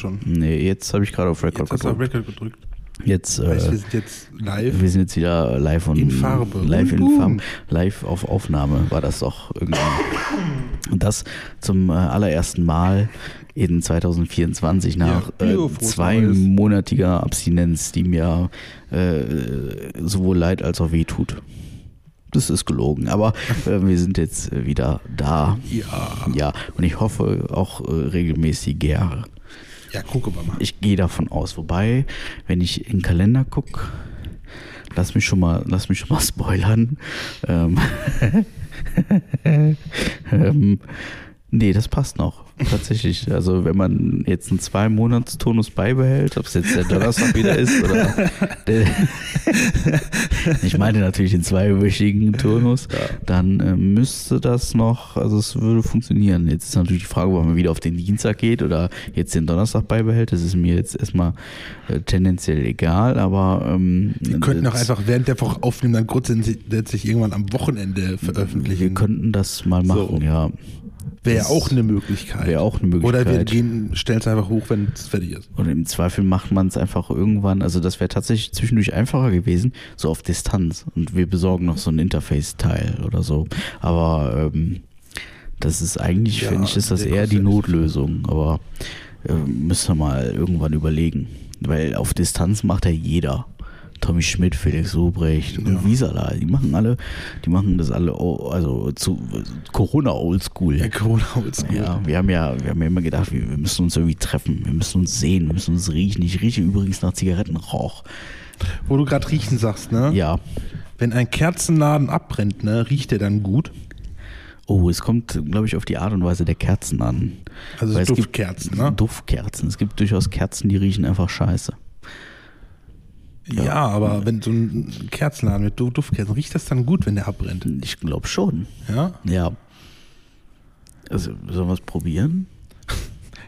schon? Nee, jetzt habe ich gerade auf Record Jetzt hast du auf gedrückt. Record gedrückt. Jetzt, Heißt, äh, wir sind jetzt live. wir sind jetzt wieder live und In Farbe. Live in. Farbe. Live auf Aufnahme war das doch irgendwie. Und das zum äh, allerersten Mal in 2024 nach Ja, äh, zweimonatiger Abstinenz, die mir äh, sowohl leid als auch weh tut. Das ist gelogen, aber äh, wir sind jetzt wieder da. Ja. Ja, und ich hoffe auch äh, regelmäßiger. Ja, gucken wir mal. Ich gehe davon aus. Wobei, wenn ich in den Kalender gucke, lass mich schon mal, lass mich schon mal spoilern. Ähm, ähm, nee, das passt noch. Tatsächlich. Also wenn man jetzt einen Zwei-Monats-Tonus beibehält, ob es jetzt der Donnerstag wieder ist oder der, ich meine natürlich den zweiwöchigen Turnus, dann äh, müsste das noch, also es würde funktionieren. Jetzt ist natürlich die Frage, ob man wieder auf den Dienstag geht oder jetzt den Donnerstag beibehält. Das ist mir jetzt erstmal äh, tendenziell egal, aber ähm, Wir könnten auch einfach während der Woche aufnehmen, dann grundsätzlich irgendwann am Wochenende wir veröffentlichen. könnten das mal machen, So. ja. Wäre auch eine Möglichkeit. wäre auch eine Oder wir Möglichkeit. gehen, stellen es einfach hoch, wenn es fertig ist. Und im Zweifel macht man es einfach irgendwann, also das wäre tatsächlich zwischendurch einfacher gewesen, so auf Distanz. Und wir besorgen noch so ein Interface-Teil oder so. Aber ähm, das ist eigentlich, Ja, finde ich, ist das eher die Notlösung. Aber äh, müssen wir mal irgendwann überlegen. Weil auf Distanz macht ja jeder. Tommy Schmidt, Felix Lobrecht und Ja. Wiesala, die machen alle, die machen das alle, also zu Corona Oldschool. Ja, Corona oldschool. Ja, wir haben ja, wir haben ja immer gedacht, wir, wir müssen uns irgendwie treffen, wir müssen uns sehen, wir müssen uns riechen. Ich rieche übrigens nach Zigarettenrauch. Wo du gerade riechen sagst, ne? Ja. Wenn ein Kerzenladen abbrennt, ne, riecht der dann gut? Oh, es kommt, glaube ich, auf die Art und Weise der Kerzen an. Also Weil es gibt Duftkerzen, ne? Duftkerzen. Es gibt durchaus Kerzen, die riechen einfach scheiße. Ja, aber wenn so ein Kerzenladen mit Du- Duftkerzen, riecht das dann gut, wenn der abbrennt? Ich glaube schon. Ja? Ja. Also, sollen wir es probieren?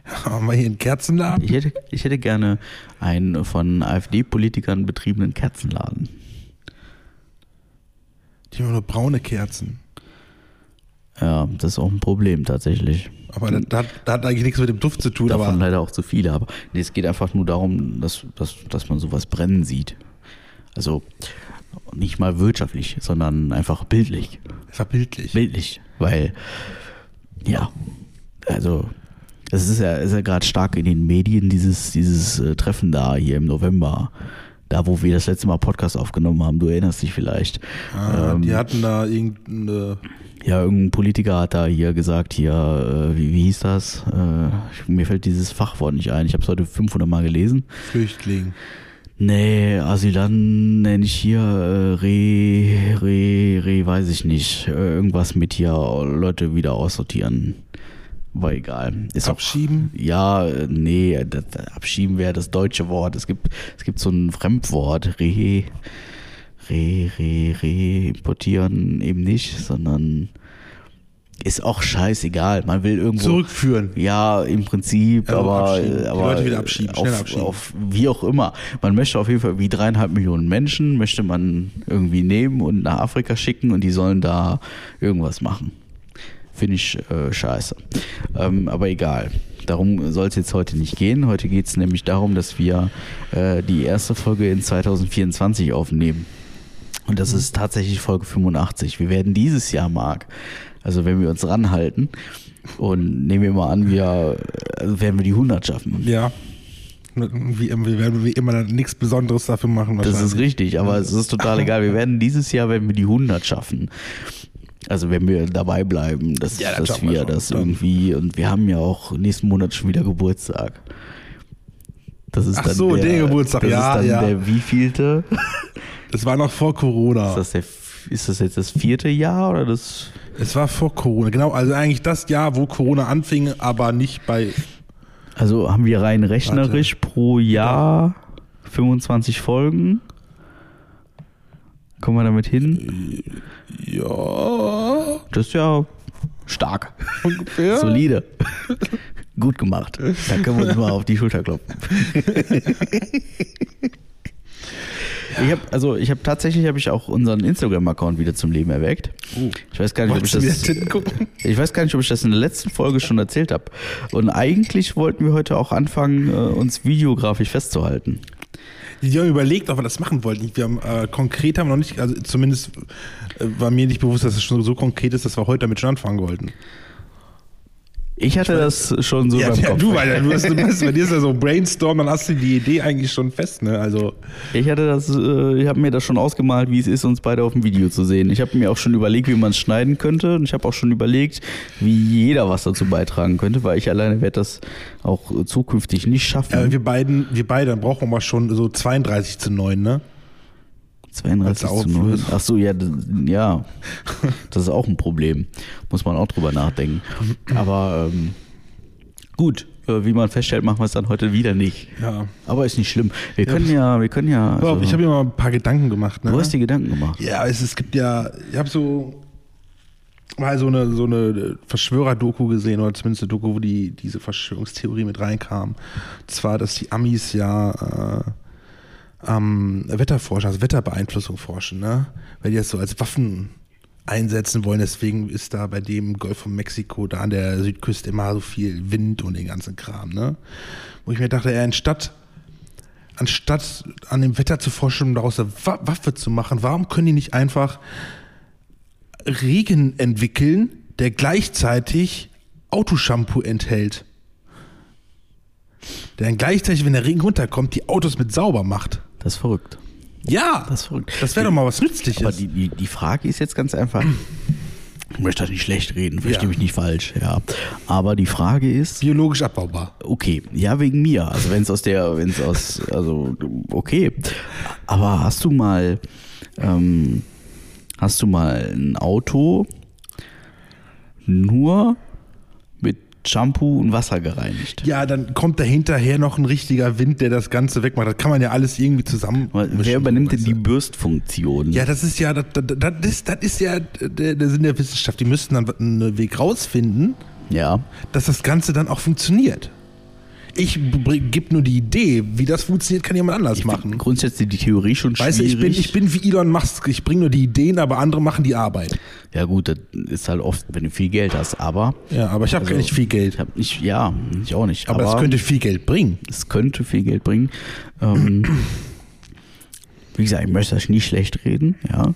Haben wir hier einen Kerzenladen? Ich hätte, ich hätte gerne einen von AfD-Politikern betriebenen Kerzenladen. Die haben nur braune Kerzen. Ja, das ist auch ein Problem tatsächlich. Aber das, das, das hat eigentlich nichts mit dem Duft zu tun. Davon aber leider auch zu viele. Aber nee, es geht einfach nur darum, dass, dass, dass man sowas brennen sieht. Also nicht mal wirtschaftlich, sondern einfach bildlich. verbildlich. Bildlich. Weil, ja, also es ist ja, ist ja gerade stark in den Medien, dieses, dieses äh, Treffen da hier im November. Da, wo wir das letzte Mal Podcast aufgenommen haben, du erinnerst dich vielleicht. Ah, Ähm, die hatten da irgendeine. Ja, irgendein Politiker hat da hier gesagt, hier, äh, wie, wie hieß das? Äh, ich, mir fällt dieses Fachwort nicht ein. Ich habe es heute 500 Mal gelesen. Flüchtling. Nee, Asylan nenne ich hier äh, Re, Re, Re, weiß ich nicht. Äh, irgendwas mit hier Leute wieder aussortieren. War egal. Ist auch, Abschieben? ja, äh, nee, das abschieben wäre das deutsche Wort. Es gibt, es gibt so ein Fremdwort, Re, Re, Re, Re, importieren eben nicht, sondern ist auch scheißegal. Man will irgendwo. Zurückführen. Ja, im Prinzip, Also aber, abschieben. Die aber Leute wieder abschieben, auf, abschieben. auf wie auch immer. Man möchte auf jeden Fall wie dreieinhalb Millionen Menschen möchte man irgendwie nehmen und nach Afrika schicken und die sollen da irgendwas machen. Finde ich äh, scheiße. Ähm, aber egal. Darum soll es jetzt heute nicht gehen. Heute geht es nämlich darum, dass wir äh, die erste Folge in 2024 aufnehmen. Und das ist tatsächlich Folge 85. Wir werden dieses Jahr, Marc, also wenn wir uns ranhalten und nehmen wir mal an, wir also werden wir die 100 schaffen. Ja. Wie, wir werden wie immer nichts Besonderes dafür machen. Das ist richtig, aber es ist total egal. Wir werden dieses Jahr, wenn wir die 100 schaffen, also wenn wir dabei bleiben, dass, Ja, das dass wir wir das irgendwie und wir haben ja auch nächsten Monat schon wieder Geburtstag. Das ist Ach dann so, der, der Geburtstag, das ja, ist dann ja. der wievielte? Das war noch vor Corona. Ist das, der, ist das jetzt das vierte Jahr oder das? es war vor Corona. Genau, also eigentlich das Jahr, wo Corona anfing, aber nicht bei. Also haben wir rein rechnerisch pro Jahr 25 Folgen. Kommen wir damit hin? Ja. Das ist ja stark. Ungefähr. Solide. Gut gemacht. Da können wir uns mal auf die Schulter Ich habe also ich habe tatsächlich habe ich auch unseren Instagram Account wieder zum Leben erweckt. Ich weiß gar nicht, ob ich das ich weiß gar nicht, ob ich das in der letzten Folge schon erzählt habe. Und eigentlich wollten wir heute auch anfangen, äh, uns videografisch festzuhalten. Die haben überlegt, ob wir das machen wollten. Wir haben äh, konkret haben wir noch nicht, also zumindest äh, war mir nicht bewusst, dass es schon so konkret ist, dass wir heute damit schon anfangen wollten. Ich hatte das schon so ja, beim ja, Kopf. du, weil du bist, du bist, bei dir ist ja so Brainstorm, dann hast du die Idee eigentlich schon fest, ne? Also Ich hatte das, äh, ich habe mir das schon ausgemalt, wie es ist, uns beide auf dem Video zu sehen. Ich habe mir auch schon überlegt, wie man es schneiden könnte. Und ich habe auch schon überlegt, wie jeder was dazu beitragen könnte, weil ich alleine werde das auch zukünftig nicht schaffen. äh, wir beiden, wir beide, dann brauchen wir mal schon so 32 zu 9, ne? 32 als zu 0. Auflösung. Ach so, ja, d- ja. Das ist auch ein Problem. Muss man auch drüber nachdenken. Aber ähm, gut, äh, wie man feststellt, machen wir es dann heute wieder nicht. Ja. Aber ist nicht schlimm. Wir können ja, wir können ja. Also- ich habe mir mal ein paar Gedanken gemacht, ne? du hast dir Gedanken gemacht. Ja, es, es gibt ja, ich habe so mal so eine, so eine Verschwörer-Doku gesehen, oder zumindest eine Doku, wo die, diese Verschwörungstheorie mit reinkam. Zwar, dass die Amis ja äh, am Wetterforschen, also Wetterbeeinflussung forschen, ne? Weil die das so als Waffen einsetzen wollen. Deswegen ist da bei dem Golf von Mexiko, da an der Südküste immer so viel Wind und den ganzen Kram, ne? Wo ich mir dachte, ja, anstatt anstatt an dem Wetter zu forschen und daraus eine Wa- Waffe zu machen, warum können die nicht einfach Regen entwickeln, der gleichzeitig Autoshampoo enthält? Der dann gleichzeitig, wenn der Regen runterkommt, die Autos mit sauber macht. Das ist verrückt. Ja, Das ist verrückt. das wäre doch mal was Nützliches. Aber die, die, die Frage ist jetzt ganz einfach. Ich möchte das nicht schlecht reden, verstehe Ja. mich nicht falsch, ja. Aber die Frage ist, Biologisch abbaubar. okay, ja, wegen mir. Also wenn es aus der, wenn es aus, also okay. Aber hast du mal, ähm, hast du mal ein Auto nur Shampoo und Wasser gereinigt? Ja, dann kommt da hinterher noch ein richtiger Wind, der das Ganze wegmacht. Das kann man ja alles irgendwie zusammen. Wer übernimmt denn die Bürstfunktion? Ja, das ist ja, das, das, ist, das ist ja der, der Sinn der Wissenschaft. Die müssten dann einen Weg rausfinden, ja. dass das Ganze dann auch funktioniert. Ich gebe nur die Idee, wie das funktioniert, kann jemand anders Ich machen. Grundsätzlich die Theorie schon Weißt du, schwierig. ich bin, ich bin wie Elon Musk. Ich bringe nur die Ideen, aber andere machen die Arbeit. Ja gut, das ist halt oft, wenn du viel Geld hast, aber Ja, aber ich habe Also, nicht viel Geld. habe nicht, ja, ich auch nicht. Aber, es könnte viel Geld bringen. es könnte viel Geld bringen. Ähm, wie gesagt, ich möchte das nicht schlecht reden, ja.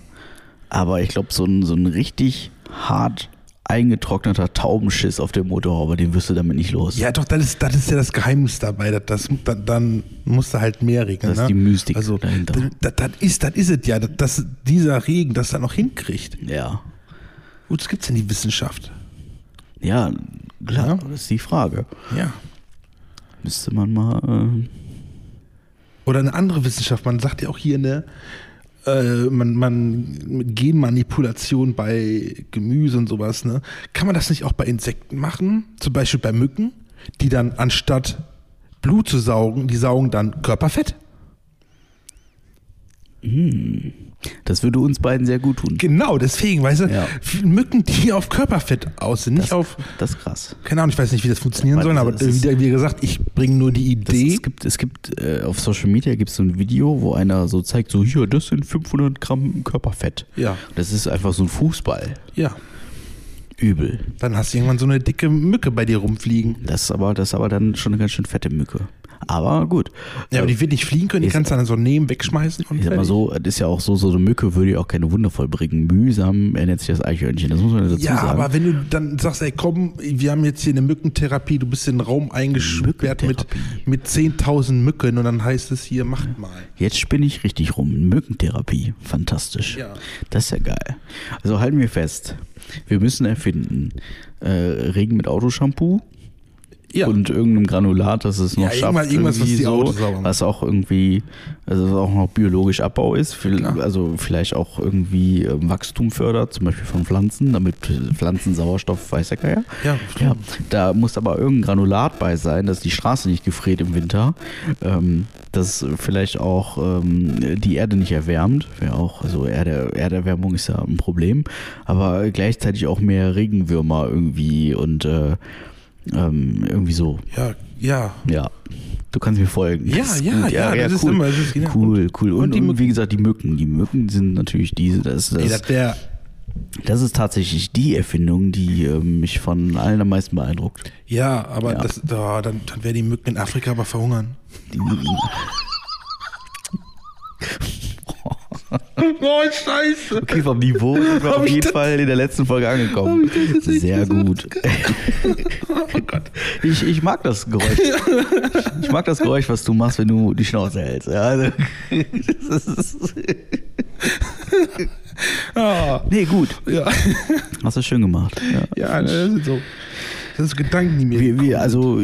Aber ich glaube, so ein, so ein richtig hart eingetrockneter Taubenschiss auf der Motorhaube, den wirst du damit nicht los. Ja, doch, das ist, das ist ja das Geheimnis dabei. Das, das, dann, dann musst du halt mehr regeln. Das ist ne? die Mystik also, dahinter. Das, das, ist, das ist es ja, dass, dieser Regen das dann auch hinkriegt. Ja. Gut, das gibt's in die Wissenschaft. Ja, klar, Ja. das ist die Frage. Ja. Müsste man mal. Äh, Oder eine andere Wissenschaft. Man sagt ja auch hier eine, äh, man, man mit Genmanipulation bei Gemüse und sowas, ne? Kann man das nicht auch bei Insekten machen? Zum Beispiel bei Mücken, die dann anstatt Blut zu saugen, die saugen dann Körperfett. Das würde uns beiden sehr gut tun. Genau, deswegen, weißt du, Ja. Mücken, die auf Körperfett aus sind, nicht Das, auf, das ist krass. keine Ahnung, ich weiß nicht, wie das funktionieren Ja, soll, aber das wie, gesagt, ich bringe nur die Das, Idee. es gibt, es gibt äh, auf Social Media gibt es so ein Video, wo einer so zeigt, so hier, das sind 500 Gramm Körperfett. Ja. Das ist einfach so ein Fußball. ja, Übel. dann hast du irgendwann so eine dicke Mücke bei dir rumfliegen. Das ist aber, das ist aber dann schon eine ganz schön fette Mücke. Aber gut. Ja, aber die wird nicht fliegen können, die ist- kannst du dann so nehmen, wegschmeißen und ich sag mal so, es ist ja auch so, so eine Mücke würde ja auch keine Wunder vollbringen. Mühsam ernährt sich das Eichhörnchen. Das muss man dazu Ja, sagen. aber wenn du dann sagst, ey komm, wir haben jetzt hier eine Mückentherapie, du bist in den Raum eingesperrt mit, mit 10.000 Mücken und dann heißt es hier, macht mal. Jetzt spinne ich richtig rum. Mückentherapie. Fantastisch. Ja. Das ist ja geil. Also halten wir fest. Wir müssen erfinden. Äh, Regen mit Autoshampoo. Ja. Und irgendeinem Granulat, das es noch Ja, schafft. irgendwas- was so. Was auch irgendwie, also was auch noch biologisch Abbau ist. Viel-. Also vielleicht auch irgendwie ähm, Wachstum fördert, zum Beispiel von Pflanzen, damit Pflanzen Sauerstoff, weiß der Geier. Ja, Ja, da muss aber irgendein Granulat bei sein, dass die Straße nicht gefriert im Winter, ähm, dass vielleicht auch ähm, die Erde nicht erwärmt, wäre auch, also Erde, Erderwärmung ist ja ein Problem, aber gleichzeitig auch mehr Regenwürmer irgendwie und äh, ähm, irgendwie so. Ja, Ja. Ja. Du kannst mir folgen. Ja, ist ja, gut. ja, das ist cool. immer- das ist genau. cool, cool. Und, Und die und, wie gesagt, die Mücken. Die Mücken sind natürlich diese, das, das, das wär, das ist tatsächlich die Erfindung, die äh, mich von allen am meisten beeindruckt. ja, aber Ja. Das, oh, dann, dann werden die Mücken in Afrika aber verhungern. Die Mücken. Oh, scheiße. Okay, vom Niveau sind wir Hab auf jeden das- Fall in der letzten Folge angekommen. Sehr gut. Oh Gott. Ich, ich mag das Geräusch. Ich mag das Geräusch, was du machst, wenn du die Schnauze hältst. Ja, also, das ist, Ah, nee, gut. ja. Hast du schön gemacht. Ja. ja, das sind so. Das sind Gedanken, die mir. Wir, wir, also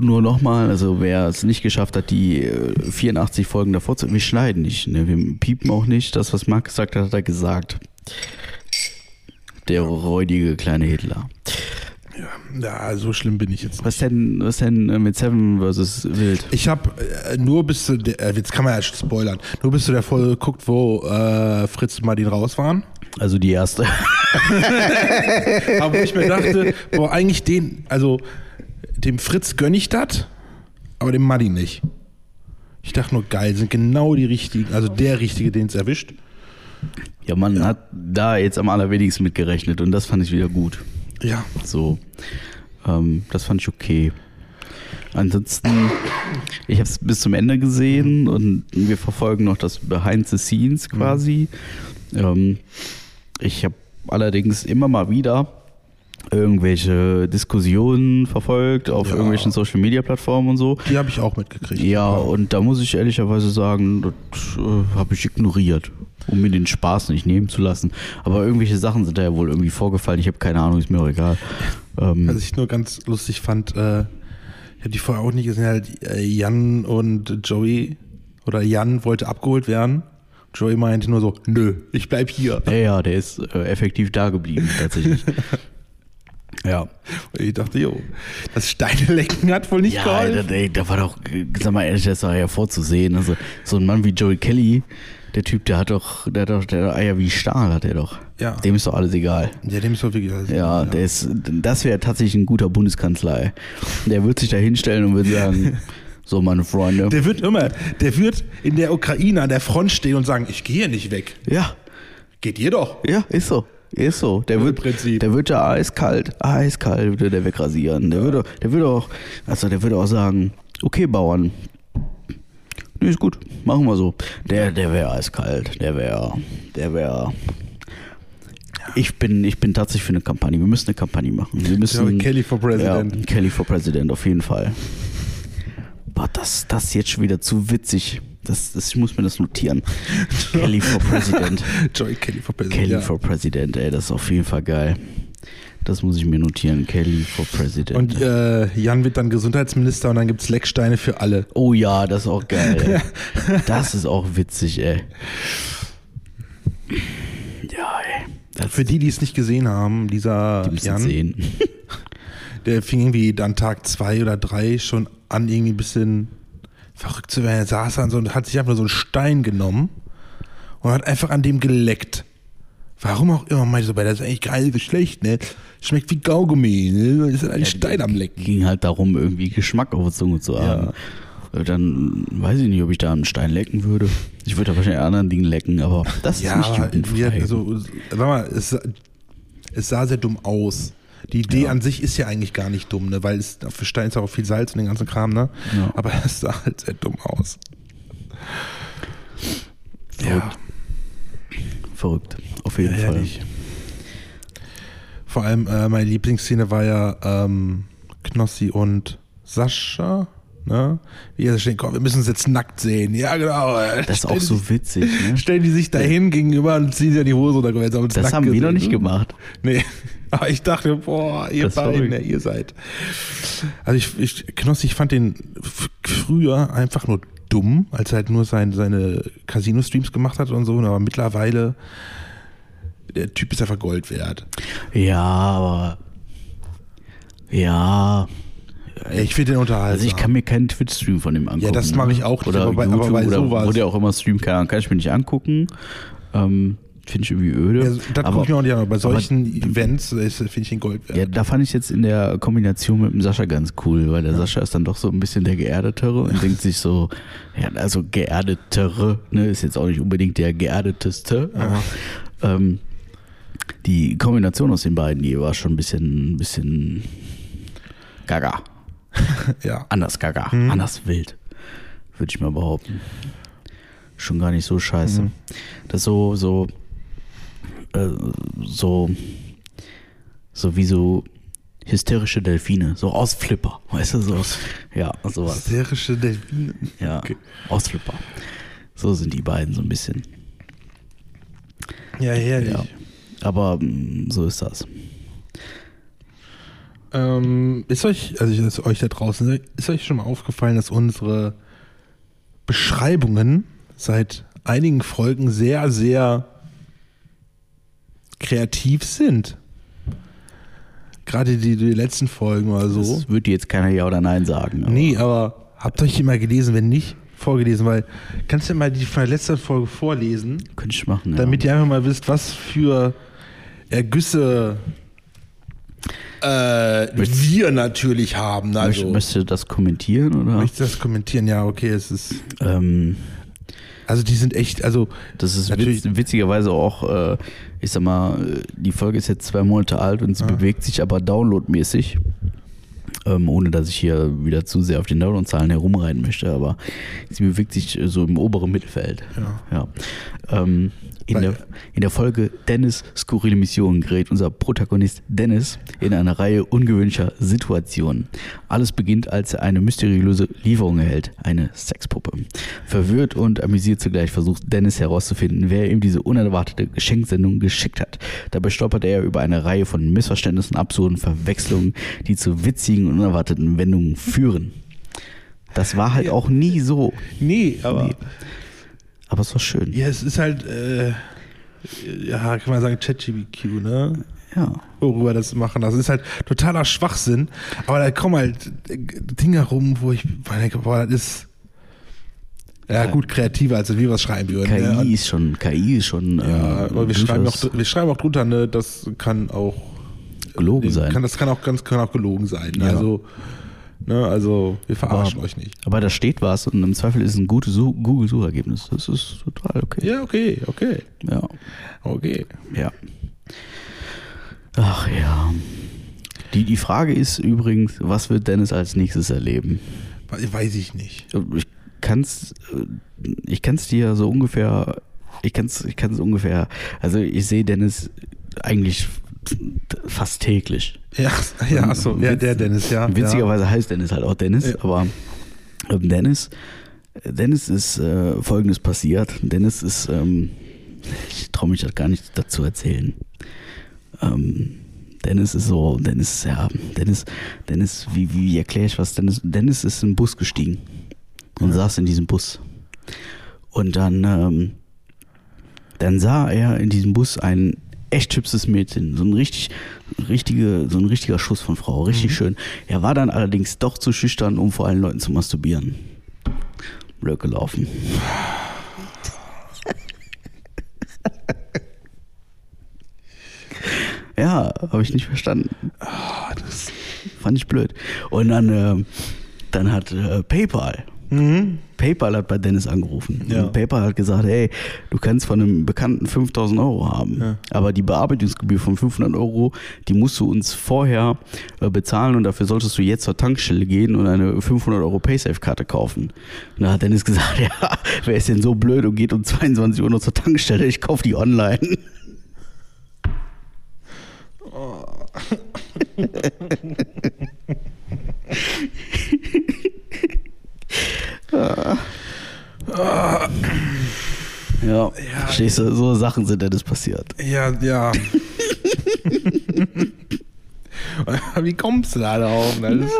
nur nochmal, also wer es nicht geschafft hat, die äh, 84 Folgen davor zu. Wir schneiden nicht, ne? wir piepen auch nicht. Das, was Marc gesagt hat, hat er gesagt. Der räudige kleine Hitler. ja, so schlimm bin ich jetzt nicht. Was denn, was denn äh, mit Seven vs. Wild? Ich habe äh, nur bis zu der, äh, jetzt kann man ja spoilern, nur bis zu der Folge geguckt, wo äh, Fritz und Martin raus waren. Also die erste. Aber wo ich mir dachte, boah, eigentlich den, also dem Fritz gönne ich das, aber dem Martin nicht. Ich dachte nur, geil, sind genau die richtigen, also der Richtige, den es erwischt. Ja, man hat da jetzt am allerwenigsten mit gerechnet und das fand ich wieder gut. Ja. So, ähm, das fand ich okay. Ansonsten, ich habe es bis zum Ende gesehen und wir verfolgen noch das Behind the Scenes quasi. Ähm, ich habe allerdings immer mal wieder irgendwelche Diskussionen verfolgt auf Ja. irgendwelchen Social Media Plattformen und so. Die habe ich auch mitgekriegt. Ja, und da muss ich ehrlicherweise sagen, das äh, habe ich ignoriert, um mir den Spaß nicht nehmen zu lassen. Aber irgendwelche Sachen sind da ja wohl irgendwie vorgefallen. Ich habe keine Ahnung, ist mir auch egal. Ähm, Was ich nur ganz lustig fand, äh, ich habe die vorher auch nicht gesehen, halt äh, Jan und Joey oder Jan wollte abgeholt werden. Joey meinte nur so, nö, ich bleib hier. ja, ja, der ist äh, effektiv da geblieben, tatsächlich. ja. Und ich dachte, jo, das Steinelecken hat wohl nicht Ja, da, geholfen. ey, da war doch, sag mal ehrlich, das war ja vorzusehen. Also, so ein Mann wie Joey Kelly, der Typ, der hat doch, der hat doch, der hat Eier wie Stahl, hat er doch. Ja. Dem ist doch alles egal. Ja, dem ist doch wirklich alles. Ja, der ist, das wäre tatsächlich ein guter Bundeskanzler. Der wird sich da hinstellen und wird sagen, so meine Freunde. Der wird immer, der wird in der Ukraine an der Front stehen und sagen, ich gehe nicht weg. Ja, Geht ihr doch. ja, ist so. Ist so. Der wird, Prinzip. der wird da eiskalt, eiskalt würde der wegrasieren. Der würde, der würde auch, also der würde auch sagen, okay, Bauern. Nee, ist gut, machen wir so. Der, der wäre eiskalt. Der wäre, der wäre. Ich bin, ich bin tatsächlich für eine Kampagne. Wir müssen eine Kampagne machen. Wir müssen. Ja, Kelly for President. Ja, Kelly for President, auf jeden Fall. Boah, das, das ist jetzt schon wieder zu witzig. Das, das, ich muss mir das notieren. Kelly for President. Joey Kelly for President. Kelly ja. for President, ey, das ist auf jeden Fall geil. Das muss ich mir notieren. Kelly for President. Und äh, Jan wird dann Gesundheitsminister und dann gibt's Lecksteine für alle. oh ja, das ist auch geil. Ey. Das ist auch witzig, ey. Ja, ey. Für die, die es nicht gesehen haben, dieser die Jan, sehen. der fing irgendwie dann Tag zwei oder drei schon an, irgendwie ein bisschen verrückt zu werden. Er saß dann so und hat sich einfach so einen Stein genommen und hat einfach an dem geleckt. Warum auch immer, meinte so, weil das ist eigentlich geil, wie schlecht, ne? Schmeckt wie Kaugummi, ne? Ist ein Stein am Lecken. Ging halt darum, irgendwie Geschmack auf der Zunge zu haben. Äh, Dann weiß ich nicht, ob ich da einen Stein lecken würde. Ich würde da wahrscheinlich an anderen Dingen lecken, aber das Ja, ist nicht jugendfrei. wir, also, sag mal, es, es sah sehr dumm aus. Die Idee an sich ist ja eigentlich gar nicht dumm, ne? Weil es für Stein ist auch viel Salz und den ganzen Kram, ne? Ja. Aber es sah halt sehr dumm aus. Verrückt. Verrückt. Auf jeden Ja, Fall. Vor allem, äh, meine Lieblingsszene war ja ähm, Knossi und Sascha, ne? Wie er stehen, komm, wir müssen uns jetzt nackt sehen. Ja, genau. Das ist auch so witzig, ne? Stellen die sich dahin gegenüber und ziehen sich an die Hose haben uns Das haben wir noch gesehen. nicht gemacht. Nee. Aber ich dachte, boah, ihr Das beiden, ja, ihr seid. Also ich, ich Knossi, ich fand den früher einfach nur dumm, als er halt nur sein, seine Casino-Streams gemacht hat und so, aber mittlerweile, der Typ ist einfach Gold wert. Ja, aber. Ja. Ja, ich finde den unterhaltsam. Also ich kann mir keinen Twitch-Stream von dem angucken. Ja, das ne? mache ich auch nicht, Oder aber bei- YouTube aber bei oder sowas. wo der auch immer streamt, Ahnung, kann ich mir nicht angucken. Ähm, finde ich irgendwie öde. Ja, das aber, gucke ich mir auch nicht an, aber bei solchen aber- Events finde ich den Gold wert. ja, da fand ich jetzt in der Kombination mit dem Sascha ganz cool, weil der Sascha ist dann doch so ein bisschen der Geerdetere und denkt sich so, ja, also Geerdetere, ne, ist jetzt auch nicht unbedingt der Geerdeteste, aber ähm, die Kombination aus den beiden, die war schon ein bisschen, ein bisschen gaga. Ja. Anders gaga, Mhm. anders wild, würde ich mal behaupten. Schon gar nicht so scheiße. Mhm. Das ist so, so, äh, so, so wie so hysterische Delfine, so Ausflipper, weißt du, so, ja, sowas, Hysterische Delfine. ja, Okay. Ausflipper. So sind die beiden so ein bisschen, Ja, herrlich. ja. Aber mm, so ist das. Ähm, ist euch, also ich- ist euch da draußen, ist euch schon mal aufgefallen, dass unsere Beschreibungen seit einigen Folgen sehr, sehr kreativ sind? Gerade die, die letzten Folgen oder so. Das dir jetzt keiner Ja oder Nein sagen. aber- Nee, aber habt ihr euch die mal gelesen, wenn nicht, vorgelesen, weil kannst du mal die von der letzten Folge vorlesen, Könnte ich machen, ja. damit ihr einfach mal wisst, was für Ergüsse äh, wir natürlich haben. Also, möchtest du das kommentieren oder? möchtest du das kommentieren? Ja, okay, es ist, Ähm, also die sind echt, also Das ist Natürlich- witz, witzigerweise auch, äh, ich sag mal, äh, die Folge ist jetzt zwei Monate alt und sie bewegt sich aber downloadmäßig. Ähm, ohne dass ich hier wieder zu sehr auf den Downloadzahlen herumreiten möchte, aber sie bewegt sich äh, so im oberen Mittelfeld. Ja. Ähm, in, der, in der Folge Dennis skurrile Mission gerät unser Protagonist Dennis in eine Reihe ungewöhnlicher Situationen. Alles beginnt, als er eine mysteriöse Lieferung erhält, eine Sexpuppe. Verwirrt und amüsiert zugleich versucht Dennis herauszufinden, wer ihm diese unerwartete Geschenksendung geschickt hat. Dabei stolpert er über eine Reihe von Missverständnissen, absurden Verwechslungen, die zu witzigen und unerwarteten Wendungen führen. Das war halt auch nie so. nee, aber Nee. Aber es war schön. ja, es ist halt, äh, ja, kann man sagen, ChatGPQ, ne? Ja. worüber das machen. Das ist halt totaler Schwachsinn. Aber da kommen halt äh, Dinge rum, wo ich denke, boah, das ist ja gut kreativer, als wir was schreiben würden. KI ne? ist schon, KI ist schon. ja, äh, aber wir schreiben, auch, wir schreiben auch drunter, ne, das kann auch gelogen sein. Kann, das kann auch ganz kann auch gelogen sein. Ja. Also, ne, also wir verarschen Aber- euch nicht. Aber da steht was und im Zweifel ist es ein gutes Su- Google-Suchergebnis. Das ist total okay. Ja, okay, okay, Ja. okay. ja. Ach ja. Die, die Frage ist übrigens, was wird Dennis als nächstes erleben? We- Weiß ich nicht. Ich kann's, äh, ich kann's dir so ungefähr, ich kann's, ich kann's ungefähr, also ich sehe Dennis eigentlich fast täglich. Ja, ja, achso, ja, der Dennis, ja. Witzigerweise heißt Dennis halt auch Dennis, Ja. aber ähm, Dennis, Dennis ist äh, folgendes passiert. Dennis ist, ähm, ich traue mich das gar nicht dazu erzählen. Ähm, Dennis ist so, Dennis, ja, Dennis, Dennis, wie, wie erkläre ich was? Dennis, Dennis ist in den Bus gestiegen und saß in diesem Bus. Und dann, ähm, dann sah er in diesem Bus ein echt hübsches Mädchen, so ein richtig, richtige, so ein richtiger Schuss von Frau, richtig schön. Er war dann allerdings doch zu schüchtern, um vor allen Leuten zu masturbieren. Blöd gelaufen. ja, habe ich nicht verstanden. Ah, das, Fand ich blöd. Und dann, ähm, dann hat äh, PayPal mhm. PayPal hat bei Dennis angerufen. Ja. Und PayPal hat gesagt, hey, du kannst von einem Bekannten 5000 Euro haben. Ja. Aber die Bearbeitungsgebühr von 500 Euro, die musst du uns vorher äh, bezahlen und dafür solltest du jetzt zur Tankstelle gehen und eine 500 Euro Paysafe-Karte kaufen. Und da hat Dennis gesagt, ja, wer ist denn so blöd und geht um 22 Uhr noch zur Tankstelle? Ich kaufe die online. Ja, verstehst du, so Sachen sind Dennis passiert. Ja, ja. Wie kommst du da drauf? Das ist-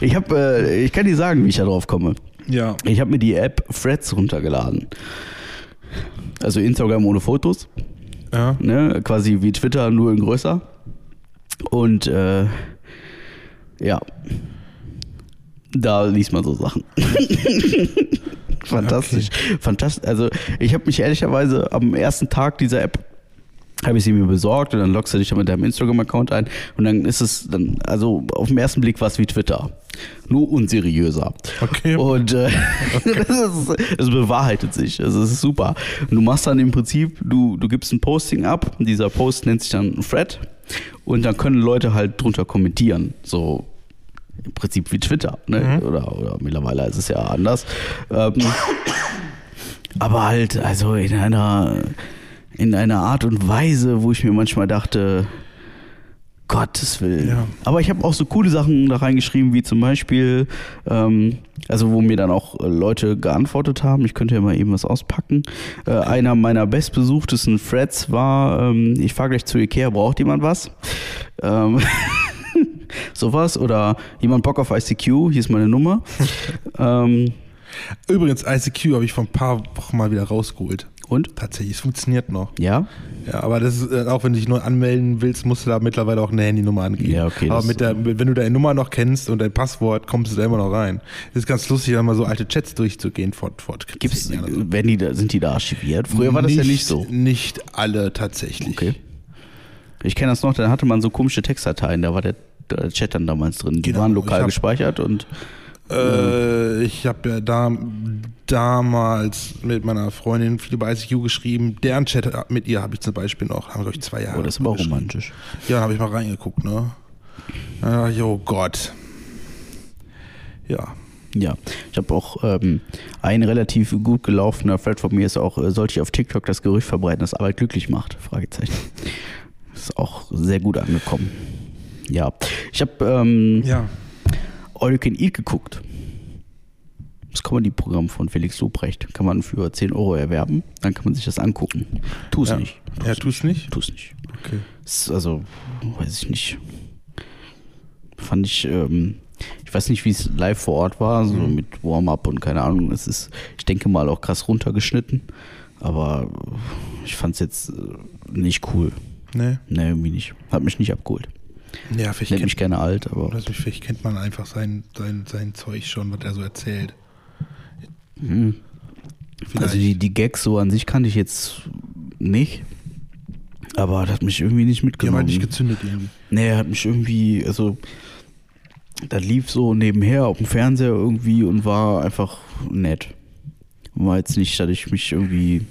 Ich habe, äh, ich kann dir sagen, wie ich da drauf komme. Ja. Ich habe mir die App Threads runtergeladen. Also Instagram ohne Fotos, Ja. ne? quasi wie Twitter, nur in größer. Und äh, ja, da liest man so Sachen. Fantastisch. Fantastisch. Also ich habe mich ehrlicherweise am ersten Tag dieser App habe ich sie mir besorgt und dann loggst du dich mit deinem Instagram-Account ein und dann ist es dann, also auf den ersten Blick war es wie Twitter. Nur unseriöser. Okay. Und äh, das, ist, das bewahrheitet sich. Also es ist super. Und du machst dann im Prinzip, du, du gibst ein Posting ab, dieser Post nennt sich dann Thread und dann können Leute halt drunter kommentieren. So im Prinzip wie Twitter, ne? Oder, oder mittlerweile ist es ja anders. Ähm, aber halt, also in einer, in einer Art und Weise, wo ich mir manchmal dachte, Gottes Willen. Ja. Aber ich habe auch so coole Sachen da reingeschrieben, wie zum Beispiel, ähm, also wo mir dann auch äh, Leute geantwortet haben. Ich könnte ja mal eben was auspacken. Äh, einer meiner bestbesuchtesten Threads war, ähm, ich fahre gleich zu Ikea, braucht jemand was? Ähm, sowas. Oder jemand Bock auf ICQ, hier ist meine Nummer. ähm, Übrigens, ICQ habe ich vor ein paar Wochen mal wieder rausgeholt. und? Tatsächlich, es funktioniert noch. Ja? Ja, aber das ist, äh, auch wenn du dich neu anmelden willst, musst du da mittlerweile auch eine Handynummer angeben. Ja, okay, Aber mit der, wenn du deine Nummer noch kennst und dein Passwort, kommst du da immer noch rein. Das ist ganz lustig, dann mal so alte Chats durchzugehen vor, vor Gibt's, werden die da, sind die da archiviert? Früher war das ja nicht so. Nicht alle tatsächlich. Okay. Ich kenne das noch, dann hatte man so komische Textdateien, da war der Chat dann damals drin. Die Genau, waren lokal hab- gespeichert und Äh, ich habe ja da, damals mit meiner Freundin viel bei ICQ geschrieben. Deren Chat mit ihr habe ich zum Beispiel noch. Haben wir, glaube ich, zwei Jahre. oh, das ist aber auch romantisch. Ja, habe ich mal reingeguckt, ne? Ja, oh Gott. Ja. Ja, ich habe auch ähm, ein relativ gut gelaufener Thread von mir ist auch, äh, sollte ich auf TikTok das Gerücht verbreiten, dass Arbeit glücklich macht? Fragezeichen. Ist auch sehr gut angekommen. Ja, ich habe ähm, Ja. All You Can Eat geguckt. Das Comedy-Programm von Felix Lobrecht. Kann man für 10 Euro erwerben. Dann kann man sich das angucken. Tu es Ja. nicht. Ja, tu es nicht? Tu es nicht. Okay. Ist also, weiß ich nicht. Fand ich, ähm, ich weiß nicht, wie es live vor Ort war, so Mhm. mit Warm-up und keine Ahnung. Es ist, ich denke mal, auch krass runtergeschnitten. Aber ich fand es jetzt äh, nicht cool. Nee. Ne, irgendwie nicht. Hat mich nicht abgeholt. Ja, vielleicht Nennt mich kennt, gerne alt, aber. also vielleicht kennt man einfach sein, sein, sein Zeug schon, was er so erzählt. Mhm. Also die, die Gags so an sich kannte ich jetzt nicht. Aber das hat mich irgendwie nicht die haben mitgenommen. halt nicht gezündet irgendwie. Nee, er hat mich irgendwie, also, das lief so nebenher auf dem Fernseher irgendwie und war einfach nett. War jetzt nicht, dass ich mich irgendwie.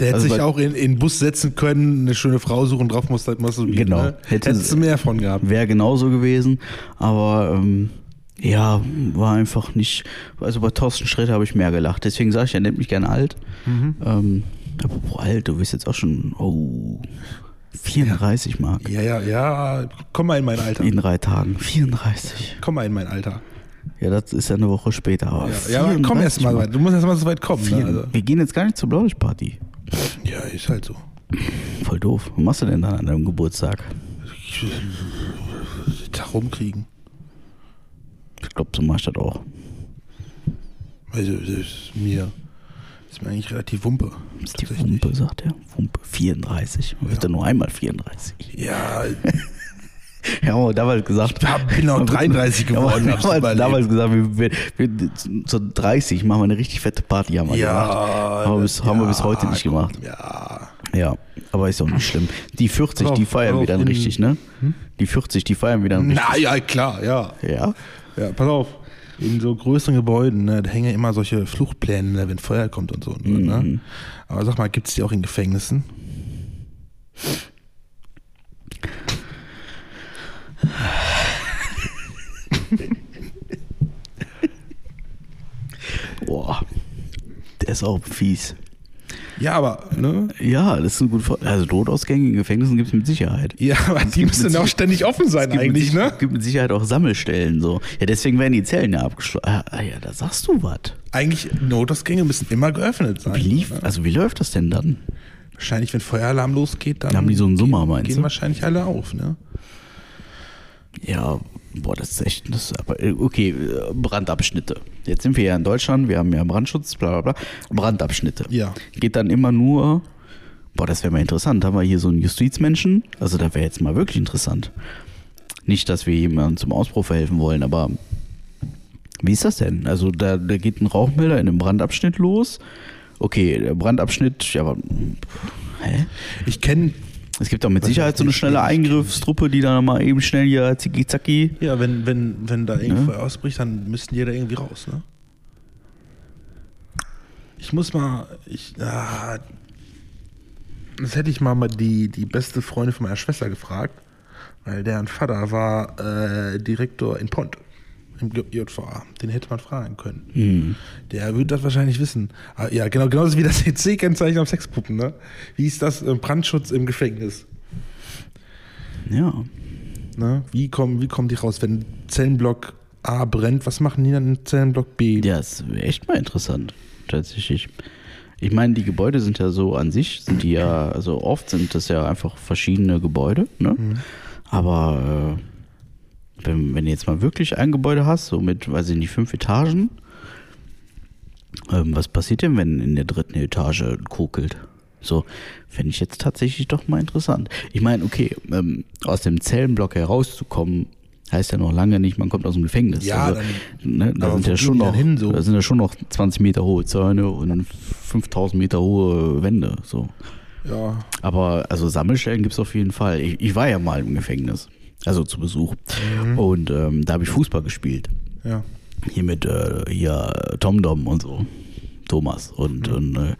Der hätte Also sich auch in, in den Bus setzen können, eine schöne Frau suchen, drauf muss halt masturbieren. Genau. Ne? Hätte- Hättest du mehr von gehabt. Wäre genauso gewesen, aber ähm, ja, war einfach nicht. Also bei Thorsten Sträter habe ich mehr gelacht. Deswegen sage ich, er nennt mich gerne alt. Mhm. Ähm, aber boah, alt, du bist jetzt auch schon. Oh, 34 Mark. Ja, ja, ja. Komm mal in mein Alter. In drei Tagen. 34. Komm mal in mein Alter. Ja, das ist ja eine Woche später. Aber Ja, ja aber komm 34 erst mal weit. Du musst erst mal so weit kommen. Ne? Also, Wir gehen jetzt gar nicht zur Blaulichtparty. ja, ist halt so. Voll doof. Was machst du denn dann an deinem Geburtstag? Tag rumkriegen. Ich glaube, so mach ich das auch. Also, das ist mir, ist mir eigentlich relativ Wumpe. Das ist die. Wumpe, sagt er. Wumpe 34. Man wird ja nur einmal 34. Ja, Ja, aber damals gesagt. ich bin auch 33 Ja, aber geworden. hab's damals, überlebt. damals gesagt, wir, wir, wir, zur 30 machen wir eine richtig fette Party. Haben wir ja, gemacht. Haben wir bis, haben wir bis heute nicht komm, gemacht. Ja. Ja, aber ist auch nicht schlimm. Die 40, Pass die auf, feiern pass wir dann auf, richtig, ne? Die 40, die feiern wir dann richtig. Na ja, klar, ja. Ja. Ja, pass auf. In so größeren Gebäuden, ne, da hängen ja immer solche Fluchtpläne, ne, wenn Feuer kommt und so. Mhm. Ne? Aber sag mal, gibt es die auch in Gefängnissen? Boah. Der ist auch fies. Ja, aber, ne? Ja, das ist ein gut. Also Notausgänge in Gefängnissen gibt es mit Sicherheit. Ja, aber die müssen auch ständig offen sein eigentlich, ne? Es gibt mit Sicherheit auch Sammelstellen so. Ja, deswegen werden die Zellen ja abgeschlossen. Ah, ja, da sagst du was. Eigentlich, Notausgänge müssen immer geöffnet sein. Wie lief, ne? also wie läuft das denn dann? Wahrscheinlich, wenn Feueralarm losgeht, dann Haben die so einen Summer, meinst gehen du? wahrscheinlich alle auf, ne? Ja, boah, das ist echt, das ist aber, äh, okay, äh, Brandabschnitte. Jetzt sind wir ja in Deutschland, wir haben ja Brandschutz, bla bla bla. Brandabschnitte. Ja. Geht dann immer nur, boah, das wäre mal interessant, haben wir hier so einen Justizmenschen, also da wäre jetzt mal wirklich interessant. Nicht, dass wir jemandem zum Ausbruch verhelfen wollen, aber Wie ist das denn? Also da, da geht ein Rauchmelder in einem Brandabschnitt los. Okay, der Brandabschnitt, ja, aber hä? Ich kenne, Es gibt doch mit Sicherheit ich so eine schnelle. Eingriffstruppe, die dann mal eben schnell hier zicki zacki. ja, wenn, wenn, wenn da Ne? Feuer ausbricht, dann müssten die da irgendwie raus, ne? Ich muss mal, ich, ah, das hätte ich mal, mal die, die beste Freundin von meiner Schwester gefragt, weil deren Vater war äh, Direktor in Pont im JVA. Den hätte man fragen können. Hm. Der würde das wahrscheinlich wissen. Ah, ja, genau, genauso wie das EC-Kennzeichen auf Sexpuppen, ne? Wie ist das äh, Brandschutz im Gefängnis? Ja. Ne? Wie, kommen, wie kommen die raus, wenn Zellenblock A brennt? Was machen die dann in Zellenblock B? Ja, ist echt mal interessant, tatsächlich. Ich meine, die Gebäude sind ja so an sich, sind die ja, also oft sind das ja einfach verschiedene Gebäude, ne? Aber äh, wenn, wenn du jetzt mal wirklich ein Gebäude hast, so mit, weiß ich nicht, fünf Etagen, ähm, was passiert denn, wenn in der dritten Etage kokelt? So, fände ich jetzt tatsächlich doch mal interessant. Ich meine, okay, ähm, aus dem Zellenblock herauszukommen, heißt ja noch lange nicht, man kommt aus dem Gefängnis. Ja, also, ne, da sind ja schon noch, dann hin, so? da sind ja schon noch 20 Meter hohe Zäune und 5000 Meter hohe Wände, so. Ja, Aber also Sammelstellen gibt es auf jeden Fall. Ich, ich war ja mal im Gefängnis, also zu Besuch. Und ähm, da habe ich Fußball gespielt. ja. Hier mit äh, hier Tom Dom und so. Thomas und, und äh,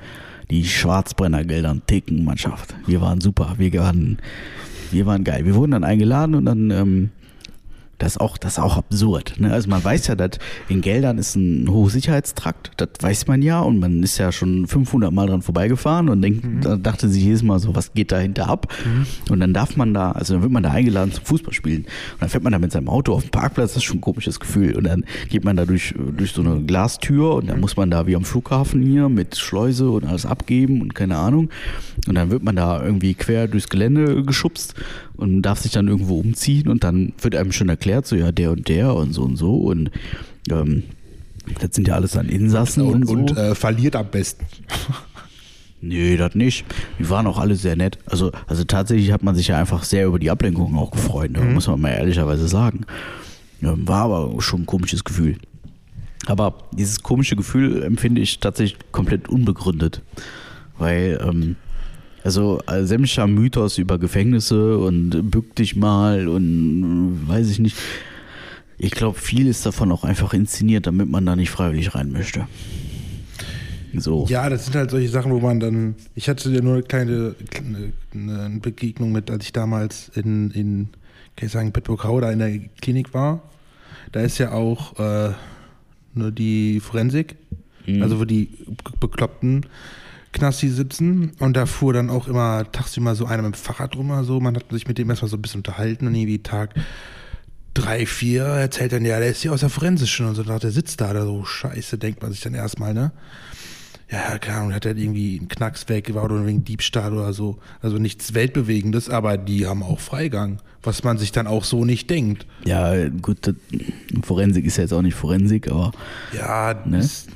die Schwarzbrennergeldern Ticken Mannschaft. Wir waren super. Wir waren, wir waren geil. Wir wurden dann eingeladen und dann ähm, das ist auch, das ist auch absurd. Ne? Also man weiß ja, dass in Geldern ist ein Hochsicherheitstrakt, das weiß man ja und man ist ja schon 500 Mal dran vorbeigefahren und denkt, da dachte sich jedes Mal so, was geht dahinter ab? Und dann darf man da, also dann wird man da eingeladen zum Fußballspielen und dann fährt man da mit seinem Auto auf den Parkplatz, das ist schon ein komisches Gefühl und dann geht man da durch, durch so eine Glastür und dann muss man da wie am Flughafen hier mit Schleuse und alles abgeben und keine Ahnung und dann wird man da irgendwie quer durchs Gelände geschubst und darf sich dann irgendwo umziehen und dann wird einem schon erklärt, so ja, der und der und so und so und ähm, das sind ja alles dann Insassen und, Und, so. und äh, verliert am besten. Nee, das nicht. Die waren auch alle sehr nett. Also, also tatsächlich hat man sich ja einfach sehr über die Ablenkung auch gefreut, ne? muss man mal ehrlicherweise sagen. War aber schon ein komisches Gefühl. Aber dieses komische Gefühl empfinde ich tatsächlich komplett unbegründet. Weil, ähm, also äh, sämtlicher Mythos über Gefängnisse und bück dich mal und äh, weiß ich nicht. Ich glaube, viel ist davon auch einfach inszeniert, damit man da nicht freiwillig rein möchte. So. Ja, das sind halt solche Sachen, wo man dann. Ich hatte ja nur eine kleine, eine Begegnung mit, als ich damals in, in kann ich sagen, Bedburg-Hau da in der Klinik war. Da ist ja auch äh, nur die Forensik, also wo die be- bekloppten Knasti sitzen. Und da fuhr dann auch immer tagsüber so einer mit dem Fahrrad rum, so. Man hat sich mit dem erstmal so ein bisschen unterhalten und irgendwie Tag drei, vier erzählt dann, ja, der ist hier aus der Forensischen und so, da der sitzt da, da so, scheiße, denkt man sich dann erstmal, ne? Ja, keine Ahnung, hat er irgendwie einen Knacks weg, oder wegen Diebstahl oder so. Also nichts Weltbewegendes, aber die haben auch Freigang, was man sich dann auch so nicht denkt. Ja, gut, Forensik ist ja jetzt auch nicht Forensik, aber Ja, Ne? das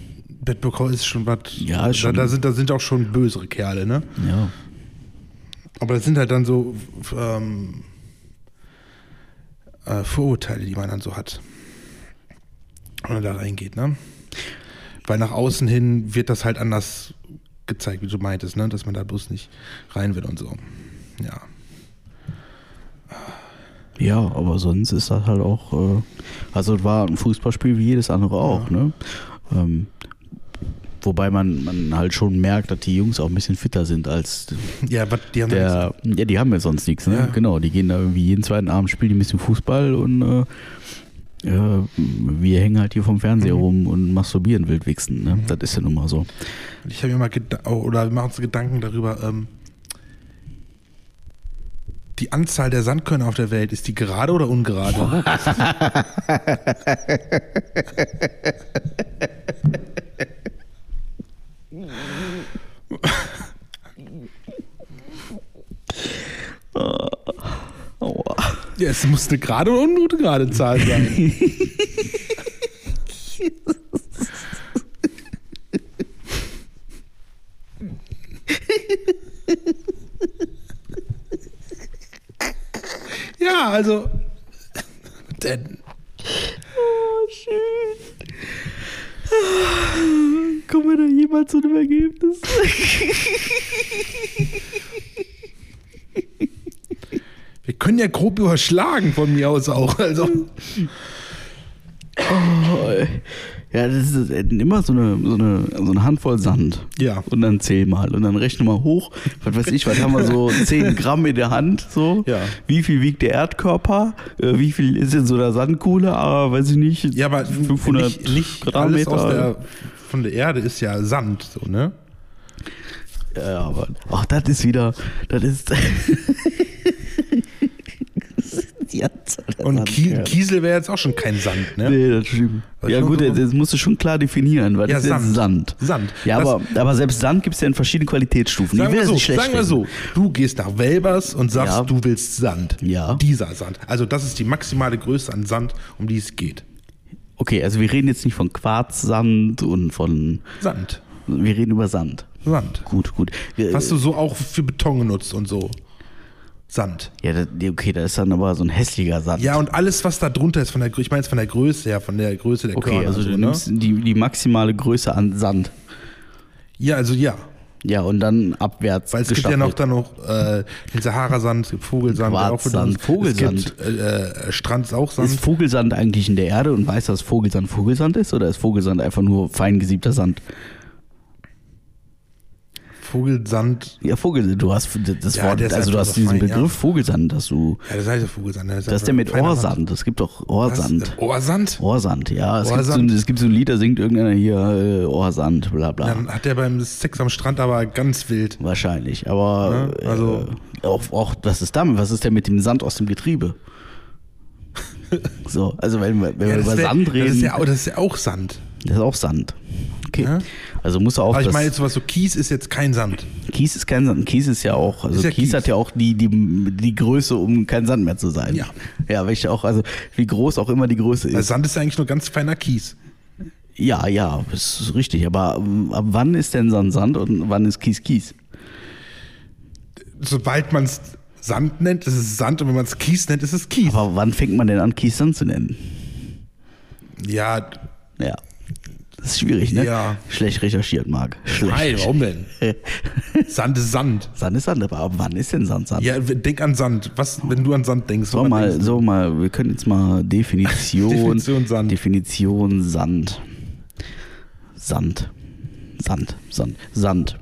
Bettburg ist schon was. Ja, ist schon- Da, da, sind, da sind auch schon bösere Kerle, ne? ja. Aber das sind halt dann so ähm, äh, Vorurteile, die man dann so hat. Wenn man da reingeht, ne? Weil nach außen hin wird das halt anders gezeigt, wie du meintest, ne? Dass man da bloß nicht rein will und so. Ja. Ja, aber sonst ist das halt auch, äh, also es war ein Fußballspiel wie jedes andere auch, ne? Ähm, wobei man, man halt schon merkt, dass die Jungs auch ein bisschen fitter sind als Ja, die haben der, ja, die haben ja sonst nichts, ne? Ja. Genau, die gehen da irgendwie jeden zweiten Abend spielen die ein bisschen Fußball und äh, ja, wir hängen halt hier vom Fernseher rum und masturbieren wildwichsen, ne? Das ist ja nun mal so. Ich habe mir mal geda- oh, oder wir machen uns Gedanken darüber, ähm, die Anzahl der Sandkörner auf der Welt, ist die gerade oder ungerade? Aua. Ja, es muss eine gerade oder ungerade Zahl sein. ja, also. Denn. Oh, schön. Mal zu dem Ergebnis. Wir können ja grob überschlagen von mir aus auch. Also, Oh, ja, das ist immer so eine, so, eine, so eine Handvoll Sand. Ja. Und dann zähl mal. Und dann rechne mal hoch. Was weiß ich, was haben wir so 10 Gramm in der Hand? So. Ja. Wie viel wiegt der Erdkörper? Äh, Wie viel ist in so einer Sandkuhle? Aber weiß ich nicht. ja, aber 500 nicht, nicht alles Quadratmeter. aus der, von der Erde ist ja Sand, so, ne? Ja, aber auch das ist wieder, das ist. Und Kie. Kiesel wäre jetzt auch schon kein Sand, ne? Nee, das stimmt. Was Ja gut, das musst du schon klar definieren, weil Ja, das ist Sand. Sand. Sand. Ja, Das- aber, aber selbst Sand gibt es ja in verschiedenen Qualitätsstufen. Sagen wir, so, schlecht sagen wir so, du gehst nach Welbers und sagst, Ja. du willst Sand. Ja. Dieser Sand. Also das ist die maximale Größe an Sand, um die es geht. Okay, also wir reden jetzt nicht von Quarzsand und von. Sand. Wir reden über Sand. Sand. Gut, gut. Was du so auch für Beton genutzt und so. Sand. ja, okay, da ist dann aber so ein hässlicher Sand. Ja, und alles, was da drunter ist, von der, ich meine jetzt von der Größe her, von der Größe der Okay, Körner. also so, du ne? nimmst die, die maximale Größe an Sand. Ja, also ja. Ja, und dann abwärts. Weil es gibt ja noch gestaffelt. dann noch äh, den Sahara-Sand, Vogelsand, Quarzsand. Vogelsand. Es gibt äh, äh, Strand ist auch Sand. Ist Vogelsand eigentlich in der Erde und weiß, dass Vogelsand Vogelsand ist oder ist Vogelsand einfach nur fein gesiebter Sand? Vogelsand, Ja, Vogelsand, du hast das Ja, Wort, also du einfach hast diesen fein, ja. Begriff Vogelsand, dass du, ja, das heißt ja Vogelsand. Das ist, das ist der mit Ohrsand, es gibt doch? Ohrsand. Ohrsand? Ohrsand, ja, es, Ohrsand? Gibt so, es gibt so ein Lied, da singt irgendeiner hier äh, Ohrsand, bla bla. Dann hat der beim Sex am Strand aber ganz wild. Wahrscheinlich, aber Ja, also- äh, auch, auch, was ist damit? Was ist denn mit dem Sand aus dem Getriebe? so, also wenn wir, wenn wir über wär- Sand reden, das, ist ja, das ist ja auch Sand. Das ist auch Sand. Okay. Ja. Also muss auch Aber ich meine jetzt sowas so Kies ist jetzt kein Sand. Kies ist kein Sand. Kies ist ja auch, also ja Kies, Kies. hat ja auch die, die, die Größe, um kein Sand mehr zu sein. Ja. Ja, welche auch, also wie groß auch immer die Größe Weil ist. Sand ist ja eigentlich nur ganz feiner Kies. Ja, ja, das ist richtig. Aber ab wann ist denn Sand Sand und wann ist Kies Kies? Sobald man es Sand nennt, ist es Sand und wenn man es Kies nennt, ist es Kies. Aber wann fängt man denn an, Kies Sand zu nennen? ja, Ja. Das ist schwierig, ne? Ja. Schlecht recherchiert, Marc. Schlecht. nein, warum denn? Sand ist Sand. Sand ist Sand, aber ab wann ist denn Sand Sand? Ja, denk an Sand. Was, wenn du an Sand denkst? So mal, denkst so mal, wir können jetzt mal Definition. Definition Sand. Definition Sand. Sand. Sand. Sand. Sand.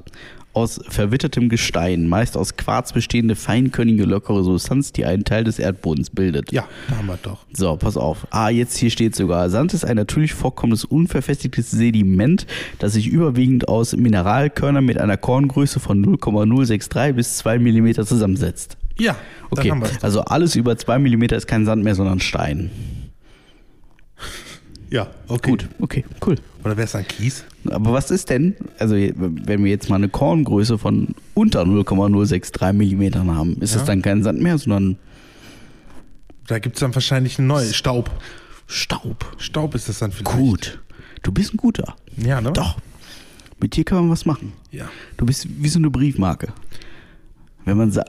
Aus verwittertem Gestein, meist aus Quarz bestehende feinkörnige, lockere Substanz, die einen Teil des Erdbodens bildet. Ja, da haben wir doch. So, pass auf. Ah, jetzt hier steht sogar. Sand ist ein natürlich vorkommendes, unverfestigtes Sediment, das sich überwiegend aus Mineralkörnern mit einer Korngröße von 0,063 bis 2 mm zusammensetzt. Ja, Okay, also alles über 2 mm ist kein Sand mehr, sondern Stein. Ja, okay. Gut, okay, cool. Oder wäre es dann Kies? Aber was ist denn, also wenn wir jetzt mal eine Korngröße von unter 0,063 mm haben, ist Ja. es dann kein Sand mehr, sondern Da gibt es dann wahrscheinlich ein neues Staub. Staub. Staub ist das dann vielleicht. Gut. Du bist ein guter. Ja, ne? Doch. Mit dir kann man was machen. Ja. Du bist wie so eine Briefmarke. Wenn man ne,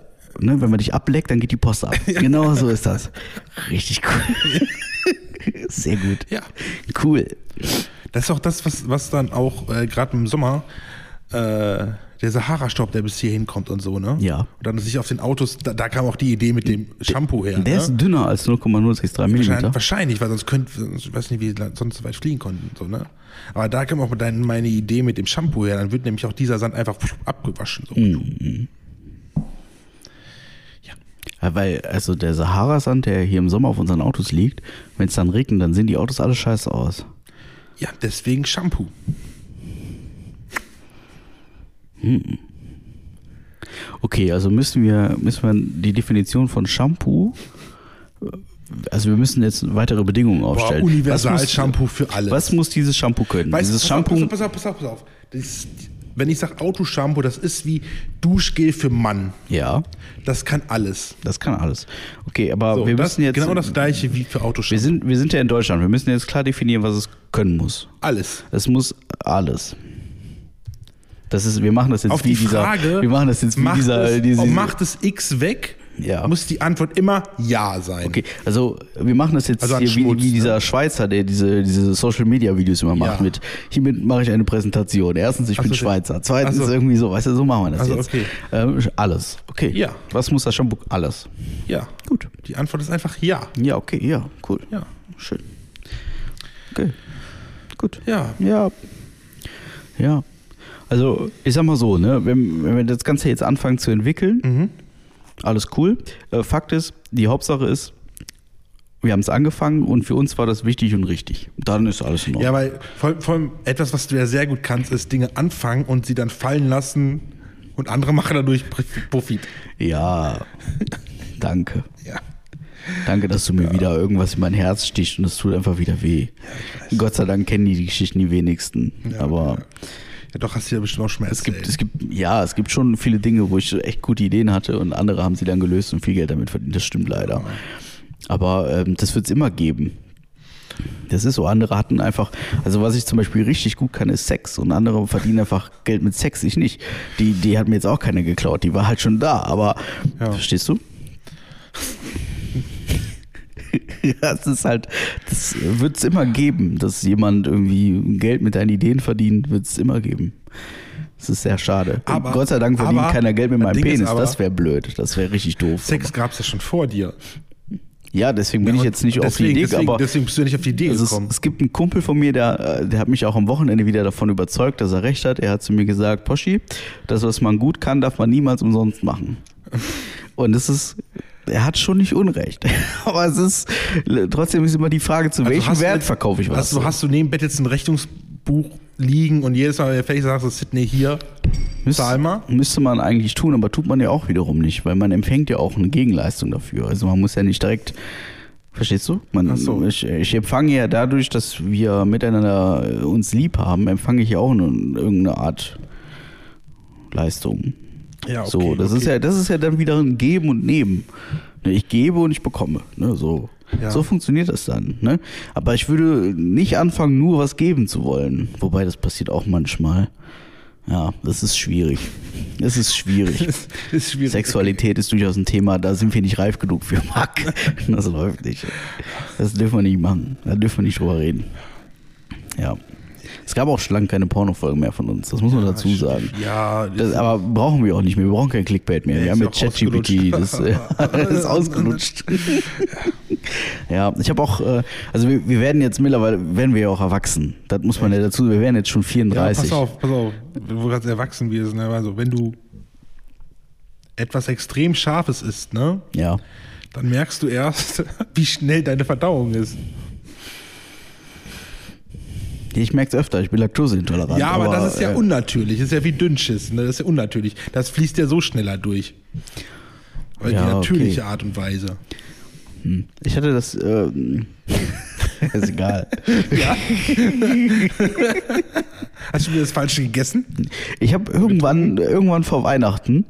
wenn man dich ableckt, dann geht die Post ab. Genau so ist das. Richtig cool. Sehr gut. Ja. Cool. Das ist auch das, was, was dann auch äh, gerade im Sommer äh, der Sahara-Staub, der bis hier hinkommt und so, ne? Ja. Und dann sich auf den Autos, da, da kam auch die Idee mit dem Shampoo her. Der ne? ist dünner als 0,063 Wahrscheinlich, mm. wahrscheinlich, weil sonst könnte, ich weiß nicht, wie sie sonst so weit fliegen konnten. So, ne? Aber da kam auch meine Idee mit dem Shampoo her. Dann wird nämlich auch dieser Sand einfach abgewaschen. So. Mhm. Ja, weil, also der Sahara-Sand, der hier im Sommer auf unseren Autos liegt, wenn es dann regnet, dann sehen die Autos alle scheiße aus. Ja, deswegen Shampoo. Okay, also müssen wir, müssen wir die Definition von Shampoo, also wir müssen jetzt weitere Bedingungen aufstellen. Was muss- Universal-Shampoo für alles. Was muss dieses Shampoo können? Weißt, dieses pass, Shampoo, Auf, pass auf, pass auf, pass auf. Das, wenn ich sage Autoshampoo, das ist wie Duschgel für Mann. ja, Das kann alles. das kann alles. Okay, aber So, wir das, müssen jetzt, genau das gleiche wie für wir Autoshampoo. sind, wir sind ja in Deutschland, wir müssen jetzt klar definieren, was es können muss. Alles. Es muss alles. Das ist, wir machen das jetzt Auf wie die dieser, Frage, wir machen das jetzt wie macht, dieser, es, diese, ob macht es X weg Ja. muss die Antwort immer Ja sein. Okay, also wir machen das jetzt Also hier Schmutz, wie, wie ne? dieser Schweizer, der diese, diese Social Media Videos immer macht Ja. mit, hiermit mache ich eine Präsentation. Erstens, ich Ach bin so, Schweizer. Zweitens, so. irgendwie so, weißt du, so machen wir das Also, jetzt. okay. Ähm, alles. Okay. Ja. Was muss das schon? Alles. Ja. Gut. Die Antwort ist einfach Ja. Ja, okay, ja, cool. Ja. Schön. Okay. Gut. Ja. Ja. Ja. Also, ich sag mal so, ne, wenn, wenn wir das Ganze jetzt anfangen zu entwickeln, Mhm. Alles cool. Äh, Fakt ist, die Hauptsache ist, wir haben es angefangen und für uns war das wichtig und richtig. Dann ist alles in Ordnung. Ja, weil vor, vor allem etwas, was du ja sehr gut kannst, ist Dinge anfangen und sie dann fallen lassen und andere machen dadurch Profit. Ja. Danke. Ja. Danke, dass du mir wieder irgendwas in mein Herz stichst und es tut einfach wieder weh. Gott sei Dank kennen die die Geschichten die wenigsten. Ja, aber ja. Ja, doch, hast du ja bestimmt auch schon mal es gibt, es gibt, ja, es gibt schon viele Dinge, wo ich echt gute Ideen hatte und andere haben sie dann gelöst und viel Geld damit verdient. Das stimmt leider. Aber ähm, das wird es immer geben. Das ist so. Andere hatten einfach, also was ich zum Beispiel richtig gut kann, ist Sex und andere verdienen einfach Geld mit Sex, ich nicht. Die, die hat mir jetzt auch keine geklaut, die war halt schon da, aber Ja. verstehst du? ja, es ist halt, das wird es immer geben, dass jemand irgendwie Geld mit deinen Ideen verdient, wird es immer geben. Das ist sehr schade. Aber- Gott sei Dank verdient aber- keiner Geld mit meinem Ding ist Penis. aber- das wäre blöd. Das wäre richtig doof. Sex gab es ja schon vor dir. Ja, deswegen bin ich Und jetzt nicht auf die deswegen, Idee, deswegen, aber deswegen bist du ja nicht auf die Idee also es, gekommen. es gibt einen Kumpel von mir, der, äh, der hat mich auch am Wochenende wieder davon überzeugt, dass er recht hat. Er hat zu mir gesagt, Poschi, das, was man gut kann, darf man niemals umsonst machen. Und es ist, er hat schon nicht Unrecht. Aber es ist, trotzdem ist immer die Frage, zu welchem Also hast du Wert verkaufe ich was. Also hast du neben Bett jetzt ein Rechnungsbuch liegen und jedes Mal, wenn du fertig sagst, du, Sydney hier, Müsst- zahl mal. Müsste man eigentlich tun, aber tut man ja auch wiederum nicht, weil man empfängt ja auch eine Gegenleistung dafür. Also man muss ja nicht direkt, verstehst du? Man, so. ich, ich empfange ja dadurch, dass wir miteinander äh, uns lieb haben, empfange ich ja auch eine, irgendeine Art Leistung. Ja, okay, so, das okay. ist ja, das ist ja dann wieder ein Geben und Nehmen. Ne, Ich gebe und ich bekomme. Ne, so. Ja. so funktioniert das dann. Ne? Aber ich würde nicht anfangen, nur was geben zu wollen. Wobei das passiert auch manchmal. Ja, das ist schwierig. Das ist schwierig. ist schwierig. Sexualität ist durchaus ein Thema, da sind wir nicht reif genug für Marc. Das läuft nicht. Das dürfen wir nicht machen. Da dürfen wir nicht drüber reden. Ja. Es gab auch schon lange keine Pornofolgen mehr von uns, das muss man dazu sagen. Ja, Das, aber brauchen wir auch nicht mehr. Wir brauchen kein Clickbait mehr. Nee, wir haben mit ja ChatGPT. Das, ist ausgelutscht. ja, ich habe auch, äh, also wir, wir werden jetzt mittlerweile, werden wir ja auch erwachsen. Das muss man ja dazu, wir werden jetzt schon ja, 34. pass auf, pass auf. Wo du gerade erwachsen wirst, ne? Also, wenn du etwas extrem Scharfes isst, ne? Ja. Dann merkst du erst, wie schnell deine Verdauung ist. Ich merke es öfter, ich bin laktoseintolerant. Ja, aber, das ist ja äh, unnatürlich. Das ist ja wie Dünnschiss. Ne? Das ist ja unnatürlich. Das fließt ja so schneller durch. Weil Ja, die natürliche okay. Art und Weise. Ich hatte das, äh, ist egal. Ja. Hast du mir das Falsche gegessen? Ich habe irgendwann, irgendwann vor Weihnachten,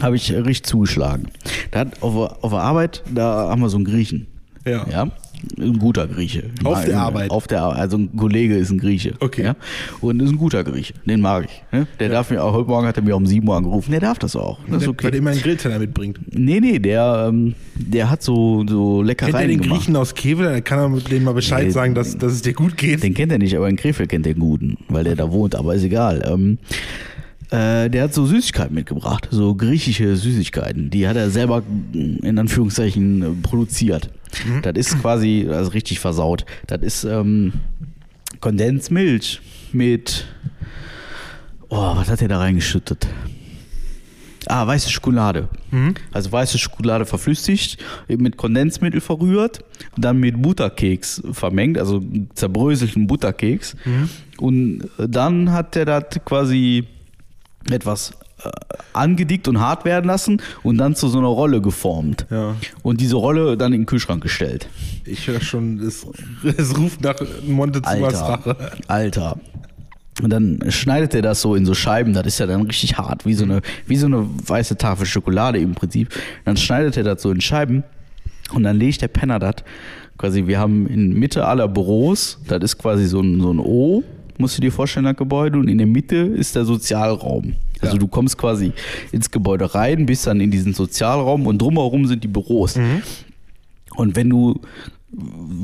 habe ich richtig zugeschlagen. Da hat auf, der- auf der Arbeit, da haben wir so einen Griechen. Ja. Ja. Ein guter Grieche. Auf der Arbeit? Auf der Arbeit. Also ein Kollege ist ein Grieche. Okay. Ja? Und ist ein guter Grieche. Den mag ich. Ne? Der darf mir auch, heute Morgen hat er mir um 7 Uhr angerufen. Der darf das auch. Das ist Der- Weil okay. der immer einen Grillteller mitbringt. Nee, nee, der, ähm, der hat so, so Kennt Leckereien er den gemacht. Griechen aus Kevel? Dann kann er mit dem mal Bescheid Nee. sagen, dass, dass es dir gut geht. Den kennt er nicht, aber in Krefeld kennt er den Guten, weil der da wohnt, aber ist egal. Ähm, äh, der hat so Süßigkeiten mitgebracht, so griechische Süßigkeiten. Die hat er selber in Anführungszeichen äh, produziert. Das ist quasi, also richtig versaut. Das ist ähm, Kondensmilch mit. Oh, was hat er da reingeschüttet? Ah, weiße Schokolade. Also weiße Schokolade verflüssigt, mit Kondensmittel verrührt, dann mit Butterkeks vermengt, also zerbröselten Butterkeks. Und dann hat er das quasi etwas angedickt und hart werden lassen und dann zu so einer Rolle geformt. Ja. Und diese Rolle dann in den Kühlschrank gestellt. Ich höre schon, es, es ruft nach Montezumas. Rache. Alter. Und dann schneidet er das so in so Scheiben, das ist ja dann richtig hart, wie so eine, wie so eine weiße Tafel Schokolade im Prinzip. Dann schneidet er das so in Scheiben und dann legt der Penner das quasi, wir haben in Mitte aller Büros, das ist quasi so ein, so ein O, musst du dir vorstellen, das Gebäude, und in der Mitte ist der Sozialraum. Also Ja. du kommst quasi ins Gebäude rein, bist dann in diesen Sozialraum und drumherum sind die Büros. Mhm. Und wenn du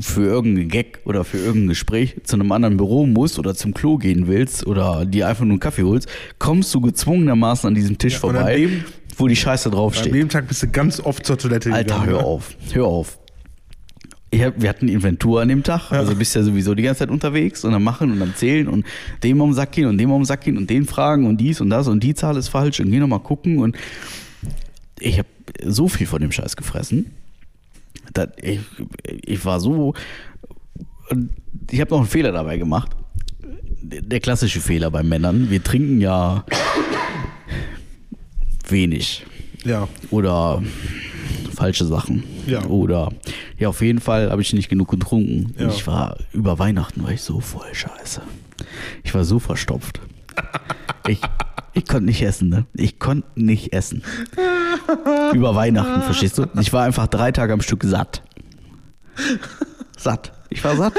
für irgendeinen Gag oder für irgendein Gespräch zu einem anderen Büro musst oder zum Klo gehen willst oder dir einfach nur einen Kaffee holst, kommst du gezwungenermaßen an diesem Tisch Ja, an vorbei, dem- wo die Scheiße An draufsteht. dem Tag bist du ganz oft zur Toilette Alter, gegangen. hör ne? auf, hör auf. Hab, wir hatten Inventur an dem Tag, also bist ja sowieso die ganze Zeit unterwegs und dann machen und dann zählen und dem um den Sack gehen und dem um den Sack gehen und den fragen und dies und das und die Zahl ist falsch und geh nochmal gucken und ich habe so viel von dem Scheiß gefressen. dass ich, ich war so. Ich habe noch einen Fehler dabei gemacht. Der klassische Fehler bei Männern. Wir trinken ja wenig Ja. oder falsche Sachen. Ja. Oder ja, auf jeden Fall habe ich nicht genug getrunken. Ja. Ich war über Weihnachten war ich so voll scheiße. Ich war so verstopft. Ich, ich konnte nicht essen, ne? Ich konnte nicht essen. Über Weihnachten, verstehst du? Ich war einfach drei Tage am Stück satt. Satt. Ich war satt.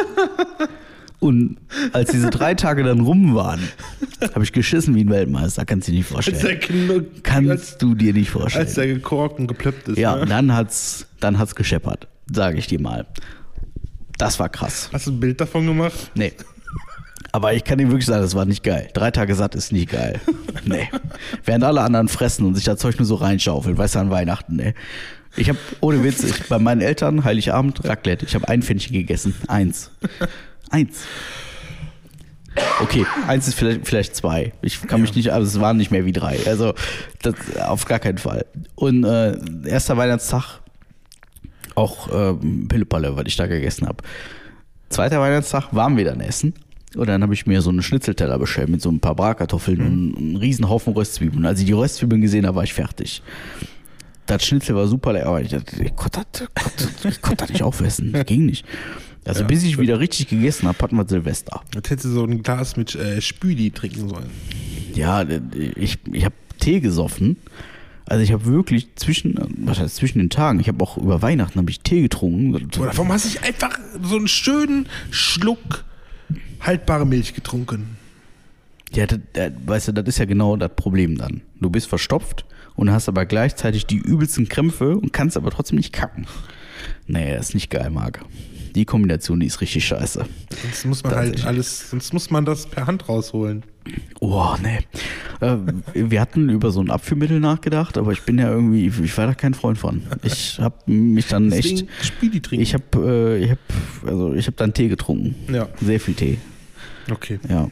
Und als diese drei Tage dann rum waren, habe ich geschissen wie ein Weltmeister. Kannst du dir nicht Als vorstellen. Als, Kannst du dir nicht vorstellen. als der gekorkt und geplöppt ist. Ja, ne? dann hat's, dann hat's gescheppert, sage ich dir mal. Das war krass. Hast du ein Bild davon gemacht? Nee. Aber ich kann dir wirklich sagen, das war nicht geil. Drei Tage satt ist nicht geil. Nee. Während alle anderen fressen und sich das Zeug nur so reinschaufeln, weißt du, an Weihnachten, ey. Ich habe, ohne Witz, ich, bei meinen Eltern, Heiligabend, Raclette. Ich habe ein Pfännchen gegessen. Eins. Eins. Okay, eins ist vielleicht, vielleicht zwei. Ich kann mich nicht, aber es waren nicht mehr wie drei. Also, das auf gar keinen Fall. Und äh, erster Weihnachtstag, auch äh, Pillepalle, was ich da gegessen habe. Zweiter Weihnachtstag waren wir dann essen. Und dann habe ich mir so einen Schnitzelteller bestellt mit so ein paar Bratkartoffeln und einem riesen Haufen Röstzwiebeln. Als ich die Röstzwiebeln gesehen habe, war ich fertig. Das Schnitzel war super lecker, aber ich, dachte, ich, konnte, das, konnte, ich konnte das nicht aufessen. Das ging nicht. Also bis ich wieder richtig gegessen habe, hatten wir Silvester. Jetzt hättest du so ein Glas mit äh, Spüli trinken sollen. Ja, ich, ich habe Tee gesoffen. Also ich habe wirklich zwischen, was heißt zwischen den Tagen, ich habe auch über Weihnachten habe ich Tee getrunken. Oder warum hast du nicht einfach so einen schönen Schluck haltbare Milch getrunken? Ja, das, das, weißt du, das ist ja genau das Problem dann. Du bist verstopft und hast aber gleichzeitig die übelsten Krämpfe und kannst aber trotzdem nicht kacken. Das ist nicht geil, Marc. Die Kombination, die ist richtig scheiße. Sonst muss man halt Tatsächlich. alles, sonst muss man das per Hand rausholen. Oh, nee. Äh, wir hatten über so ein Abführmittel nachgedacht, aber ich bin ja irgendwie, ich war da kein Freund von. Ich habe mich dann echt, Deswegen Spüli trinken. ich habe, äh, ich habe, also ich habe dann Tee getrunken. Ja. Sehr viel Tee. okay. Ja.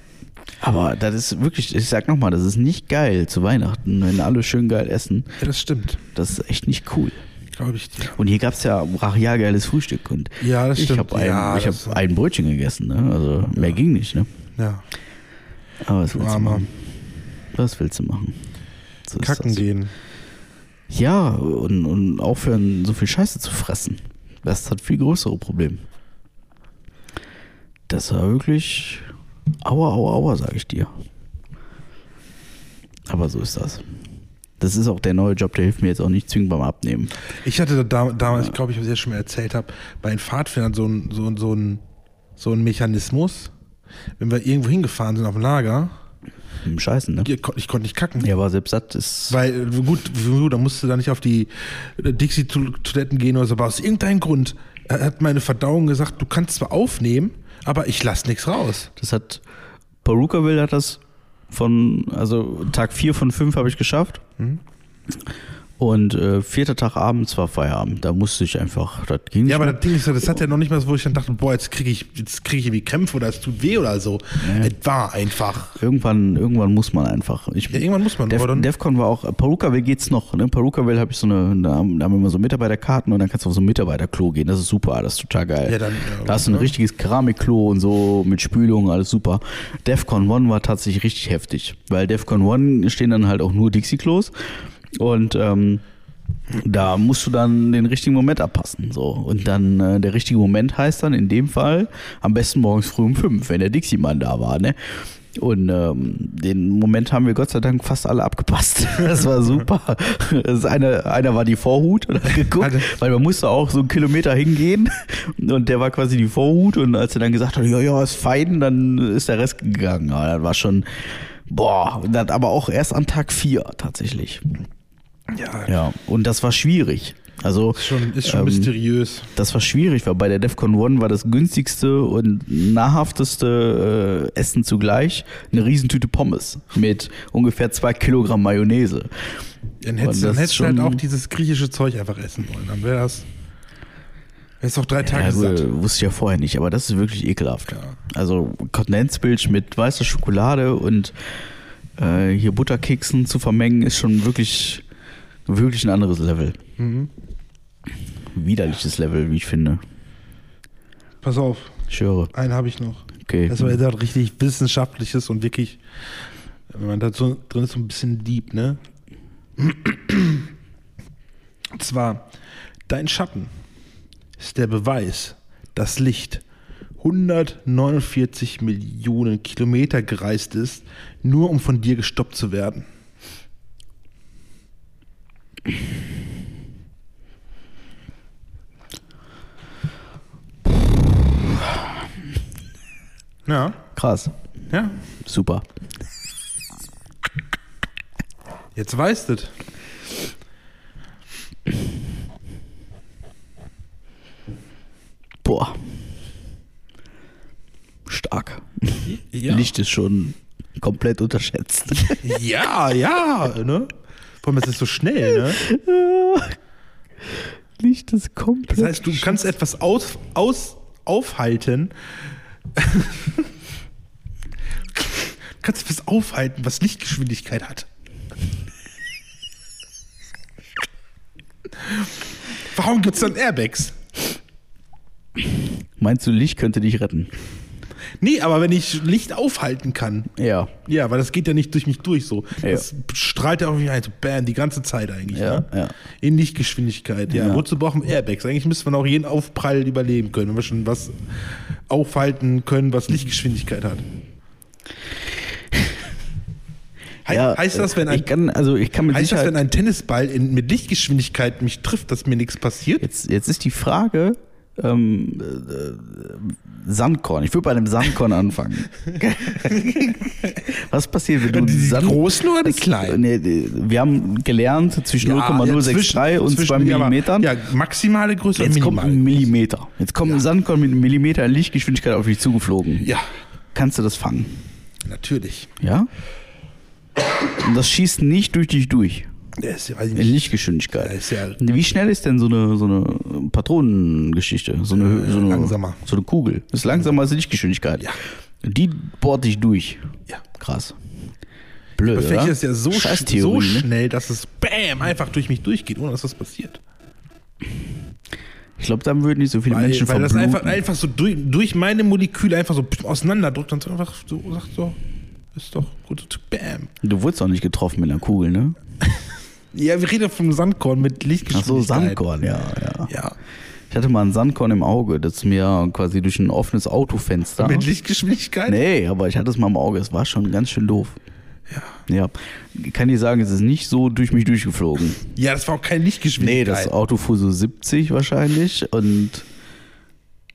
Aber das ist wirklich, ich sag nochmal, das ist nicht geil zu Weihnachten, wenn alle schön geil essen. Ja, das stimmt. Das ist echt nicht cool. Glaube ich dir. Und hier gab es ja brachial geiles Frühstück und Ja, das ich stimmt. habe ein, Ja, ich das- hab ein Brötchen gegessen, ne? Also mehr ging nicht, ne? Ja. Aber was willst du machen? Was willst du machen? So Kacken gehen. Ja, und, und aufhören, so viel Scheiße zu fressen. Das das viel größere Problem. Das war wirklich aua, aua, aua, sag ich dir. Aber so ist das. Das ist auch der neue Job, der hilft mir jetzt auch nicht zwingend beim Abnehmen. Ich hatte da, damals, ich glaube, ich habe es ja schon mal erzählt habe, bei den Pfadfindern so ein, so, so, ein, so ein Mechanismus. Wenn wir irgendwo hingefahren sind auf dem Lager, Hm, Scheiße, ne? ich, ich konnte nicht kacken. Ja, aber selbst das ist. Weil, gut, da musst du da nicht auf die äh, Dixie-Toiletten gehen oder so, aber aus irgendeinem Grund hat meine Verdauung gesagt, du kannst zwar aufnehmen, aber ich lass nichts raus. Das hat. Perukaville hat das von. Also Tag 4 von 5 habe ich geschafft. Mhm. Und äh, vierter Tag abends war Feierabend. Da musste ich einfach. Das ging Ja, aber mehr. das Ding ist, ja, das hat ja noch nicht mal so, wo ich dann dachte, boah, jetzt kriege ich, jetzt kriege ich irgendwie Krämpfe oder es tut weh oder so. Ja. Es war einfach. Irgendwann, irgendwann muss man einfach. Ich, Ja, irgendwann muss man, Def, dann- Defcon war auch, Perukaville geht's noch. Ne? Perukaville habe ich so eine, da haben da haben wir immer so Mitarbeiterkarten und dann kannst du auf so ein Mitarbeiterklo gehen. Das ist super, das ist total geil. Ja, dann, ja, da hast du ein richtiges Keramikklo und so mit Spülung, alles super. Defcon One war tatsächlich richtig heftig, weil Defcon One stehen dann halt auch nur Dixie-Klos und ähm, da musst du dann den richtigen Moment abpassen. So. Und dann äh, der richtige Moment heißt dann in dem Fall am besten morgens früh um fünf, wenn der Dixie-Mann da war. Ne? Und ähm, den Moment haben wir Gott sei Dank fast alle abgepasst. Das war super. Das eine, einer war die Vorhut und hat geguckt, Hatte- weil man musste auch so einen Kilometer hingehen und der war quasi die Vorhut und als er dann gesagt hat, ja, ja, ist fein, dann ist der Rest gegangen. Aber das war schon, boah, das aber auch erst an Tag vier tatsächlich. Ja, Ja, und das war schwierig. Also ist schon, ist schon ähm, mysteriös. das war schwierig, weil bei der DEFCON One war das günstigste und nahrhafteste äh, Essen zugleich eine Riesentüte Pommes mit ungefähr zwei Kilogramm Mayonnaise. Dann hättest, dann hättest du halt auch dieses griechische Zeug einfach essen wollen. Dann wäre das. Wärst doch drei Tage Ja, satt. wusste ich ja vorher nicht, aber das ist wirklich ekelhaft. Ja. Also Kondensmilch mit weißer Schokolade und äh, hier Butterkeksen zu vermengen ist schon wirklich, wirklich ein anderes Level. Mhm. Widerliches Level, wie ich finde. Pass auf, Ich höre. einen habe ich noch. Okay. Das war jetzt auch richtig wissenschaftliches und wirklich, wenn man da so drin ist, so ein bisschen deep, ne? Und zwar, dein Schatten ist der Beweis, dass Licht 149 Millionen Kilometer gereist ist, nur um von dir gestoppt zu werden. Ja, Krass. ja. Super. Jetzt weißt du. Boah. Stark. Ja. Licht ist schon komplett unterschätzt. Ja, ja, ne? Vor allem, es ist so schnell, ne? Licht ist komplett. Das heißt, du kannst etwas aus, aus, aufhalten. Du kannst etwas aufhalten, was Lichtgeschwindigkeit hat. Warum gibt es dann Airbags? Meinst du, Licht könnte dich retten? Nee, aber wenn ich Licht aufhalten kann. Ja. Ja, weil das geht ja nicht durch mich durch so. Ja. Das strahlt ja auf mich ein, so bam, die ganze Zeit eigentlich. Ja, ne? ja. In Lichtgeschwindigkeit, ja. Ja. Wozu brauchen wir Airbags? Eigentlich müsste man auch jeden Aufprall überleben können, wenn wir schon was aufhalten können, was Lichtgeschwindigkeit hat. He ja heißt das, wenn ein, ich kann, also ich kann mit heißt das, wenn ein Tennisball in, mit Lichtgeschwindigkeit mich trifft, dass mir nichts passiert? jetzt, jetzt ist die Frage, ähm, äh, Sandkorn. Ich würde bei einem Sandkorn anfangen. Was passiert, wenn du Die Sand großen oder die kleinen? Nee, die- wir haben gelernt zwischen 0,063 und 2 ja, aber- Millimetern. Ja, maximale Größe Jetzt kommt ein Millimeter. Jetzt kommt ein Sandkorn mit einem Millimeter Lichtgeschwindigkeit auf dich zugeflogen. Ja, Kannst du das fangen? natürlich. Ja? Und das schießt nicht durch dich durch. Ist, nicht. Lichtgeschwindigkeit. Ist ja- Wie schnell ist denn so eine, so eine Patronengeschichte? So eine, so eine, langsamer. So eine Kugel. Ist langsamer als die Lichtgeschwindigkeit. Ja. Die bohrt dich durch. Ja. Krass. Blöd. Aber vielleicht oder? ist ja so, sch so ne? schnell, dass es bam einfach durch mich durchgeht, ohne dass was passiert. Ich glaube, dann würden nicht so viele Weil, Menschen weil das verbluten. einfach, einfach so durch, durch meine Moleküle einfach so auseinanderdrückt und einfach so sagt so, ist doch gut, bam. du wurdest auch nicht getroffen mit einer Kugel, ne? Ja, wir reden vom Sandkorn mit Ach Lichtgeschwindigkeit. so, Sandkorn, ja, ja. Ja, Ich hatte mal ein Sandkorn im Auge, das mir quasi durch ein offenes Autofenster. mit Lichtgeschwindigkeit? Nee, aber ich hatte es mal im Auge. Es war schon ganz schön doof. Ja. Ja. Ich kann dir sagen, es ist nicht so durch mich durchgeflogen. Ja, das war auch keine Nee, Lichtgeschwindigkeit. das Auto fuhr so 70 wahrscheinlich und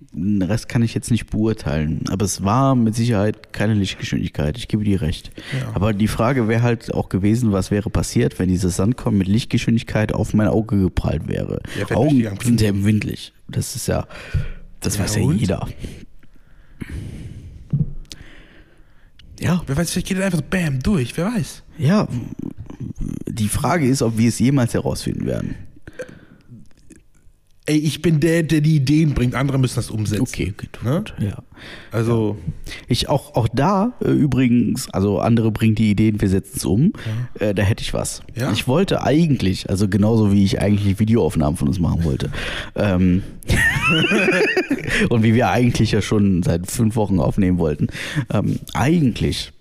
den Rest kann ich jetzt nicht beurteilen. Aber es war mit Sicherheit keine Lichtgeschwindigkeit. Ich gebe dir recht. Ja. Aber die Frage wäre halt auch gewesen, was wäre passiert, wenn dieses Sandkorn mit Lichtgeschwindigkeit auf mein Auge geprallt wäre. Ja, Augen sind ja empfindlich. Das ist ja, das Ja, weiß ja und? jeder. Ja, Wer weiß, vielleicht geht er einfach so bam durch, wer weiß. ja. Die Frage ist, ob wir es jemals herausfinden werden. Ey, ich bin der, der die Ideen bringt, andere müssen das umsetzen. Okay, gut. Ne? Ja. Also, Ich auch, auch da äh, übrigens, also andere bringen die Ideen, wir setzen es um. Äh, da hätte ich was. Ja. Ich wollte eigentlich, also genauso wie ich eigentlich Videoaufnahmen von uns machen wollte. Ähm, und wie wir eigentlich ja schon seit fünf Wochen aufnehmen wollten. Ähm, eigentlich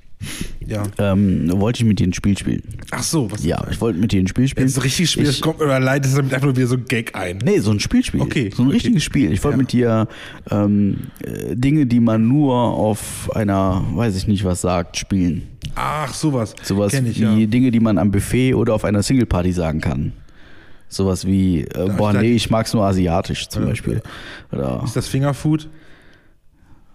Ja. ähm, wollte ich mit dir ein Spiel spielen. Ach so, was Ja, ich wollte mit dir ein Spiel spielen. Wenn es richtig Spiel Ich- ist, kommt mir leid, ist damit einfach nur wieder so ein Gag ein. Nee, so ein Spielspiel. Okay, So ein okay. richtiges Spiel. Ich wollte Ja. mit dir ähm, äh, Dinge, die man nur auf einer, weiß ich nicht was sagt, spielen. Ach, sowas. Sowas ich, wie ja. Dinge, die man am Buffet oder auf einer Singleparty sagen kann. Sowas wie, äh, boah, nee, ich mag's nur asiatisch zum Beispiel. Oder Ist das Fingerfood?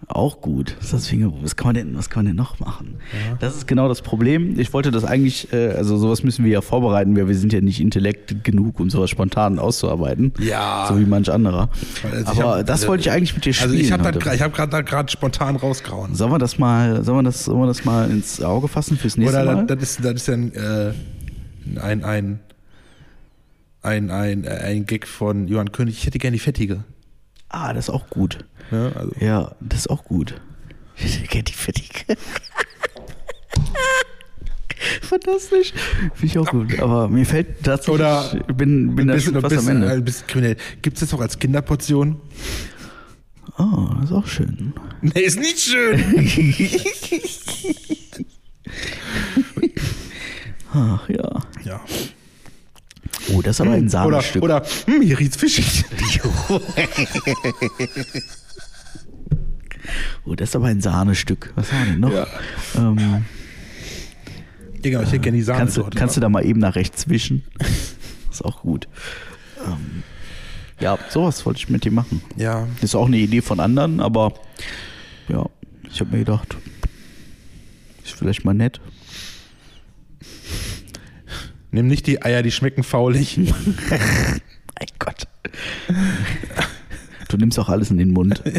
Auch gut. Was, ist das Finger, was, kann man denn, was kann man denn noch machen? Das ist genau das Problem. Ich wollte das eigentlich, äh, also sowas müssen wir ja vorbereiten, weil wir sind ja nicht intellekt genug, um sowas spontan auszuarbeiten. Ja. So wie manch anderer. Also Aber hab- das wollte ich eigentlich mit dir spielen. Also ich habe ich hab gerade da gerade spontan rausgehauen. Sollen wir das mal, sollen wir das, sollen wir das mal ins Auge fassen fürs nächste Oder Mal? das, das ist das ist dann äh, ein ein ein ein äh, ein Gag von Johann König. Ich hätte gerne die fettige. Ah, das ist auch gut. Ja, also. Ja, das ist auch gut. Die fertig. Fantastisch. Finde ich auch gut. Aber mir fällt tatsächlich, Oder ich bin, bin da bisschen, schon fast am bisschen, Ende. ein bisschen kriminell. Gibt es das auch als Kinderportion? Oh, das ist auch schön. Nee, ist nicht schön. Ach ja. ja. Oh, das ist aber ein Oder, Sahnestück. oder hm, hier riecht's fischig. Oh, das ist aber ein Sahnestück. Was haben wir denn noch? Ja. Ähm, Digga, ich hätte gerne die Sahne kannst, du, kannst du da mal eben nach rechts wischen? ist auch gut. Ähm, ja, sowas wollte ich mit dir machen. Ja. Ist auch eine Idee von anderen, aber ja, ich habe mir gedacht, ist vielleicht mal nett. Nimm nicht die Eier, die schmecken faulig. Mein Gott. Du nimmst auch alles in den Mund.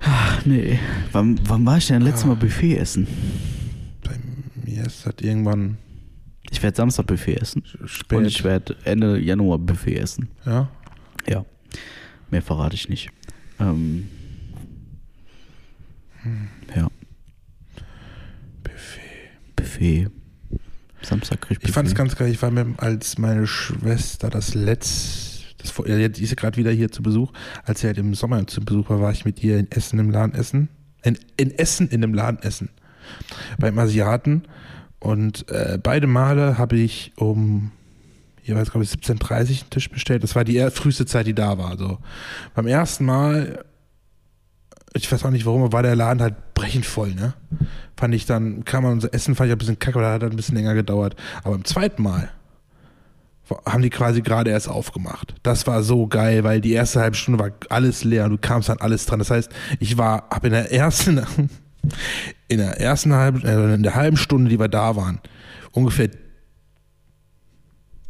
Ach, nee. Wann, wann war ich denn letztes Mal Buffet essen? Bei mir ist das irgendwann Ich werde Samstag Buffet essen. spät. Und ich werde Ende Januar Buffet essen. ja. Ja. Mehr verrate ich nicht. Ähm, ja. Buffet. Buffet. Samstag krieg ich Ich fand es ganz geil. Ich war mit, als meine Schwester das letzte, das, die ist ja gerade wieder hier zu Besuch. Als sie halt im Sommer zu Besuch war, war ich mit ihr in Essen im Laden essen. In, in Essen in einem Laden essen. Beim Asiaten. Und äh, beide Male habe ich um jeweils, glaube ich, 17.30 Uhr einen Tisch bestellt. Das war die früheste Zeit, die da war. Also beim ersten Mal, ich weiß auch nicht warum, aber war der Laden halt brechend voll, ne? Fand ich dann, kam man unser Essen, fand ich ein bisschen kacke, aber da hat ein bisschen länger gedauert. Aber im zweiten Mal haben die quasi gerade erst aufgemacht. Das war so geil, weil die erste halbe Stunde war alles leer und du kamst an alles dran. Das heißt, ich war, hab in der ersten, in der ersten halben, äh, in der halben Stunde, die wir da waren, ungefähr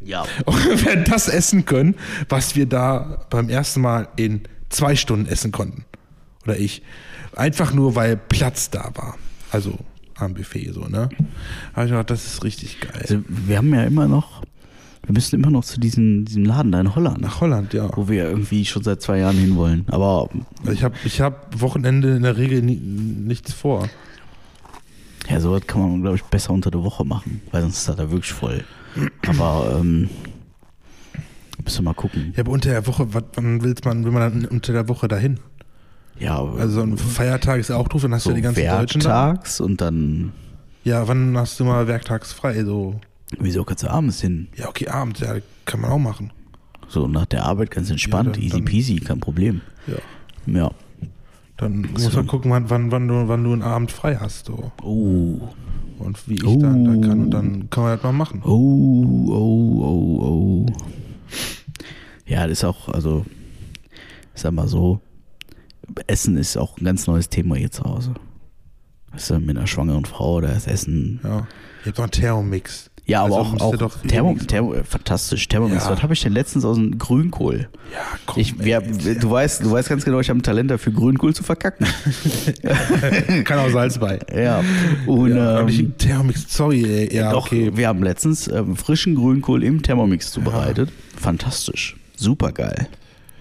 Ja. ungefähr das essen können, was wir da beim ersten Mal in zwei Stunden essen konnten. Oder ich. Einfach nur, weil Platz da war. Also am Buffet so, ne? Habe ich gedacht, das ist richtig geil. Also, wir haben ja immer noch, wir müssen immer noch zu diesem, diesem Laden da in Holland, Nach Holland, ja. wo wir irgendwie schon seit zwei Jahren hinwollen. Aber Also Ich habe ich hab Wochenende in der Regel nie, nichts vor. ja, sowas kann man, glaube ich, besser unter der Woche machen, weil sonst ist das da wirklich voll. Aber ähm, müssen wir mal gucken. Ja, aber unter der Woche, wat, wann willst man, will man dann unter der Woche dahin? Ja, aber Also so ein Feiertag ist ja auch doof, dann hast so du ja die ganzen Deutschen da. werktags und dann, Ja, wann hast du mal werktags frei? So, wieso kannst du abends hin? ja, okay, abends, ja, kann man auch machen. So nach der Arbeit ganz entspannt, dann- easy dann- peasy, kein Problem. Ja. Ja. Dann muss man gucken, wann, wann, wann, du, wann du einen Abend frei hast. So. Oh, Und wie ich dann da kann. Und dann kann man das mal machen. oh, oh, oh, oh. Ja, das ist auch, also, ich sag mal so, Essen ist auch ein ganz neues Thema hier zu Hause. Weißt du, mit einer schwangeren Frau, da ist Essen. Ja. Ihr habt doch einen Thermomix. Ja, aber Also auch, auch doch Thermo, Thermo, fantastisch, Thermomix. Ja. Was habe ich denn letztens aus dem Grünkohl? Ja, komm. Ich, wir, ey, du, weißt, du weißt ganz genau, ich habe ein Talent dafür, Grünkohl zu verkacken. kann auch Salz bei. ja. Und, ja, ähm, Thermomix, sorry, ey. Ja, Doch, okay. wir haben letztens ähm, frischen Grünkohl im Thermomix zubereitet. Fantastisch. Super geil.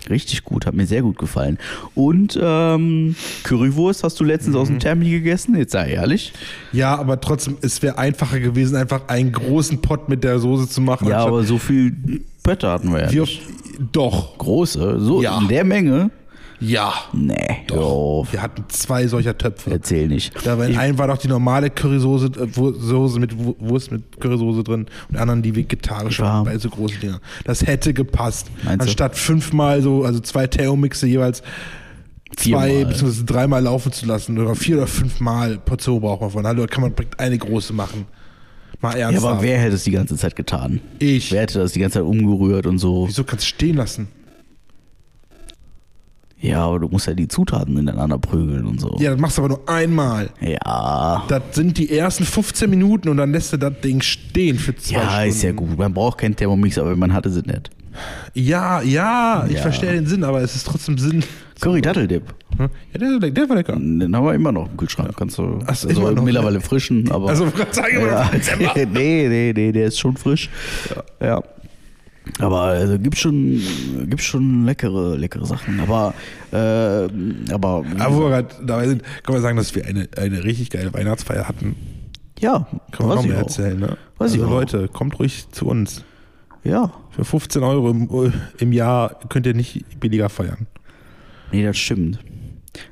Richtig gut, hat mir sehr gut gefallen. Und ähm, Currywurst hast du letztens aus Mhm. dem Thermi gegessen? Jetzt sei ehrlich. Ja, aber trotzdem, es wäre einfacher gewesen, einfach einen großen Pott mit der Soße zu machen. Ja, aber so viel Bötter hatten wir ja wie nicht. doch. Große, so Ja. in der Menge. Ja. Nee, auf. Wir hatten zwei solcher Töpfe. Erzähl nicht. Da war in einem war doch die normale Currysoße äh, Soße mit Wu- Wurst mit Currysoße drin und in der anderen die vegetarische Ja. bei so großen Dinger. Das hätte gepasst. Meinst du? Anstatt fünfmal so, also zwei Thermomixe jeweils zwei bzw. dreimal laufen zu lassen oder vier oder fünfmal Portion braucht man von. Hallo, da kann man direkt eine große machen. Mal Ja, ernsthaft. aber wer hätte es die ganze Zeit getan? Ich. Wer hätte das die ganze Zeit umgerührt und so? Wieso kannst du stehen lassen? Ja, aber du musst ja die Zutaten ineinander prügeln und so. Ja, das machst du aber nur einmal. Ja. Das sind die ersten 15 Minuten und dann lässt du das Ding stehen für zwei Ja, Stunden. ist ja gut. Man braucht keinen Thermomix, aber man hatte sie nicht. Ja, ja, ich Ja. verstehe den Sinn, aber es ist trotzdem Sinn. Curry Datteldip. Ja, der, der war lecker. Den haben wir immer noch im Kühlschrank. Kannst du. Ach so, also mittlerweile frischen, aber. Also, ich sagen, ja. nee, nee, nee, der ist schon frisch. Ja. Aber also, gibt schon, gibt schon leckere, leckere Sachen. Aber, äh, aber, Aber wo wir gerade dabei sind, kann man sagen, dass wir eine, eine richtig geile Weihnachtsfeier hatten. ja, Kann man ich auch. erzählen, ne? Weiß ich also auch. Leute, kommt ruhig zu uns. Ja, Für 15 Euro im, im Jahr könnt ihr nicht billiger feiern. nee, das stimmt.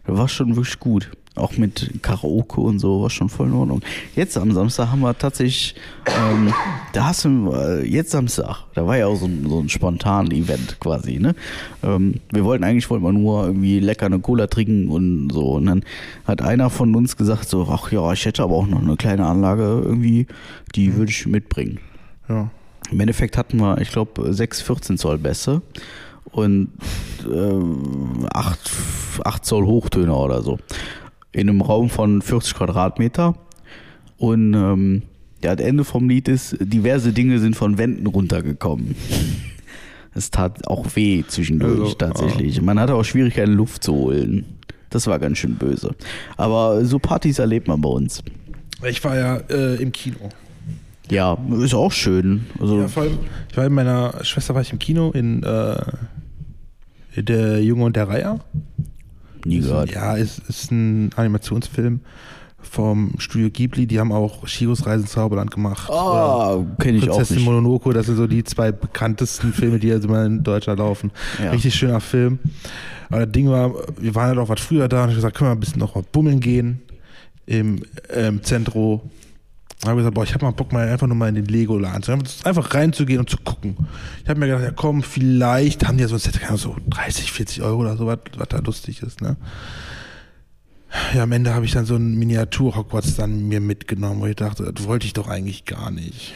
Das war schon wirklich gut. Auch mit Karaoke und so war schon voll in Ordnung. Jetzt am Samstag haben wir tatsächlich, ähm, da hast du, äh, jetzt Samstag, da war ja auch so ein, so ein spontan Event quasi, ne? Ähm, wir wollten eigentlich, wollten wir nur irgendwie lecker eine Cola trinken und so. Und dann hat einer von uns gesagt so, ach ja, ich hätte aber auch noch eine kleine Anlage irgendwie, die würde ich mitbringen. Ja. Im Endeffekt hatten wir, ich glaube, sechs 14 Zoll Bässe und äh, 8, 8 Zoll Hochtöner oder so. In einem Raum von 40 Quadratmeter. Und ähm, ja, das Ende vom Lied ist, diverse Dinge sind von Wänden runtergekommen. Es tat auch weh zwischendurch Also, tatsächlich. Man hatte auch Schwierigkeiten, Luft zu holen. Das war ganz schön böse. Aber so Partys erlebt man bei uns. Ich war ja äh, im Kino. Ja, ist auch schön. Also, Ja, vor allem, ich war mit meiner Schwester war ich im Kino in äh, Der Junge und der Reiher. Nie gehört. Ja, es ist ein Animationsfilm vom Studio Ghibli. Die haben auch Shiros Reisen ins Zauberland gemacht. Ah, kenne ich auch Prinzessin. Mononoke, das sind so die zwei bekanntesten Filme, die jetzt immer in Deutschland laufen. Ja. Richtig schöner Film. Aber das Ding war, wir waren halt auch was früher da und ich gesagt, können wir ein bisschen noch mal bummeln gehen im ähm, Zentro. Da habe ich gesagt, boah, ich habe mal Bock, mal einfach nur mal in den Lego-Laden zu einfach reinzugehen und zu gucken. Ich habe mir gedacht, ja komm, vielleicht haben die ja so ein Set, so 30, 40 Euro oder so, was, was da lustig ist, ne? Ja, am Ende habe ich dann so ein Miniatur-Hogwarts dann mir mitgenommen, wo ich dachte, das wollte ich doch eigentlich gar nicht.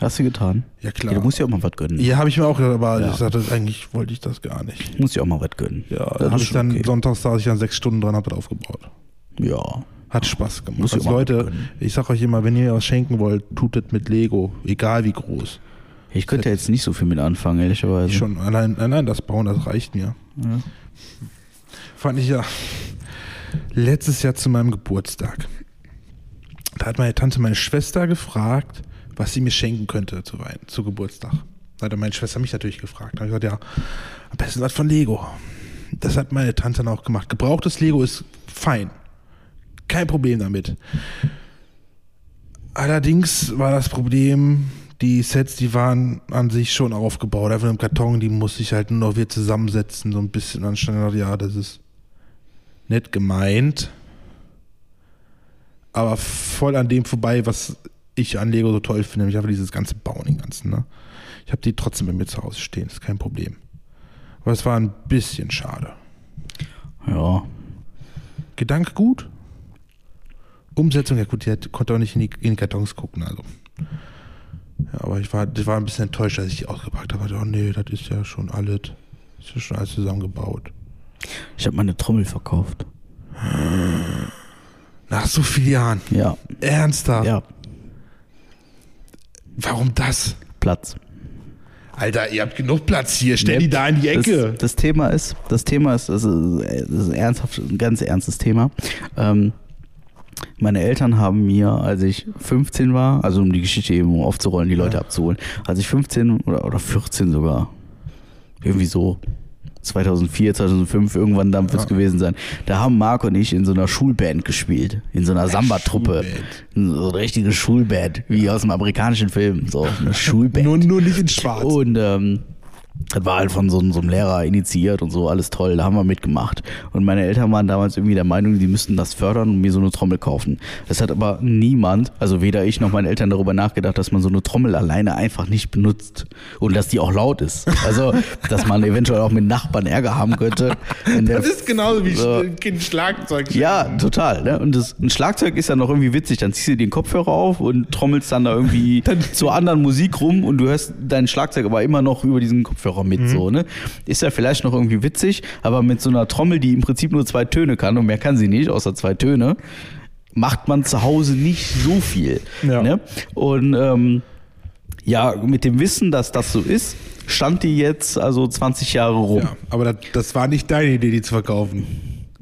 Hast du getan? Ja, klar. Ja, du musst ja auch mal was gönnen. Ja, habe ich mir auch gedacht, aber Ja. ich sagte, eigentlich wollte ich das gar nicht. Du musst ja auch mal was gönnen. Ja, das dann habe ich dann okay. sonntags saß ich dann sechs Stunden dran, habe das aufgebaut. Ja. Hat Spaß gemacht. Also Leute, gönnen. ich sag euch immer, wenn ihr was schenken wollt, tut das mit Lego, egal wie groß. Ich könnte jetzt nicht so viel mit anfangen, ehrlicherweise. Ich schon allein, allein das Bauen, das reicht mir. Ja. Fand ich ja letztes Jahr zu meinem Geburtstag. Da hat meine Tante meine Schwester gefragt, was sie mir schenken könnte zu zu Geburtstag. Da hat meine Schwester mich natürlich gefragt. Da habe ich gesagt, ja, am besten was von Lego. Das hat meine Tante dann auch gemacht. Gebrauchtes Lego ist fein. Kein Problem damit. Allerdings war das Problem, die Sets, die waren an sich schon aufgebaut, einfach im Karton, die musste ich halt nur noch wieder zusammensetzen, so ein bisschen. Da, ja, das ist nett gemeint, aber voll an dem vorbei, was ich an Lego so toll finde, nämlich einfach dieses ganze Bauen, den ganzen, ne? Ich habe die trotzdem bei mir zu Hause stehen, ist kein Problem. Aber es war ein bisschen schade. ja. Gedanke gut. Umsetzung, ja gut, die konnte auch nicht in die, in die Kartons gucken, also. Ja, aber ich war, ich war ein bisschen enttäuscht, als ich die ausgepackt habe. Ich dachte, oh nee, das ist ja schon alles, ist ja schon alles zusammengebaut. Ich habe meine Trommel verkauft. Nach so vielen Jahren. Ja. Ernsthaft? Ja. Warum das? Platz. Alter, ihr habt genug Platz hier. Stell die Nee, da in die Ecke. Das, das Thema ist, das Thema ist, das ist, das ist ernsthaft, ein ganz ernstes Thema. Ähm, meine Eltern haben mir, als ich 15 war, also um die Geschichte eben aufzurollen, die Leute Ja. abzuholen, als ich 15 oder, oder 14 sogar, irgendwie so, 2004, 2005, irgendwann dann wird es Ja. gewesen sein. Da haben Marc und ich in so einer Schulband gespielt, in so einer Samba-Truppe. So eine richtige Schulband, wie aus einem amerikanischen Film, so eine Schulband. nur, nur nicht in schwarz. Und ähm, Das war halt von so, so einem Lehrer initiiert und so, alles toll, da haben wir mitgemacht. Und meine Eltern waren damals irgendwie der Meinung, die müssten das fördern und mir so eine Trommel kaufen. Das hat aber niemand, also weder ich noch meine Eltern darüber nachgedacht, dass man so eine Trommel alleine einfach nicht benutzt und dass die auch laut ist. Also, dass man eventuell auch mit Nachbarn Ärger haben könnte. Das ist genauso wie so. ein Kind Schlagzeug. ja, total. Ne? Und das, ein Schlagzeug ist ja noch irgendwie witzig. Dann ziehst du den Kopfhörer auf und trommelst dann da irgendwie zur anderen Musik rum und du hörst dein Schlagzeug aber immer noch über diesen Kopfhörer mit. So, ne? Ist ja vielleicht noch irgendwie witzig, aber mit so einer Trommel, die im Prinzip nur zwei Töne kann und mehr kann sie nicht, außer zwei Töne, macht man zu Hause nicht so viel. Ja. Ne? Und ähm, ja, mit dem Wissen, dass das so ist, stand die jetzt also 20 Jahre rum. Ja, aber das, das war nicht deine Idee, die zu verkaufen.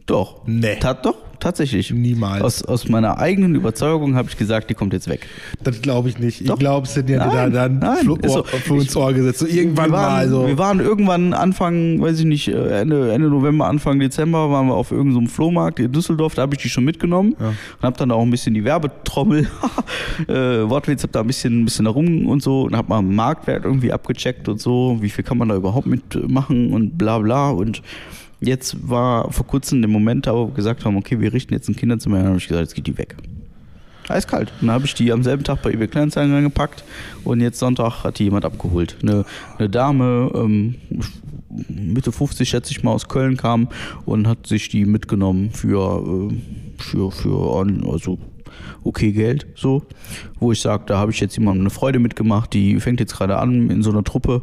Doch. Nee. Tat doch, tatsächlich. Niemals. Aus, aus meiner eigenen Überzeugung habe ich gesagt, die kommt jetzt weg. Das glaube ich nicht. Doch. Ich glaube, es sind ja da Nein, dann nein, so. Ohr- für uns Ohr gesetzt. So irgendwann wir waren, mal so. Wir waren irgendwann Anfang, weiß ich nicht, äh, Ende, Ende November, Anfang Dezember waren wir auf irgendeinem Flohmarkt in Düsseldorf, da habe ich die schon mitgenommen und habe dann auch ein bisschen die Werbetrommel, äh, Wortwitz, habe da ein bisschen, ein bisschen herum und so und habe mal Marktwert irgendwie abgecheckt und so, wie viel kann man da überhaupt mitmachen und bla bla und jetzt war vor kurzem der Moment, wo wir gesagt haben, okay, wir richten jetzt ein Kinderzimmer, dann habe ich gesagt, jetzt geht die weg. Eiskalt. Dann habe ich die am selben Tag bei eBay Kleinanzeigen reingepackt und jetzt Sonntag hat die jemand abgeholt. Eine, eine Dame, ähm, Mitte 50 schätze ich mal, aus Köln kam und hat sich die mitgenommen für, äh, für, für also okay Geld, so. Wo ich sage, da habe ich jetzt jemandem eine Freude mitgemacht, die fängt jetzt gerade an in so einer Truppe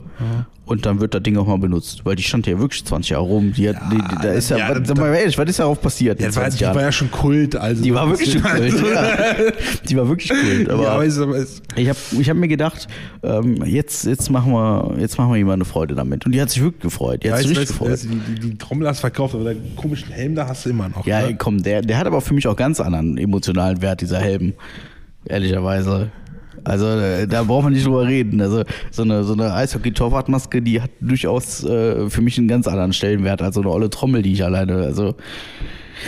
und dann wird das Ding auch mal benutzt, weil die stand ja wirklich 20 Jahre rum. Die hat, die, die, da ist ja, ja, was, das- mal ehrlich, was ist darauf passiert? ja, war, 20 die Jahren? war ja schon Kult. Also Die war wirklich Kult. Also, Ja. Die war wirklich Kult. Aber ja, aber es, aber ich habe ich hab mir gedacht, ähm, jetzt, jetzt, machen wir, jetzt machen wir jemand eine Freude damit. Und die hat sich wirklich gefreut. Die hat sich richtig gefreut. die, die, Trommel hast du verkauft, aber den komischen Helm da hast du immer noch. Ja, ne? komm, der, der hat aber für mich auch ganz anderen emotionalen Wert, dieser Helm. Ehrlicherweise. Also äh, da braucht man nicht drüber reden. Also so eine, so eine Eishockey-Torwartmaske, die hat durchaus äh, für mich einen ganz anderen Stellenwert als so eine olle Trommel, die ich alleine. Also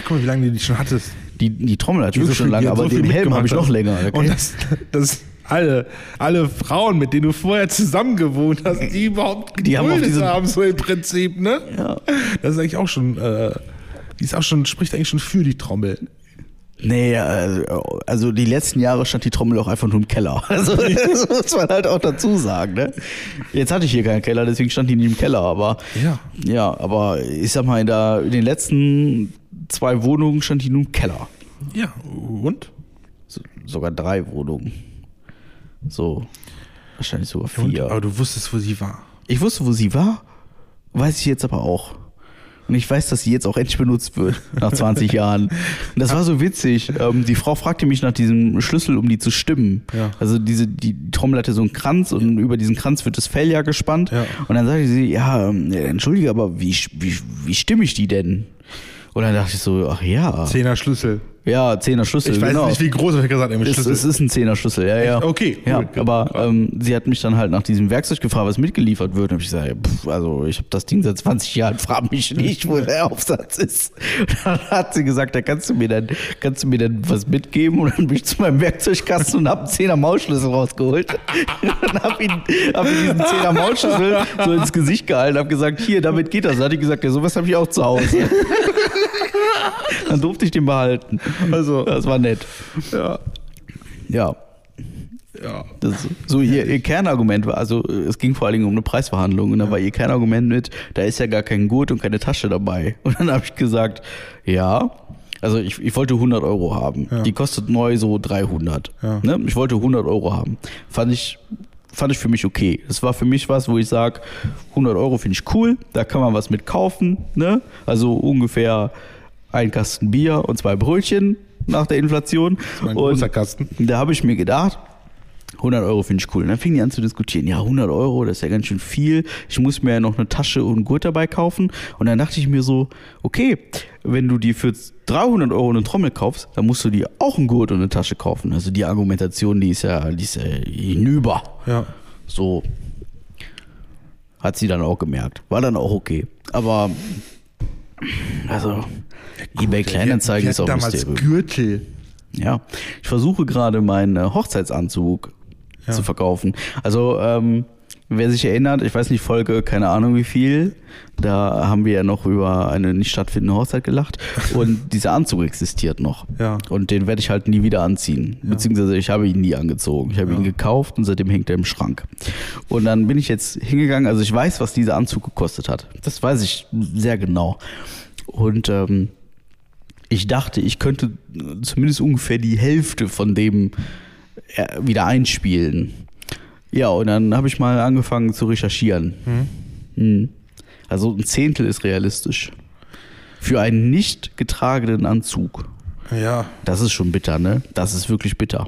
Guck mal, wie lange du die schon hattest. die, die Trommel hat schon lange, aber so den Helm habe ich noch länger. Okay? Und das, das alle, alle Frauen, mit denen du vorher zusammen gewohnt hast, die überhaupt Die haben diese- haben, so im Prinzip, ne? Ja. Das ist eigentlich auch schon, äh, die ist auch schon, spricht eigentlich schon für die Trommel. Nee, also, also die letzten Jahre stand die Trommel auch einfach nur im Keller. Also das muss man halt auch dazu sagen. Ne? Jetzt hatte ich hier keinen Keller, deswegen stand die nicht im Keller. Aber Ja. ja, aber ich sag mal, in, der, in den letzten zwei Wohnungen stand die nur im Keller. Ja, und? So, sogar drei Wohnungen. So, wahrscheinlich sogar und? vier. Aber du wusstest, wo sie war. Ich wusste, wo sie war, weiß ich jetzt aber auch. Und ich weiß, dass sie jetzt auch endlich benutzt wird, nach 20 Jahren. Und das war so witzig. Ähm, die Frau fragte mich nach diesem Schlüssel, um die zu stimmen. Ja. Also diese, die Trommel hatte so einen Kranz und über diesen Kranz wird das Fell ja gespannt. Ja. Und dann sagte sie, ja, ähm, entschuldige, aber wie, wie, wie stimme ich die denn? Und dann dachte ich so, ach ja. Zehner Schlüssel. Ja, Zehner Schlüssel. Ich weiß genau. nicht, wie groß ich gesagt habe. Es, Schlüssel. es ist ein Zehner-Schlüssel, ja, ja. Okay, ja, cool. aber ähm, sie hat mich dann halt nach diesem Werkzeug gefragt, was mitgeliefert wird. Und hab ich gesagt, ja, pff, also ich habe das Ding seit 20 Jahren, frag mich nicht, wo der Aufsatz ist. Und dann hat sie gesagt, da kannst du mir dann, kannst du mir dann was mitgeben? Und dann bin ich zu meinem Werkzeugkasten und habe einen Zehner Maulschlüssel rausgeholt. und habe ihn, hab ihm diesen Zehner Maulschlüssel so ins Gesicht gehalten, habe gesagt, hier, damit geht das. Dann hat die gesagt, ja, sowas habe ich auch zu Hause. dann durfte ich den behalten. Also- das war nett. ja. Ja. Ja. Das, so ihr, ihr Kernargument war, also es ging vor allen Dingen um eine Preisverhandlung und da war ihr Kernargument mit, da ist ja gar kein Gurt und keine Tasche dabei. Und dann habe ich gesagt, ja, also ich, ich wollte 100 Euro haben. Die kostet neu so 300. Ja. Ne? Ich wollte 100 Euro haben. Fand ich, fand ich für mich okay. Das war für mich was, wo ich sage, 100 Euro finde ich cool, da kann man was mit kaufen. Ne? Also ungefähr ein Kasten Bier und zwei Brötchen nach der Inflation. war ein und großer Kasten. Da habe ich mir gedacht, 100 Euro finde ich cool. Und dann fingen die an zu diskutieren. Ja, 100 Euro, das ist ja ganz schön viel. Ich muss mir ja noch eine Tasche und einen Gurt dabei kaufen. Und dann dachte ich mir so, okay, wenn du dir für 300 Euro eine Trommel kaufst, dann musst du dir auch einen Gurt und eine Tasche kaufen. Also die Argumentation, die ist ja, die ist ja hinüber. Ja. So hat sie dann auch gemerkt. War dann auch okay. Aber also eBay Kleinanzeigen ist auch ein damals Mysterium. Gürtel. Ja, ich versuche gerade meinen äh, Hochzeitsanzug Ja. zu verkaufen. Also ähm, Wer sich erinnert, ich weiß nicht, Folge, keine Ahnung wie viel, da haben wir ja noch über eine nicht stattfindende Hochzeit gelacht und dieser Anzug existiert noch. Ja. Und den werde ich halt nie wieder anziehen. Beziehungsweise ich habe ihn nie angezogen. Ich habe ihn gekauft und seitdem hängt er im Schrank. Und dann bin ich jetzt hingegangen, also ich weiß, was dieser Anzug gekostet hat. Das weiß ich sehr genau. Und ähm, ich dachte, ich könnte zumindest ungefähr die Hälfte von dem äh, wieder einspielen. Ja, und dann habe ich mal angefangen zu recherchieren. Mhm. Also ein Zehntel ist realistisch. Für einen nicht getragenen Anzug. Ja. Das ist schon bitter, ne? Das ist wirklich bitter.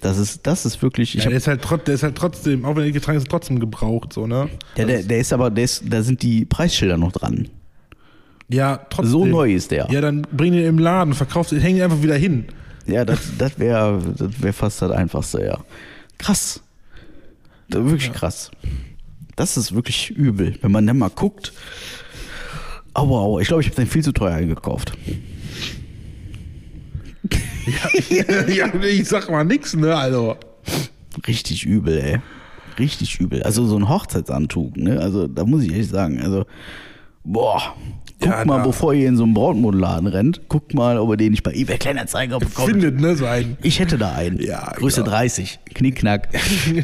Das ist, das ist wirklich. Ich ja der, ist halt trot, der ist halt trotzdem, auch wenn er getragen ist, trotzdem gebraucht, so, ne? der, der, der ist aber, der ist, da sind die Preisschilder noch dran. Ja, trotzdem. So neu ist der. Ja, dann bring den im Laden, verkauf den, häng den einfach wieder hin. Ja, das, das wäre das wär fast das Einfachste, ja. Krass. Das wirklich krass. Das ist wirklich übel, wenn man dann mal guckt. Aua, aua. Ich glaube, ich habe den viel zu teuer eingekauft. Ja, ja, ich sag mal nix, ne, also. Richtig übel, ey. Richtig übel. Also so ein Hochzeitsanzug, ne? Also da muss ich ehrlich sagen, also boah. Guckt Ja, mal, bevor ihr in so einen Brautmodenladen rennt, guckt mal, ob ihr den nicht bei eBay Kleinanzeiger bekommt. Findet, ne, so ein. Ich hätte da einen. Ja, Größe klar. 30. Knickknack.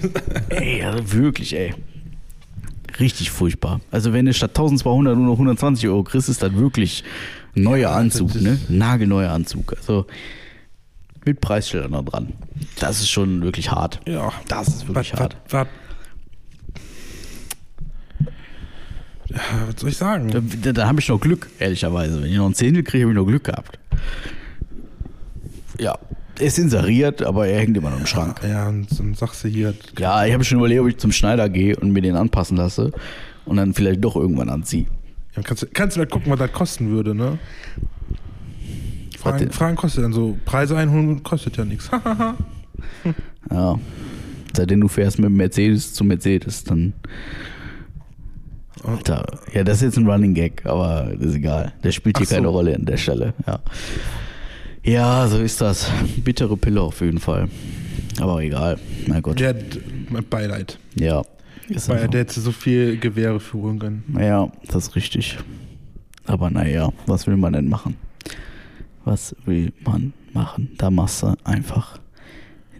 ey, also wirklich, ey. Richtig furchtbar. Also wenn du statt 1200 nur noch 120 Euro kriegst, ist das wirklich ein neuer Anzug, das ist- ne? Nagelneuer Anzug. Also mit Preisschildern da dran. Das ist schon wirklich hart. Ja. Das ist wirklich was, hart. Was, was, ja, was soll ich sagen? Da, da, da habe ich noch Glück, ehrlicherweise. Wenn ich noch ein Zehntel kriege, habe ich noch Glück gehabt. Ja, er ist inseriert, aber er hängt immer noch im Schrank. Ja, und dann sagst du hier, Ja, ich habe schon überlegt, ob ich zum Schneider gehe und mir den anpassen lasse und dann vielleicht doch irgendwann anziehe. ja, kannst, du- kannst du mal gucken, was das kosten würde, ne? Fragen? Fragen kostet dann so. Preise einholen kostet ja nichts. Ja. Seitdem du fährst mit dem Mercedes zu Mercedes, dann. Alter, ja, das ist jetzt ein Running Gag, aber das ist egal. Der spielt hier so. keine Rolle an der Stelle. Ja. ja, so ist das. Bittere Pille auf jeden Fall. Aber egal. Mein Gott. Der hat mein Beileid. Ja. Ist Weil der hätte so viel Gewehre führen können. Ja, das ist richtig. Aber naja, was will man denn machen? Was will man machen? Da machst du einfach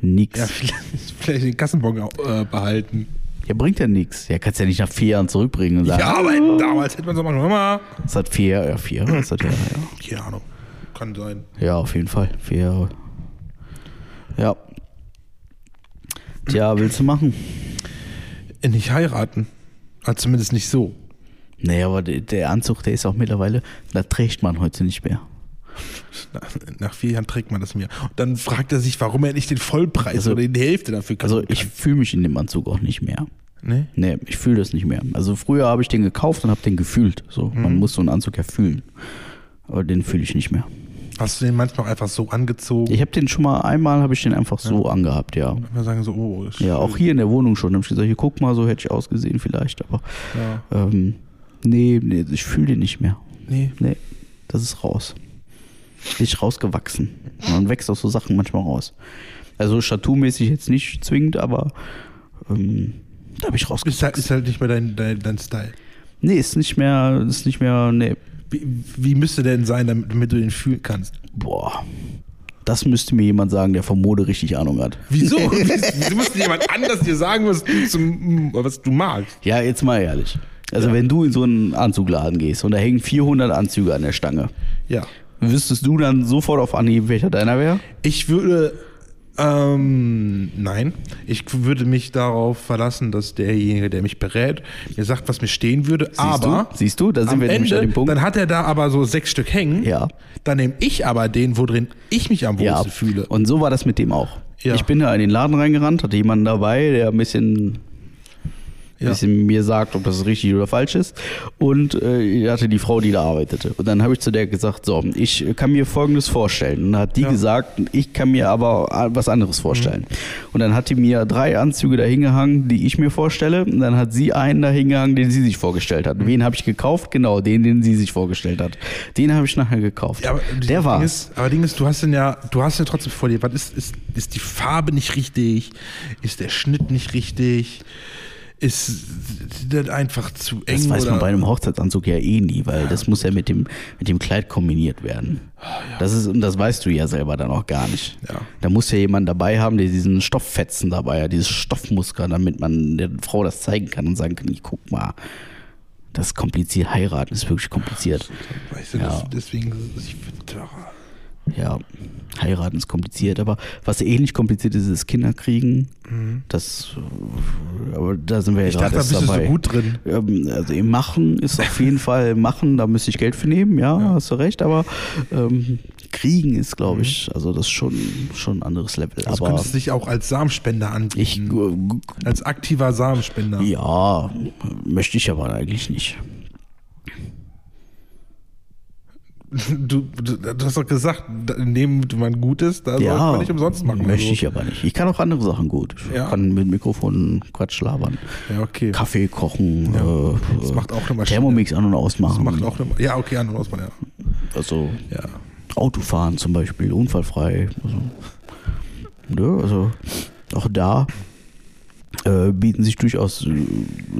nichts. Ja, vielleicht, vielleicht den Kassenbon äh, behalten. Ja, bringt ja nichts. Ja, kannst ja nicht nach vier Jahren zurückbringen und sagen, Ja, aber damals hätte man so machen, mal. es hat vier Jahre, ja, vier Jahre ist das ja, ja. Keine Ahnung. Kann sein. Ja, auf jeden Fall. Vier Jahre. Ja. Tja, willst du machen? Nicht heiraten. Also zumindest nicht so. Nee, aber der Anzug, der ist auch mittlerweile, da trägt man heute nicht mehr. Nach, vier Jahren trägt man das mir. Und dann fragt er sich, warum er nicht den Vollpreis Also- oder die Hälfte dafür Also kaufen ich fühle mich in dem Anzug auch nicht mehr. Nee? Nee, ich fühle das nicht mehr. Also früher habe ich den gekauft und habe den gefühlt. So, man muss so einen Anzug ja fühlen. Aber den fühle ich nicht mehr. Hast du den manchmal auch einfach so angezogen? Ich habe den schon mal einmal, habe ich den einfach so angehabt, ja. Wir sagen so, oh, ist Ja, auch hier in der Wohnung schon. Da habe ich gesagt, hier guck mal, so hätte ich ausgesehen vielleicht. Aber Ja. ähm, nee, nee, ich fühle den nicht mehr. Nee. Nee, das ist raus. Bin ich rausgewachsen. Man wächst aus so Sachen manchmal raus. Also statumäßig jetzt nicht zwingend, aber ähm, da habe ich Ist rausgewachsen. halt, ist halt nicht mehr dein, dein, dein Style. Nee, ist nicht mehr, ist nicht mehr, nee. Wie, wie müsste der denn sein, damit, damit du den fühlen kannst? Boah. Das müsste mir jemand sagen, der von Mode richtig Ahnung hat. Wieso? Wieso müsste jemand anders dir sagen, was du, zum, was du magst? Ja, jetzt mal ehrlich. Also wenn du in so einen Anzugladen gehst und da hängen 400 Anzüge an der Stange, Ja. Wüsstest du dann sofort auf Anhieb, welcher deiner wäre? Ich würde, ähm, nein. Ich würde mich darauf verlassen, dass derjenige, der mich berät, mir sagt, was mir stehen würde. aber du? Siehst du? Da sind wir nämlich Ende, an dem Punkt. dann hat er da aber so sechs Stück hängen. Ja. Dann nehme ich aber den, wo drin ich mich am Ja, wohlsten fühle. und so war das mit dem auch. Ja. Ich bin da in den Laden reingerannt, hatte jemanden dabei, der ein bisschen, Ja. bisschen mir sagt, ob das richtig oder falsch ist. Und äh, ich hatte die Frau, die da arbeitete. Und dann habe ich zu der gesagt, so, ich kann mir Folgendes vorstellen. Und dann hat die Ja. Mhm. gesagt, ich kann mir aber was anderes vorstellen. Und dann hat die mir drei Anzüge da hingehangen, die ich mir vorstelle. Und dann hat sie einen da hingehangen, den sie sich vorgestellt Mhm. hat. Wen habe ich gekauft? Genau, den, den sie sich vorgestellt hat. Den habe ich nachher gekauft. Ja, aber der. Ist, aber Ding ist, du hast den ja, du hast ja trotzdem vor dir, was ist, ist, ist die Farbe nicht richtig? Ist der Schnitt nicht richtig? Ist das einfach zu eng. Das weiß man bei einem Hochzeitsanzug ja eh nie, weil das muss ja mit dem, mit dem Kleid kombiniert werden. Das ist, und das weißt du ja selber dann auch gar nicht. Ja. Da muss ja jemand dabei haben, der diesen Stofffetzen dabei hat, dieses Stoffmuster, damit man der Frau das zeigen kann und sagen kann, ich guck mal, das ist kompliziert, heiraten ist wirklich kompliziert. Weißt du, Ja. das, deswegen, ich find, ah, Ja, heiraten ist kompliziert, aber was ähnlich kompliziert ist, ist Kinder kriegen. Das, äh, aber da sind wir ja ich gerade dachte, da bist du so dabei. gut drin. Ähm, Also im Machen ist auf jeden Fall Machen, da müsste ich Geld für nehmen, ja, hast du recht, aber ähm, Kriegen ist, glaube ich, also das ist schon, schon ein anderes Level. Das aber könntest du dich auch als Samenspender anbieten. ich, äh, als aktiver Samenspender. ja, möchte ich aber eigentlich nicht. Du, du, du hast doch gesagt, da- in dem man gut ist, da ja, man nicht umsonst machen. möchte also. ich aber nicht. Ich kann auch andere Sachen gut. Ich Ja. kann mit Mikrofon Quatsch labern. Ja, okay. Kaffee kochen, äh, Das macht auch eine Maschine. Thermomix an und Das ausmachen. macht auch eine, ja, okay, an und aus, ja. also ja. Autofahren zum Beispiel, unfallfrei. Also, ne, also auch da äh, bieten sich durchaus äh,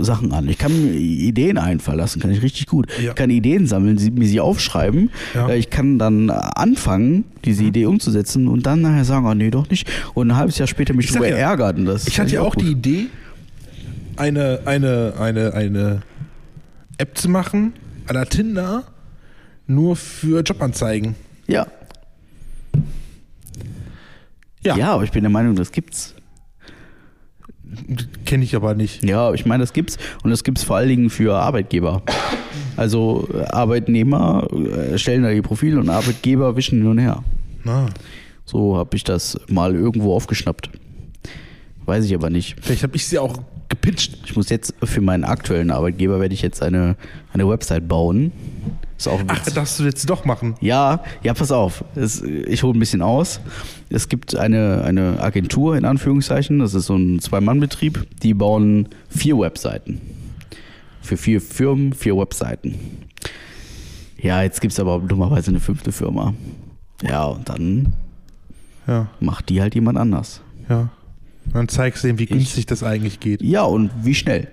Sachen an. Ich kann mir Ideen einfallen lassen, kann ich richtig gut. Ja. Ich kann Ideen sammeln, sie, mir sie aufschreiben. Ja. Äh, ich kann dann anfangen, diese Idee umzusetzen und dann nachher sagen, oh nee, doch nicht. Und ein halbes Jahr später mich darüber ja, ärgern. Und das Ich hatte ja auch gut. die Idee, eine, eine, eine, eine App zu machen, à la Tinder, nur für Jobanzeigen. Ja. Ja. ja, aber ich bin der Meinung, das gibt's. Kenne ich aber nicht. Ja, ich meine, das gibt's und das gibt's vor allen Dingen für Arbeitgeber. Also äh, Arbeitnehmer äh, stellen da ihr Profil und Arbeitgeber wischen hin und her. Na, So habe ich das mal irgendwo aufgeschnappt. Weiß ich aber nicht. vielleicht habe ich sie auch gepitcht. Ich muss jetzt für meinen aktuellen Arbeitgeber werde ich jetzt eine, eine Website bauen. Ist auch Ach, witzig. darfst du jetzt doch machen. Ja, ja, pass auf. Es, ich hole ein bisschen aus. Es gibt eine, eine Agentur in Anführungszeichen, das ist so ein Zwei-Mann-Betrieb, die bauen vier Webseiten. Für vier Firmen, vier Webseiten. Ja, jetzt gibt es aber dummerweise eine fünfte Firma. Ja, und dann Ja, macht die halt jemand anders. ja. Dann zeigst du ihm, wie günstig das eigentlich geht. Ja, und wie schnell?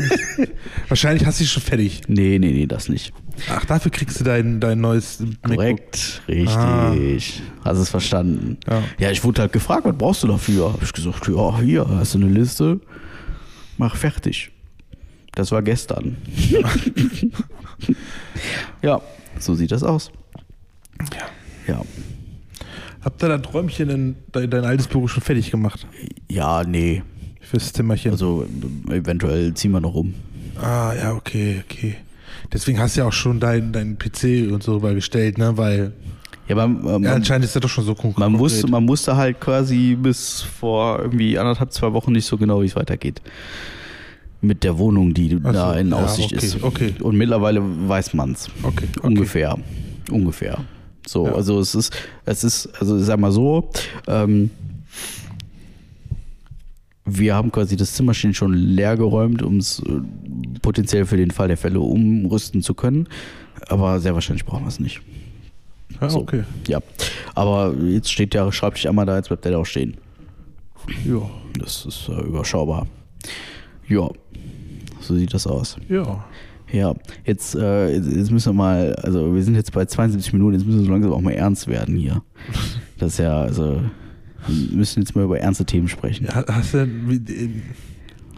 Wahrscheinlich hast du sie schon fertig. Nee, nee, nee, das nicht. Ach, dafür kriegst du dein, dein neues MacBook. Korrekt, richtig. Hast es verstanden. Ja. Ja. ich wurde halt gefragt, was brauchst du dafür? Hab ich gesagt, ja, hier, hast du eine Liste? Mach fertig. Das war gestern. ja, so sieht das aus. Ja. Habt ihr das Räumchen in dein, dein altes Büro schon fertig gemacht? Ja, nee. Fürs Zimmerchen. Also eventuell ziehen wir noch um. ah, ja, okay, okay. Deswegen hast du ja auch schon deinen dein PC und so rübergestellt, ne? Weil Ja, aber ähm, ja, anscheinend ist er doch schon so konkret. man, wusste, man wusste halt quasi bis vor irgendwie anderthalb, zwei Wochen nicht so genau, wie es weitergeht. Mit der Wohnung, die so, da in ja, Aussicht okay, ist. okay. Und mittlerweile weiß man's. Okay, okay. Ungefähr. Ungefähr. So, Ja. also es ist, es ist, also sag mal so, ähm, wir haben quasi das Zimmerchen schon leer geräumt, um es äh, potenziell für den Fall der Fälle umrüsten zu können. Aber sehr wahrscheinlich brauchen wir es nicht. Ja, So. okay. Ja. Aber jetzt steht der Schreibtisch einmal da, jetzt bleibt der da auch stehen. Ja. Das ist äh, überschaubar. Ja. So sieht das aus. Ja. Ja, jetzt, äh, jetzt müssen wir mal, also wir sind jetzt bei 72 Minuten, jetzt müssen wir so langsam auch mal ernst werden hier. Das ist ja, also, wir müssen jetzt mal über ernste Themen sprechen. ja hast du äh,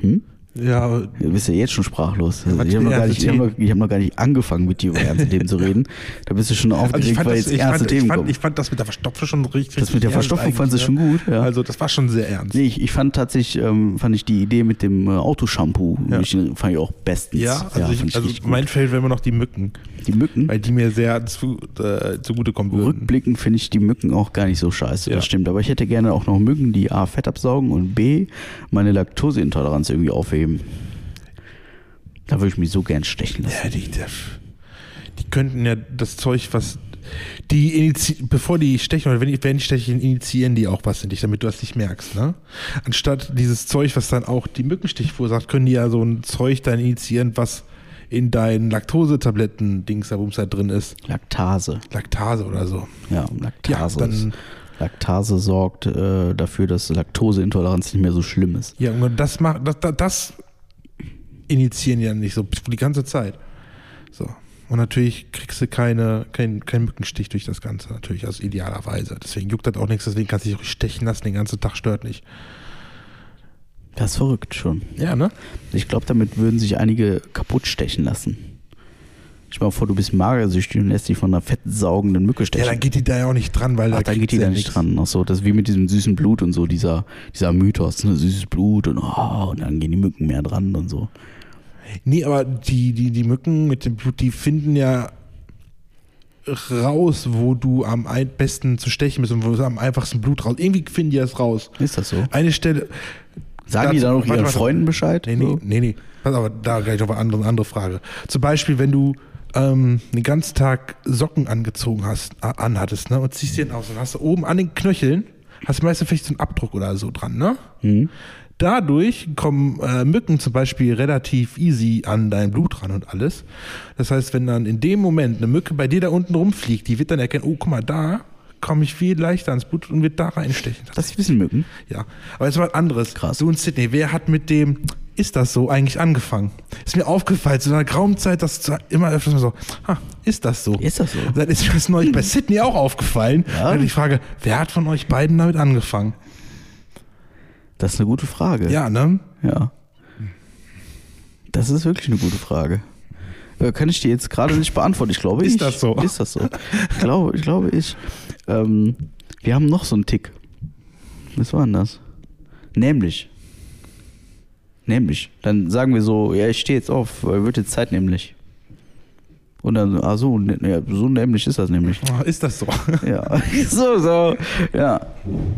Hm? Ja, Du bist ja jetzt schon sprachlos. Also ich habe noch, gar nicht- ernste ich hab noch, ich gar nicht angefangen, mit dir über ernste Themen zu reden. Da bist du schon aufgeregt, also ich fand, weil das, jetzt ich, ernste fand, ich, Themen fand, kommen. ich fand das mit der Verstopfung schon richtig. Das mit der Verstopfung fandst du schon gut, ja. Also das war schon sehr ernst. Nee, ich, ich fand tatsächlich, ähm, fand ich die Idee mit dem äh, Autoshampoo, Ja. ich, fand ich auch bestens. Ja, also, fand ich, also mein Feld wären immer noch die Mücken, die Mücken. weil die mir sehr zu, äh, zugutekommen würden. Rückblickend finde ich die Mücken auch gar nicht so scheiße, Ja. das stimmt. Aber ich hätte gerne auch noch Mücken, die A, Fett absaugen und B, meine Laktoseintoleranz irgendwie aufheben. Da würde ich mich so gern stechen lassen. Ja, die, die, könnten ja das Zeug, was die bevor die stechen oder wenn die, wenn die stechen, initiieren die auch was in dich, damit du das nicht merkst, ne? Anstatt dieses Zeug, was dann auch die Mückenstich verursacht, können die ja so ein Zeug dann initiieren, was in deinen Laktosetabletten-Dings da, wo da drin ist. Laktase. Laktase oder so. Ja, Laktase. Ja, ist- dann- Laktase sorgt äh, dafür, dass Laktoseintoleranz nicht mehr so schlimm ist. Ja, und das macht, das, das, das initiieren ja nicht so die ganze Zeit. So. Und natürlich kriegst du keine, kein, kein Mückenstich durch das Ganze, natürlich, also idealerweise. Deswegen juckt das auch nichts, deswegen kannst du dich auch stechen lassen, den ganzen Tag stört nicht. Das ist verrückt schon. Ja, ne? Ich glaube, damit würden sich einige kaputt stechen lassen. Ich mal vor, du bist magersüchtig und lässt dich von einer fettsaugenden Mücke stechen. Ja, dann geht die da ja auch nicht dran, weil Ach, da da geht die du da nicht nichts. dran. Ach so, das ist wie mit diesem süßen Blut und so, dieser, dieser Mythos, ne? süßes Blut und, oh, und dann gehen die Mücken mehr dran und so. Nee, aber die, die, die Mücken mit dem Blut, die finden ja raus, wo du am besten zu stechen bist und wo es am einfachsten Blut raus. Irgendwie finden die das raus. Ist das so? Eine Stelle. Sagen die dann auch ihren warte. Freunden Bescheid? Nee, nee, So? nee, nee. Pass aber da gleich noch eine andere, andere Frage. Zum Beispiel, wenn du ähm, den ganzen Tag Socken angezogen hast, anhattest, ne, und ziehst dann aus, dann hast du oben an den Knöcheln, hast du meistens vielleicht so einen Abdruck oder so dran, ne? Mhm. Dadurch kommen äh, Mücken zum Beispiel relativ easy an dein Blut ran und alles. Das heißt, wenn dann in dem Moment eine Mücke bei dir da unten rumfliegt, die wird dann erkennen, oh, guck mal, da komme ich viel leichter ans Blut und wird da reinstechen. Das wissen Mücken. Ja, aber jetzt mal was anderes. Krass. Du und Sydney, wer hat mit dem Ist das so eigentlich angefangen? Ist mir aufgefallen, zu einer grauen Zeit, dass immer öfters so, ha, ist das so? Ist das so? Dann ist mir das neulich bei Sydney auch aufgefallen. Ja. Und ich frage, wer hat von euch beiden damit angefangen? Das ist eine gute Frage. Ja, ne? Ja. Das ist wirklich eine gute Frage. Äh, Kann ich dir jetzt gerade nicht beantworten. Ich glaube, Ist ich. das so? Ist das so? Ich glaube, ich. Glaube, ich. Ähm, wir haben noch so einen Tick. Was war denn das? Nämlich. Nämlich. Dann sagen wir so, ja, ich stehe jetzt auf, weil wird jetzt Zeit nämlich. Und dann, ah so, ne, ja, so nämlich ist das nämlich. Oh, ist das so? Ja, so, so. Ja.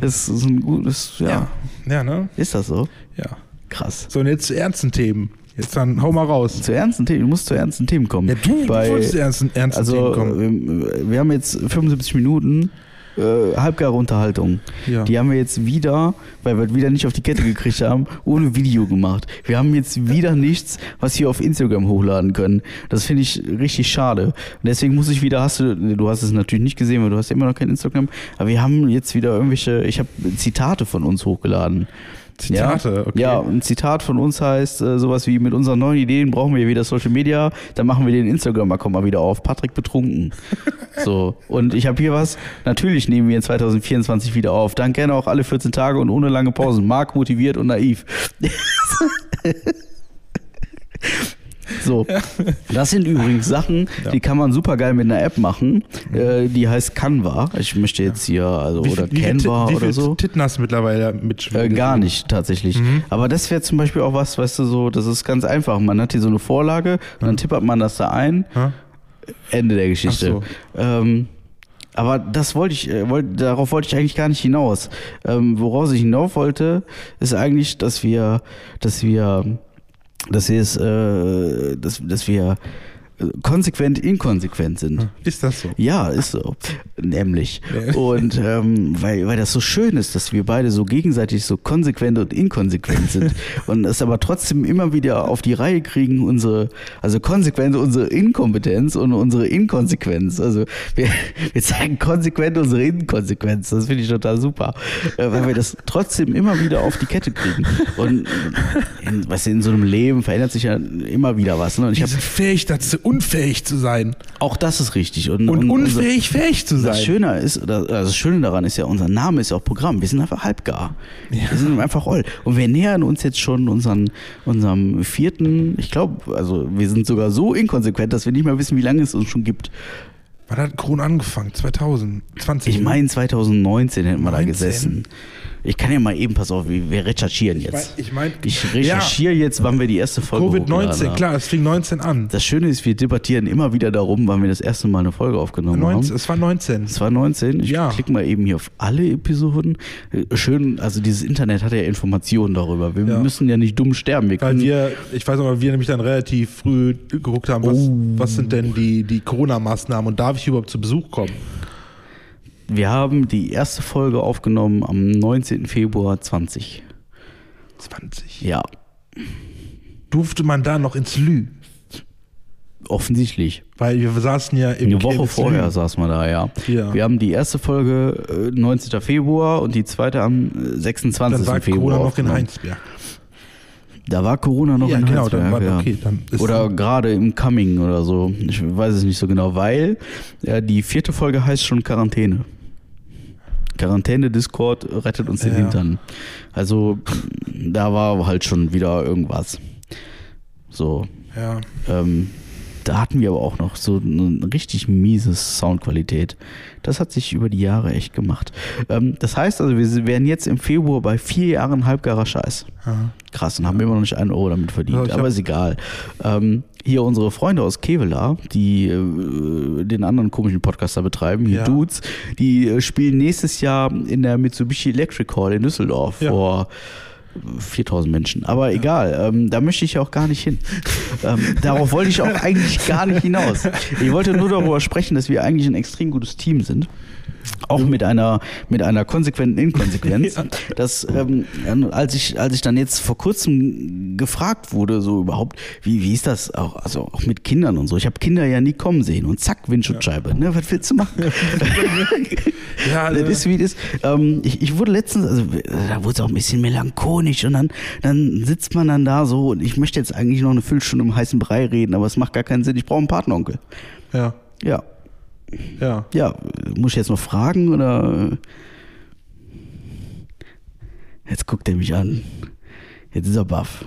Das ist ein gutes, ja. Ja, ja ne? Ist das so? Ja. Krass. So, und jetzt zu ernsten Themen. Jetzt dann hau mal raus. Zu ernsten Themen, du musst zu ernsten Themen kommen. Ja, du, Bei, du wolltest zu ernsten, ernsten also, Themen kommen. ähm, wir haben jetzt 75 Minuten äh, halbgare Unterhaltung. Ja. Die haben wir jetzt wieder, weil wir wieder nicht auf die Kette gekriegt haben, ohne Video gemacht. Wir haben jetzt wieder nichts, was wir auf Instagram hochladen können. Das finde ich richtig schade. Und deswegen muss ich wieder, hast du, du hast es natürlich nicht gesehen, weil du hast ja immer noch kein Instagram, aber wir haben jetzt wieder irgendwelche, ich habe Zitate von uns hochgeladen. Zitate, ja? okay. Ja, ein Zitat von uns heißt äh, sowas wie, mit unseren neuen Ideen brauchen wir wieder Social Media, dann machen wir den Instagram-Account mal wieder auf. Patrick betrunken. so, und ich habe hier was, natürlich nehmen wir in 2024 wieder auf. Dann gerne auch alle 14 Tage und ohne lange Pausen. Marc motiviert und naiv. So, das sind übrigens Sachen, die kann man super geil mit einer App machen. Äh, die heißt Canva. Ich möchte jetzt hier, also, oder viel- viel Canva wie oder viel so. Titten hast du mittlerweile mit Äh, gar nicht, tatsächlich. Mhm. Aber das wäre zum Beispiel auch was, weißt du, so, das ist ganz einfach. Man hat hier so eine Vorlage und dann tippert man das da ein. Ha? Ende der Geschichte. Ähm, aber das wollte ich, äh, wollt, darauf wollte ich eigentlich gar nicht hinaus. Ähm, woraus ich hinauf wollte, ist eigentlich, dass wir, dass wir, wir es, äh, dass, dass wir konsequent inkonsequent sind. Ist das so? Ja, ist so. Nämlich. Ja. Und ähm, weil, weil das so schön ist, dass wir beide so gegenseitig so konsequent und inkonsequent sind und es aber trotzdem immer wieder auf die Reihe kriegen, unsere, also konsequent unsere Inkompetenz und unsere Inkonsequenz. Also wir, wir zeigen konsequent unsere Inkonsequenz. Das finde ich total super. Äh, weil wir das trotzdem immer wieder auf die Kette kriegen. Und in, du, in so einem Leben verändert sich ja immer wieder was. Ne? Und ich habe fähig dazu, unfähig zu sein. auch das ist richtig. Und, Und, unser- unfähig, fähig zu sein. das Schöne ist, oder- also das Schöne daran ist ja, unser Name ist ja auch Programm. Wir sind einfach halbgar. Wir sind einfach roll. Und wir nähern uns jetzt schon unseren, unserem vierten, ich glaube, also wir sind sogar so inkonsequent, dass wir nicht mehr wissen, wie lange es uns schon gibt. Wann hat Corona angefangen? 2020? Ich meine, 2019 hätten wir da 19? gesessen. Ich kann ja mal eben, pass auf, wir recherchieren jetzt. Ich mein, Ich recherchiere jetzt, wann wir die erste Folge hochgeladen Covid-19, haben. klar, es fing 19 an. Das Schöne ist, wir debattieren immer wieder darum, wann wir das erste Mal eine Folge aufgenommen 19, haben. es war 19. 2019. Ich Ja. klicke mal eben hier auf alle Episoden. Äh, Schön, also dieses Internet hat ja Informationen darüber. Wir Ja. müssen ja nicht dumm sterben. Wir Weil können, wir, ich weiß noch, weil wir nämlich dann relativ früh geguckt haben, was, Oh. was sind denn die, die Corona-Maßnahmen und darf ich überhaupt zu Besuch kommen? Wir haben die erste Folge aufgenommen am 19. Februar 20. 20. Ja, Durfte man da noch ins Lü? offensichtlich. Weil wir saßen ja im Eine Woche Kirmes vorher Lü. saß man da, ja. Ja. Wir haben die erste Folge äh, 19. Februar und die zweite am äh, 26. Dann war Februar Corona noch in. Heinsberg. Da war Corona noch Ja, in genau, Heinsberg, dann war- ja. okay, dann ist- Oder gerade im Coming oder so. Ich weiß es nicht so genau, weil ja, die vierte Folge heißt schon Quarantäne. Quarantäne Discord rettet uns den Ja. Hintern. Also da war halt schon wieder irgendwas. So, Ja. ähm, da hatten wir aber auch noch so eine richtig miese Soundqualität. Das hat sich über die Jahre echt gemacht. Ähm, das heißt also, wir wären jetzt im Februar bei vier Jahren halbgarer Scheiß. ja. Krass, und haben immer noch nicht einen Euro damit Ja, verdient. ich aber ist egal. Ähm, hier unsere Freunde aus Kevela, die äh, den anderen komischen Podcaster betreiben, hier Ja. Dudes, die äh, spielen nächstes Jahr in der Mitsubishi Electric Hall in Düsseldorf Ja. vor 4000 Menschen. Aber egal, ähm, da möchte ich ja auch gar nicht hin. ähm, darauf wollte ich auch eigentlich gar nicht hinaus. Ich wollte nur darüber sprechen, dass wir eigentlich ein extrem gutes Team sind. Auch mit einer, mit einer konsequenten Inkonsequenz. Ja. Das, ähm, als ich, als ich dann jetzt vor kurzem gefragt wurde, so überhaupt, wie, wie ist das auch, also auch mit Kindern und so. Ich habe Kinder ja nie kommen sehen und zack, Windschutzscheibe. Ne, was willst du machen? Ja, das ist wie das. Ähm, ich, ich wurde letztens, also da wurde es auch ein bisschen melancholisch und dann, dann sitzt man dann da so und ich möchte jetzt eigentlich noch eine Viertelstunde im heißen Brei reden, aber es macht gar keinen Sinn. Ich brauche einen Patenonkel. ja. Ja, Ja. ja, muss ich jetzt noch fragen oder? Jetzt guckt er mich an. Jetzt ist er baff.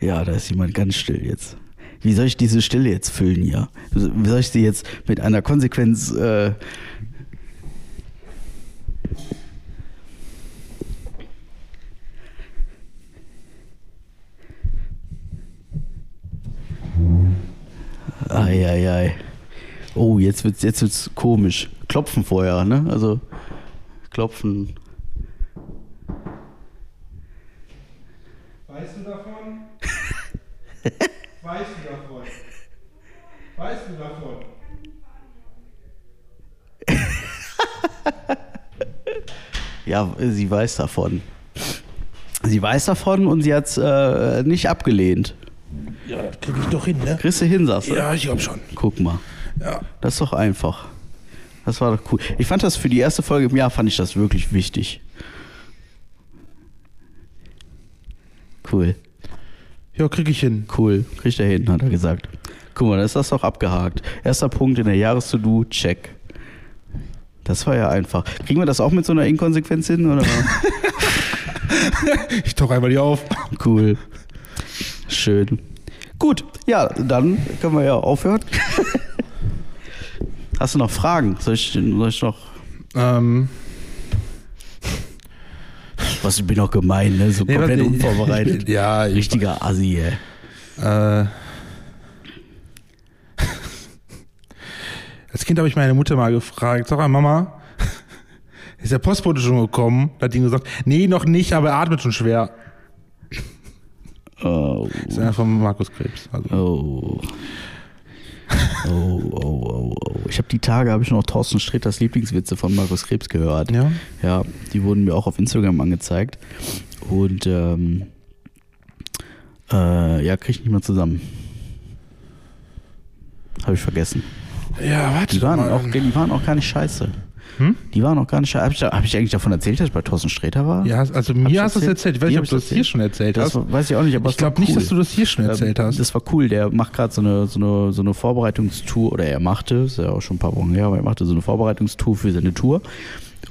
Ja, da ist jemand ganz still jetzt. Wie soll ich diese Stille jetzt füllen hier? Wie soll ich sie jetzt mit einer Konsequenz äh, Eieiei. Oh, jetzt wird's, jetzt wird's komisch. Klopfen vorher, ne? Also klopfen. Weißt du davon? weißt du davon? Weißt du davon? Ja, sie weiß davon. Sie weiß davon und sie hat's äh, nicht abgelehnt. Ja, das krieg ich doch hin, ne? Kriegst du hin, sagst du? Ja, ich glaub schon. Guck mal. Ja. Das ist doch einfach. Das war doch cool. Ich fand das für die erste Folge im Jahr fand ich das wirklich wichtig. Cool. Ja, krieg ich hin. Cool, kriegt er hin, hat er gesagt. Guck mal, dann ist das doch abgehakt. Erster Punkt in der Jahres-To-Do, check. Das war ja einfach. Kriegen wir das auch mit so einer Inkonsequenz hin? Oder? Ich tauche einmal die auf. cool. Schön. Gut, ja, dann können wir ja aufhören. Hast du noch Fragen? Soll ich, soll ich noch. Ähm, Was, ich bin doch gemein, ne? So nee, komplett was- unvorbereitet. Ja, ich, Richtiger Assi, ey. äh, als Kind habe ich meine Mutter mal gefragt, sag mal, Mama, ist der Postbote schon gekommen? Da hat die gesagt, nee, noch nicht, aber er atmet schon schwer. Oh. Das ist einer von Markus Krebs. Also. Oh. Oh, oh, oh, oh. Ich habe die Tage habe ich noch Thorsten Sträters Lieblingswitze von Markus Krebs gehört. Ja? Ja, die wurden mir auch auf Instagram angezeigt. Und ähm, äh, ja, krieg ich nicht mehr zusammen. Habe ich vergessen. Ja, warte Die waren, mal. auch, die waren auch gar nicht scheiße. Hm? Die waren auch gar nicht. Habe ich, hab ich eigentlich davon erzählt, dass ich bei Thorsten Sträter war? Ja, also mir hast du es erzählt. Ich weiß nicht, ob du das hier schon erzählt Das hast. war- weiß ich auch nicht, aber Ich glaube nicht, cool. dass du das hier schon erzählt Ähm, hast. Das war cool. Der macht gerade so eine, so, eine, so eine Vorbereitungstour, oder er machte, ist ja auch schon ein paar Wochen her, aber er machte so eine Vorbereitungstour für seine Tour.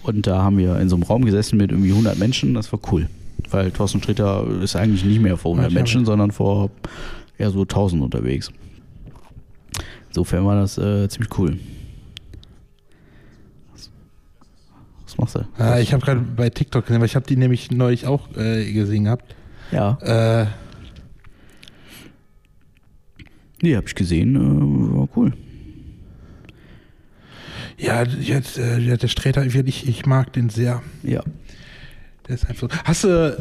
Und da haben wir in so einem Raum gesessen mit irgendwie 100 Menschen. Das war cool. Weil Thorsten Stritter ist eigentlich nicht mehr vor 100 Ja, Menschen, sondern vor eher so 1000 unterwegs. Insofern war das äh, ziemlich cool. Was machst du? Ja, ich habe gerade bei TikTok gesehen, weil ich habe die nämlich neulich auch äh, gesehen gehabt. Ja. Äh, Nee, hab ich gesehen. Äh, war cool. ja, jetzt, äh, der Sträter, ich, ich mag den sehr. Ja. Der ist einfach. Hast du,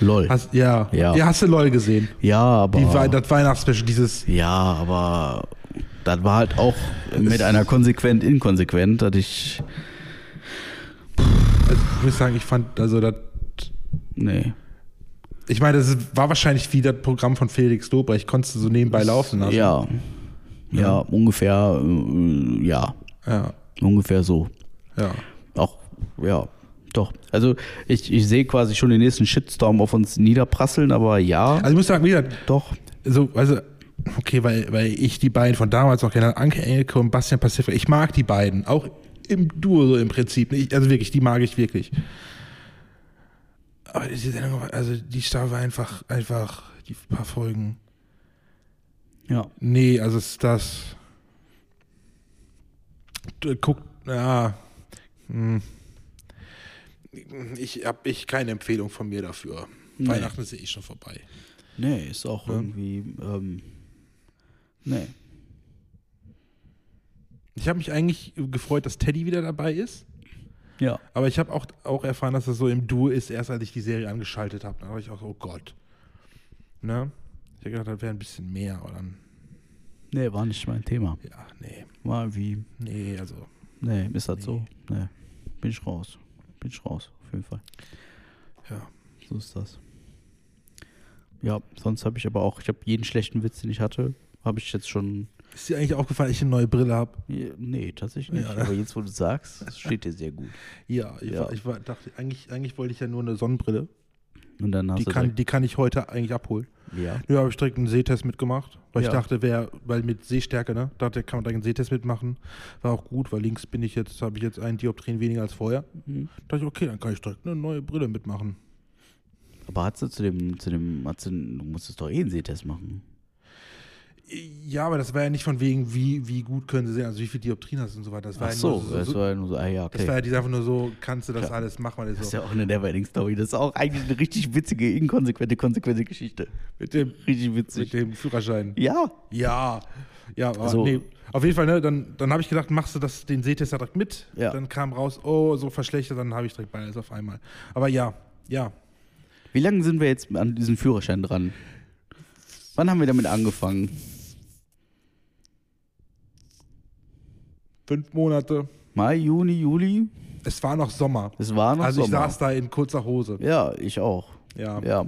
Lol. hast, ja, Ja. ja, hast du LOL gesehen? ja, aber. Die, das Weihnachtsspecial, dieses. Ja, aber das war halt auch mit einer konsequent inkonsequent, dass ich. Also, ich muss sagen, ich fand, also das. Nee. Ich meine, das war wahrscheinlich wie das Programm von Felix Lobrecht, konntest du so nebenbei laufen lassen. Ja. Ja, ungefähr, äh, ja. Ja. Ungefähr so. Ja. Auch, ja, doch. Also ich, ich sehe quasi schon den nächsten Shitstorm auf uns niederprasseln, aber ja, Also ich muss sagen, wieder, doch. so, also, okay, weil, weil ich die beiden von damals noch kenne, Anke Engelke und Bastian Pacific, ich mag die beiden, auch im Duo so im Prinzip. Ich, also wirklich, die mag ich wirklich. Aber diese Sendung, also die Staffel war einfach, einfach, die paar Folgen. Ja. Nee, also ist das. Du, Guck, ja. hm. Ich habe ich keine Empfehlung von mir dafür. Nee. Weihnachten ist ja eh schon vorbei. Nee, ist auch Ja. irgendwie, ähm, nee. Ich habe mich eigentlich gefreut, dass Teddy wieder dabei ist. Ja. Aber ich habe auch, auch erfahren, dass das so im Duo ist, erst als ich die Serie angeschaltet habe. Da war ich auch so, oh Gott. Ne? Ich habe gedacht, das wäre ein bisschen mehr, aber dann, Nee, war nicht mein Thema. ja, nee, War wie, nee, also. nee, ist das so? Nee. Bin ich raus. Bin ich raus, auf jeden Fall. Ja. So ist das. Ja, sonst habe ich aber auch, ich habe jeden schlechten Witz, den ich hatte, habe ich jetzt schon. Ist dir eigentlich aufgefallen, dass ich eine neue Brille habe? Nee, tatsächlich nicht. Ja? Aber jetzt, wo du sagst, steht dir sehr gut. Ja, ich, Ja. War, ich war, dachte, eigentlich, eigentlich wollte ich ja nur eine Sonnenbrille. Und dann hast Die du kann, die kann ich heute eigentlich abholen. ja. Ja, habe ich direkt einen Sehtest mitgemacht, weil Ja. ich dachte, wer, weil mit Sehstärke, ne, dachte, kann man direkt einen Sehtest mitmachen. War auch gut, weil links bin ich jetzt, habe ich jetzt einen Dioptrien weniger als vorher. Mhm. dachte ich, okay, dann kann ich direkt eine neue Brille mitmachen. Aber hast du zu dem, zu dem, du, du musstest doch eh einen Sehtest machen. Ja, aber das war ja nicht von wegen, wie, wie gut können sie sehen, also wie viel Dioptrien hast und so weiter. Das war Ach ja so, nur das so, war ja nur so, ah ja, das okay. war ja die einfach nur so, kannst du das Klar. alles machen, Das das ist so, ja auch eine Neverending-Story. Das ist auch eigentlich eine richtig witzige, inkonsequente, konsequente Geschichte. mit dem, Richtig mit witzig. dem Führerschein. Ja. Ja, ja, aber Also- nee. Auf jeden Fall, ne, dann, dann habe ich gedacht, machst du das, den Sehtest direkt mit. Ja. Dann kam raus, oh, so verschlechtert, dann habe ich direkt beides auf einmal. Aber ja, ja. Wie lange sind wir jetzt an diesem Führerschein dran? Wann haben wir damit angefangen? Fünf Monate. Mai, Juni, Juli? Es war noch Sommer. Es war noch also ich Sommer. saß da in kurzer Hose. Ja, ich auch. Ja. Ja.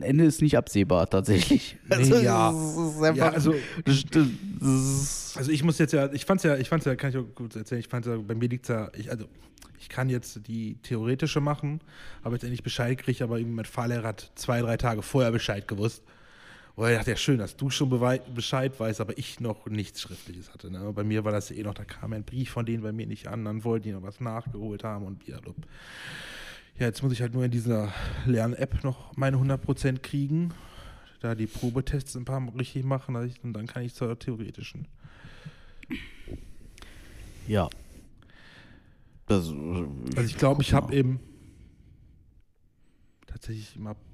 Ende ist nicht absehbar, tatsächlich. Also, ja. ist einfach, Ja, also- Also ich muss jetzt ja, ich fand's ja, ich fand's ja, kann ich auch kurz erzählen, ich fand's ja, bei mir liegt's ja, ich, also ich kann jetzt die theoretische machen, aber jetzt endlich Bescheid gekriegt, aber irgendwie mein Fahrlehrer hat zwei, drei Tage vorher Bescheid gewusst. Und ich dachte, ja schön, dass du schon Bescheid weißt, aber ich noch nichts Schriftliches hatte. Ne? Bei mir war das ja eh noch, da kam ein Brief von denen bei mir nicht an, dann wollten die noch was nachgeholt haben und ja, ja, jetzt muss ich halt nur in dieser Lern-App noch meine 100% kriegen, da die Probetests ein paar Mal richtig machen dass ich- und dann kann ich zur theoretischen. ja. Das, Also ich glaube, ich habe im tatsächlich im April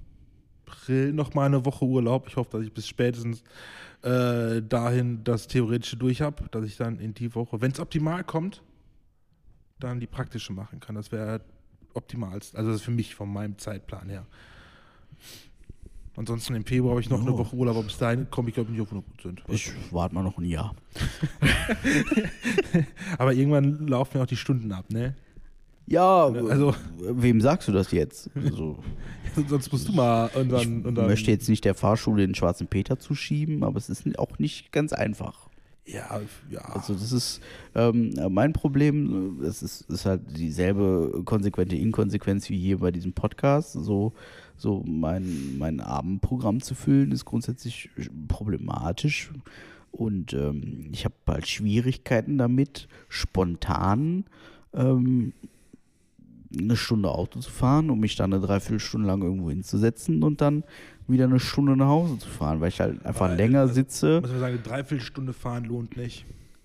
noch mal eine Woche Urlaub. Ich hoffe, dass ich bis spätestens äh, dahin das Theoretische durch habe, dass ich dann in die Woche, wenn es optimal kommt, dann die praktische machen kann. Das wäre optimalst. Also das ist für mich von meinem Zeitplan her. Ansonsten im Februar habe ich noch eine Oh. Woche Urlaub, aber bis dahin komme ich glaube ich nicht auf 100 Prozent. Ich warte mal noch ein Jahr. Aber irgendwann laufen ja auch die Stunden ab, ne? Ja, Also- wem sagst du das jetzt? Also, Sonst musst du mal und dann, ich möchte jetzt nicht der Fahrschule den schwarzen Peter zuschieben, aber es ist auch nicht ganz einfach. ja, ja. Also das ist ähm, mein Problem, es ist, ist halt dieselbe konsequente Inkonsequenz wie hier bei diesem Podcast. So, so mein, mein Abendprogramm zu füllen, ist grundsätzlich problematisch. Und ähm, ich habe halt Schwierigkeiten damit, spontan ähm, eine Stunde Auto zu fahren, um mich dann eine Dreiviertelstunde lang irgendwo hinzusetzen und dann wieder eine Stunde nach Hause zu fahren, weil ich halt einfach Weil, länger also, sitze. Muss man sagen, eine Dreiviertelstunde fahren lohnt nicht.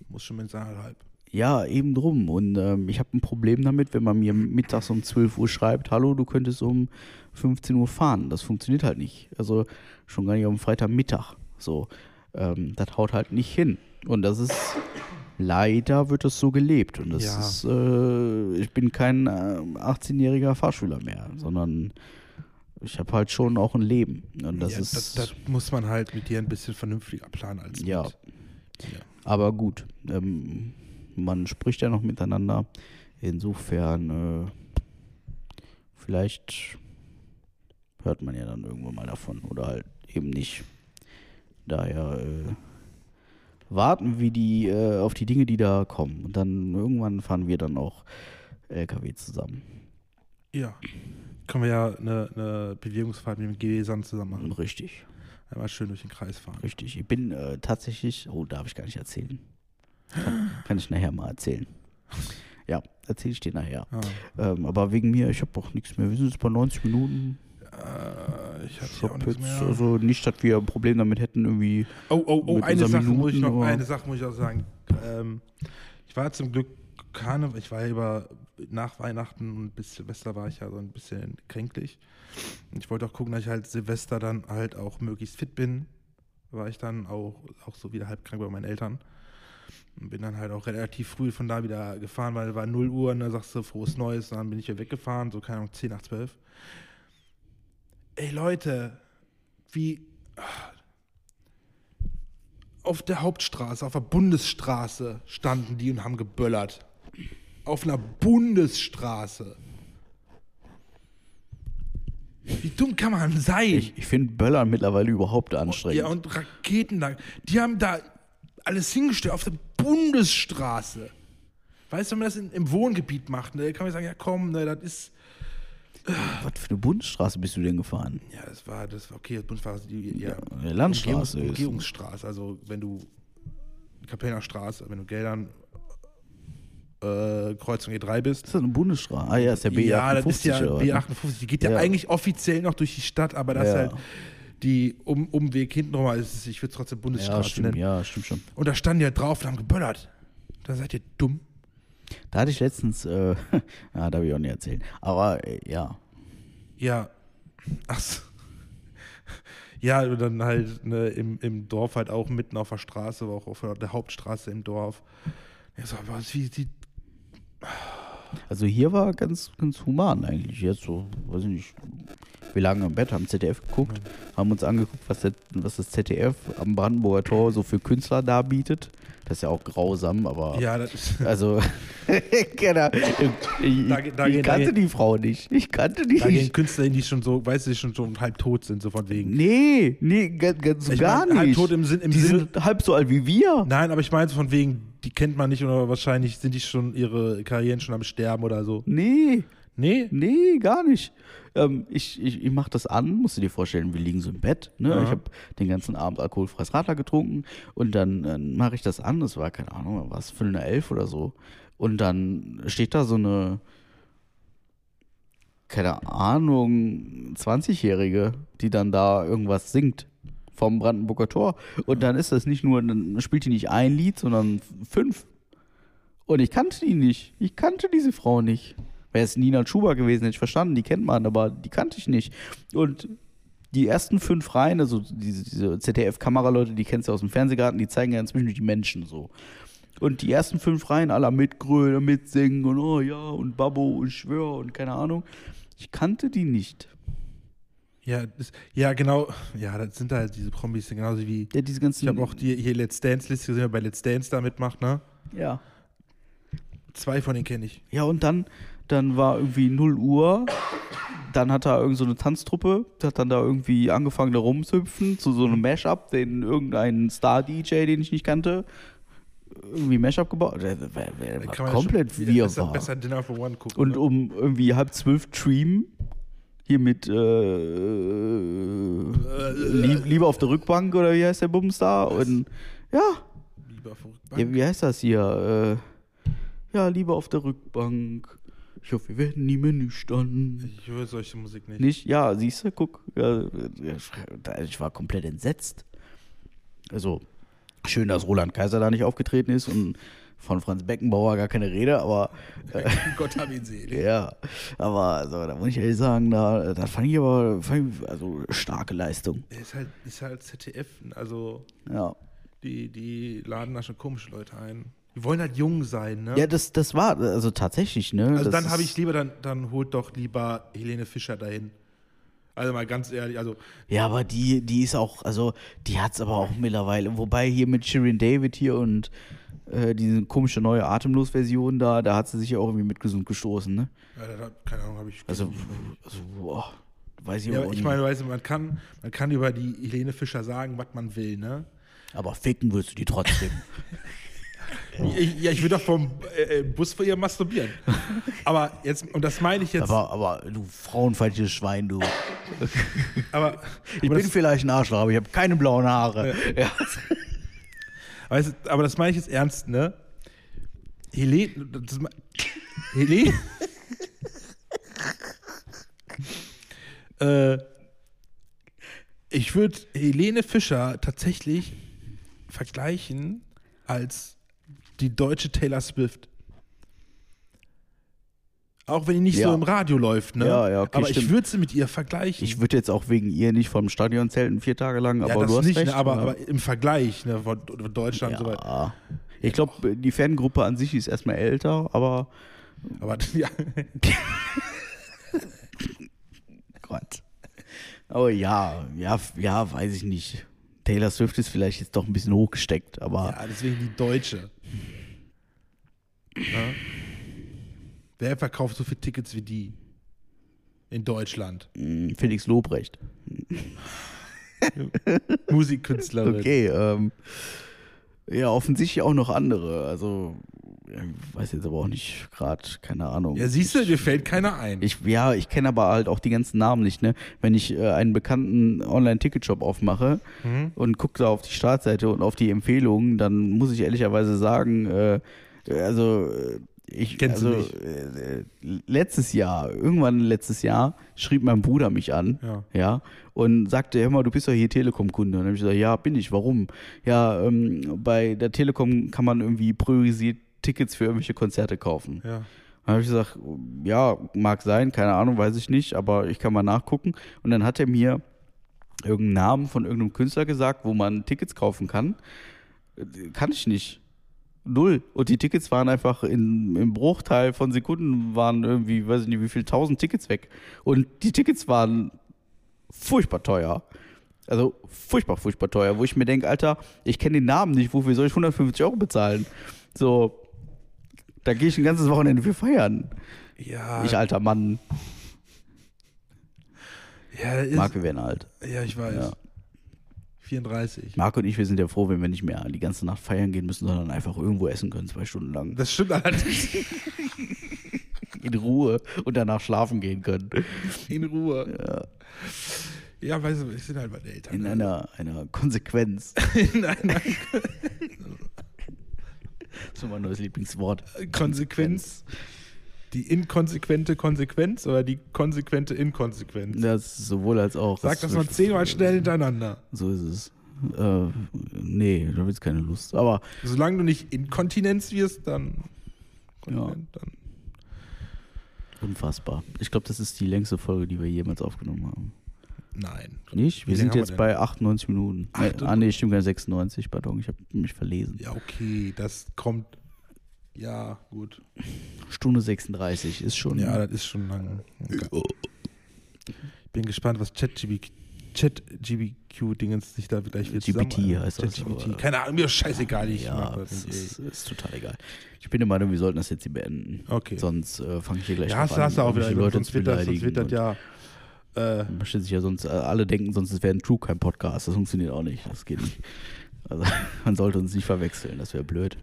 Muss schon mit eineinhalb. Ja, eben drum. Und ähm, ich habe ein Problem damit, wenn man mir mittags um 12 Uhr schreibt, hallo, du könntest um 15 Uhr fahren. Das funktioniert halt nicht. Also schon gar nicht am Freitagmittag. So, ähm, das haut halt nicht hin. Und das ist, leider wird das so gelebt. Und das Ja. ist, äh, ich bin kein äh, 18-jähriger Fahrschüler mehr, sondern ich habe halt schon auch ein Leben. Und das ja, ist, das, das muss man halt mit dir ein bisschen vernünftiger planen als Ja. mit. Ja. Aber gut, ähm, man spricht ja noch miteinander. Insofern, äh, vielleicht hört man ja dann irgendwann mal davon oder halt eben nicht. Daher äh, warten wie die äh, auf die Dinge, die da kommen. Und dann irgendwann fahren wir dann auch LKW zusammen. Ja. Können wir ja eine, eine Bewegungsfahrt mit dem GW-Sand zusammen machen. Richtig, Einmal schön durch den Kreis fahren. richtig. Ich bin äh, tatsächlich, oh, darf ich gar nicht erzählen. Kann, kann ich nachher mal erzählen. Ja, erzähle ich dir nachher. Ah. Ähm, aber wegen mir, ich habe auch nichts mehr. Wir sind jetzt bei 90 Minuten. Äh, ich hatte nichts jetzt, also nicht, dass wir ein Problem damit hätten, irgendwie. Oh, oh, oh, eine Sache muss ich noch, Minuten, eine Sache muss ich auch sagen. Ähm, ich war zum Glück Karneval, ich war ja über nach Weihnachten und bis Silvester war ich ja so ein bisschen kränklich. Und ich wollte auch gucken, dass ich halt Silvester dann halt auch möglichst fit bin. War ich dann auch, auch so wieder halb krank bei meinen Eltern. Und bin dann halt auch relativ früh von da wieder gefahren, weil war 0 Uhr und dann sagst du frohes Neues, und dann bin ich ja weggefahren, so keine Ahnung, 10 nach 12. Ey Leute, wie auf der Hauptstraße, auf der Bundesstraße standen die und haben geböllert. Auf einer Bundesstraße. Wie dumm kann man sein? Ich, ich finde Böllern mittlerweile überhaupt anstrengend. ja, und Raketen da. Die haben da alles hingestellt auf der Bundesstraße. Weißt du, wenn man das in, im Wohngebiet macht, ne, kann man sagen, ja komm, ne, das ist. Was für eine Bundesstraße bist du denn gefahren? Ja, das war, das war okay, das Bundesstraße, die ja, Ja, Landstraße Umgehungs- Umgehungsstraße, also wenn du Kapellner Straße, wenn du Geldern äh, Kreuzung E3 bist. Ist das eine Bundesstraße? Ah ja, ist der B58 ja, das ist ja oder was, ne? B58. Die geht ja, Ja. eigentlich offiziell noch durch die Stadt, aber das Ja. ist halt die um, Umweg hinten rum. Ich würde es trotzdem Ja, Bundesstraße stimmt, nennen. ja, stimmt schon. Und da standen die halt drauf und haben geböllert. Da seid ihr dumm. Da hatte ich letztens, äh, ja, darf ich auch nicht erzählen. Aber äh, ja, Ja. Ach so. Ja, und dann halt ne, im, im Dorf halt auch mitten auf der Straße, aber auch auf der Hauptstraße im Dorf. Ja, so, was, wie, die, also hier war ganz, ganz human eigentlich. Jetzt so, weiß ich nicht. Wir lagen im Bett, haben ZDF geguckt, haben uns angeguckt, was, der, was das ZDF am Brandenburger Tor so für Künstler darbietet. Das ist ja auch grausam, aber. ja, das ist. Also, genau. ich, Da- da- ich da- kannte die Frau nicht. Ich kannte die Da gehen nicht. Künstler hin, die schon so, weißt du, die schon so halb tot sind, so von wegen. Nee, nee, ganz, Ich gar mein, halb nicht. tot im Sinn- im die Sinne- sind halb so alt wie wir. Nein, aber ich meine so von wegen, die kennt man nicht oder wahrscheinlich sind die schon ihre Karrieren schon am Sterben oder so. Nee, Nee? nee, gar nicht. Ähm, ich ich, ich mache das an, musst du dir vorstellen, wir liegen so im Bett. Ne? Ich habe den ganzen Abend alkoholfreies Radler getrunken und dann äh, mache ich das an. Das war, keine Ahnung, was, Viertel nach elf oder so. Und dann steht da so eine, keine Ahnung, 20-Jährige, die dann da irgendwas singt vom Brandenburger Tor. Und dann ist das nicht nur, dann spielt die nicht ein Lied, sondern fünf. Und ich kannte die nicht. Ich kannte diese Frau nicht. Wäre es Nina Schuber gewesen, hätte ich verstanden, die kennt man, aber die kannte ich nicht. Und die ersten fünf Reihen, also diese, diese ZDF-Kameraleute, die kennst du aus dem Fernsehgarten, die zeigen ja inzwischen die Menschen so. Und die ersten fünf Reihen aller mitgrölen, mitsingen und oh ja, und Babbo und Schwör und keine Ahnung. Ich kannte die nicht. Ja, das, ja, genau. Ja, das sind halt diese Promis, genauso wie. Ja, diese ganzen. Ich habe auch die hier Let's Dance-Liste gesehen, wer bei Let's Dance da mitmacht, ne? Ja. Zwei von denen kenne ich. Ja, und dann, dann war irgendwie 0 Uhr. Dann hat da irgend so eine Tanztruppe, die hat dann da irgendwie angefangen, da rumzuhüpfen, zu so einem Mashup, den irgendein Star-DJ, den ich nicht kannte, irgendwie Mashup gebaut. Der, der, der war komplett schon wir besser, war. besser Dinner for One gucken. Und um irgendwie halb zwölf Stream, hier mit äh, Lieb, Liebe auf der Rückbank oder wie heißt der Bums da? Und ja, Lieber verrückt. ja, wie heißt das hier? Äh, ja, Liebe auf der Rückbank. Ich hoffe, wir werden nie mehr nüchtern. Ich höre solche Musik nicht. Nicht? Ja, siehst du, guck. Ich war komplett entsetzt. Also, schön, dass Roland Kaiser da nicht aufgetreten ist und von Franz Beckenbauer gar keine Rede, aber äh, Gott hab ihn selig. ja, aber also, da muss ich ehrlich sagen, da, da fand ich aber fand ich, also starke Leistung. Ist halt, ist halt ZDF, also Ja. die, die laden da schon komische Leute ein. Die wollen halt jung sein, ne? Ja, das, das war, also tatsächlich, ne? also das dann habe ich lieber, dann, dann holt doch lieber Helene Fischer dahin. Also mal ganz ehrlich, also Ja, aber die, die ist auch, also die hat's aber auch mittlerweile. Wobei hier mit Shirin David hier und äh, diese komische neue Atemlos-Version da, da hat sie sich ja auch irgendwie mit gesund gestoßen, ne? ja, da, keine Ahnung, habe ich. Also, also boah, weiß ich ja, auch ich nicht. meine, weißt du, man kann, man kann über die Helene Fischer sagen, was man will, ne? Aber ficken würdest du die trotzdem. Ich, ja, ich will doch vom äh, äh, Bus vor ihr masturbieren. Aber jetzt, und das meine ich jetzt. aber, aber du frauenfeindliches Schwein, du. aber, Ich aber bin das, vielleicht ein Arschloch, aber ich habe keine blauen Haare. Ja. aber das, aber das meine ich jetzt ernst, ne? Helene. Das, Helene. äh, ich würde Helene Fischer tatsächlich vergleichen als die deutsche Taylor Swift. Auch wenn die nicht Ja. so im Radio läuft, ne? Ja, ja, okay, Aber ich stimmt. würde sie mit ihr vergleichen. Ich würde jetzt auch wegen ihr nicht vom Stadion zelten vier Tage lang, ja, aber das du hast nicht, recht. ne, aber, ja. aber im Vergleich ne, von Deutschland und so weiter. ja. Ich glaube, die Fangruppe an sich ist erstmal älter, aber Aber ja, Gott. Aber ja, ja, ja, weiß ich nicht. Taylor Swift ist vielleicht jetzt doch ein bisschen hochgesteckt, aber ja, deswegen die Deutsche. Ja. Wer verkauft so viele Tickets wie die? In Deutschland. mh, Felix Lobrecht. Musikkünstlerin. Okay, ähm, ja, offensichtlich auch noch andere. Also, ich weiß jetzt aber auch nicht gerade, keine Ahnung. Ja, siehst du, dir fällt keiner ein. Ich, ja, ich kenne aber halt auch die ganzen Namen nicht, ne? Wenn ich äh, einen bekannten Online-Ticket-Shop aufmache Mhm. und gucke da auf die Startseite und auf die Empfehlungen, dann muss ich ehrlicherweise sagen, äh, also äh, ich Kennst du also nicht? äh, äh, letztes Jahr, irgendwann letztes Jahr, schrieb mein Bruder mich an, Ja. ja, und sagte, hör mal, du bist doch hier Telekom-Kunde. Und dann habe ich gesagt, ja, bin ich, warum? Ja, ähm, bei der Telekom kann man irgendwie priorisiert Tickets für irgendwelche Konzerte kaufen. ja. Dann habe ich gesagt, ja, mag sein, keine Ahnung, weiß ich nicht, aber ich kann mal nachgucken. Und dann hat er mir irgendeinen Namen von irgendeinem Künstler gesagt, wo man Tickets kaufen kann. Kann ich nicht. Null. Und die Tickets waren einfach in, im Bruchteil von Sekunden waren irgendwie, weiß ich nicht, wie viel tausend Tickets weg. Und die Tickets waren furchtbar teuer. Also furchtbar, furchtbar teuer, wo ich mir denke, Alter, ich kenne den Namen nicht, wofür soll ich 150 Euro bezahlen? So, da gehe ich ein ganzes Wochenende für feiern. Ja, Ich alter Mann. ja, ist, Marc, wir werden alt. ja, ich weiß. Ja. 34. Marc und ich, wir sind ja froh, wenn wir nicht mehr die ganze Nacht feiern gehen müssen, sondern einfach irgendwo essen können, zwei Stunden lang. Das stimmt allerdings. In Ruhe und danach schlafen gehen können. In Ruhe. Ja, weißt du, ich sind halt meine Eltern. In ne? einer, einer Konsequenz. in einer Das ist mein neues Lieblingswort. Konsequenz. Die inkonsequente Konsequenz oder die konsequente Inkonsequenz? Das ist sowohl als auch. Sag das mal zehnmal schnell hintereinander. So ist es. Äh, nee, da wird keine Lust. Aber Solange du nicht Inkontinenz wirst, dann. Kontinent, dann. unfassbar. Ich glaube, das ist die längste Folge, die wir jemals aufgenommen haben. Nein. Nicht? Wir sind jetzt wir bei 98 Minuten. Ach, Nee, du- ah, nee, stimmt gar nicht, 96, pardon. Ich habe mich verlesen. Ja, okay, das kommt. Ja, gut. Stunde 36 ist schon. Ja, das ist schon lang. Ich bin gespannt, was ChatGPT ChatGPQ-Dingens sich da gleich wieder GPT zusammen- heißt das, aber- Keine Ahnung, mir ist scheißegal. Ich ja, das ist, ist total egal. Ich bin der Meinung, wir sollten das jetzt hier beenden. Okay. Sonst äh, fange ich hier gleich Ja, hast, du- hast du auch wieder. sonst, wird das, sonst wird das ja. Äh, Man stellt sich ja sonst, äh, alle denken sonst, es wäre ein True Crime Podcast. Das funktioniert auch nicht. Das geht nicht. Also, man sollte uns nicht verwechseln. Das wäre blöd.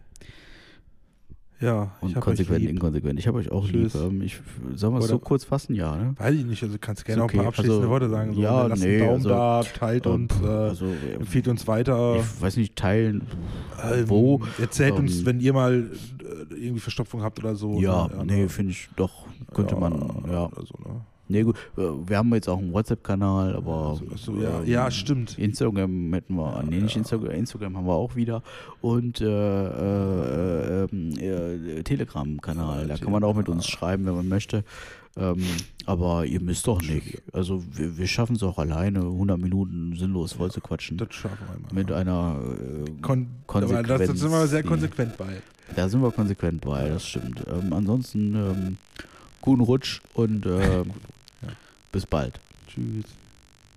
ja, Und ich hab euch konsequent, inkonsequent. Ich habe euch auch Tschüss. lieb. Ähm, Ich, sollen wir es Oder- so kurz fassen? Ja, ne? Weiß ich nicht, also kannst gerne Ist auch ein paar okay. abschließende Also, Worte sagen. So, ja, lasst nee, einen Daumen also, da, teilt ähm, uns, äh, also, äh, empfiehlt uns weiter. Ich weiß nicht, teilen. Ähm, wo? Erzählt Ähm, uns, wenn ihr mal äh, irgendwie Verstopfung habt oder so. Ja, ne? nee, finde ich doch. Könnte man, ja. Oder so, ne? Nee, gut. äh, Wir haben jetzt auch einen WhatsApp-Kanal, aber. Ach so, ja, ähm, ja, stimmt. Instagram hätten wir, nee, nicht Instagram, Instagram haben wir auch wieder und äh, äh, äh, Telegram-Kanal, da kann man auch mit uns schreiben, wenn man möchte. Ähm, aber ihr müsst doch nicht. Also wir, wir schaffen es auch alleine, 100 Minuten sinnlos voll zu quatschen. Das schaffen wir mal. Mit einer äh, Kon Konsequenz. Aber das, das sind wir sehr konsequent bei. Da sind wir konsequent bei, das stimmt. Ähm, ansonsten ähm, guten Rutsch und ähm, bis bald. Tschüss.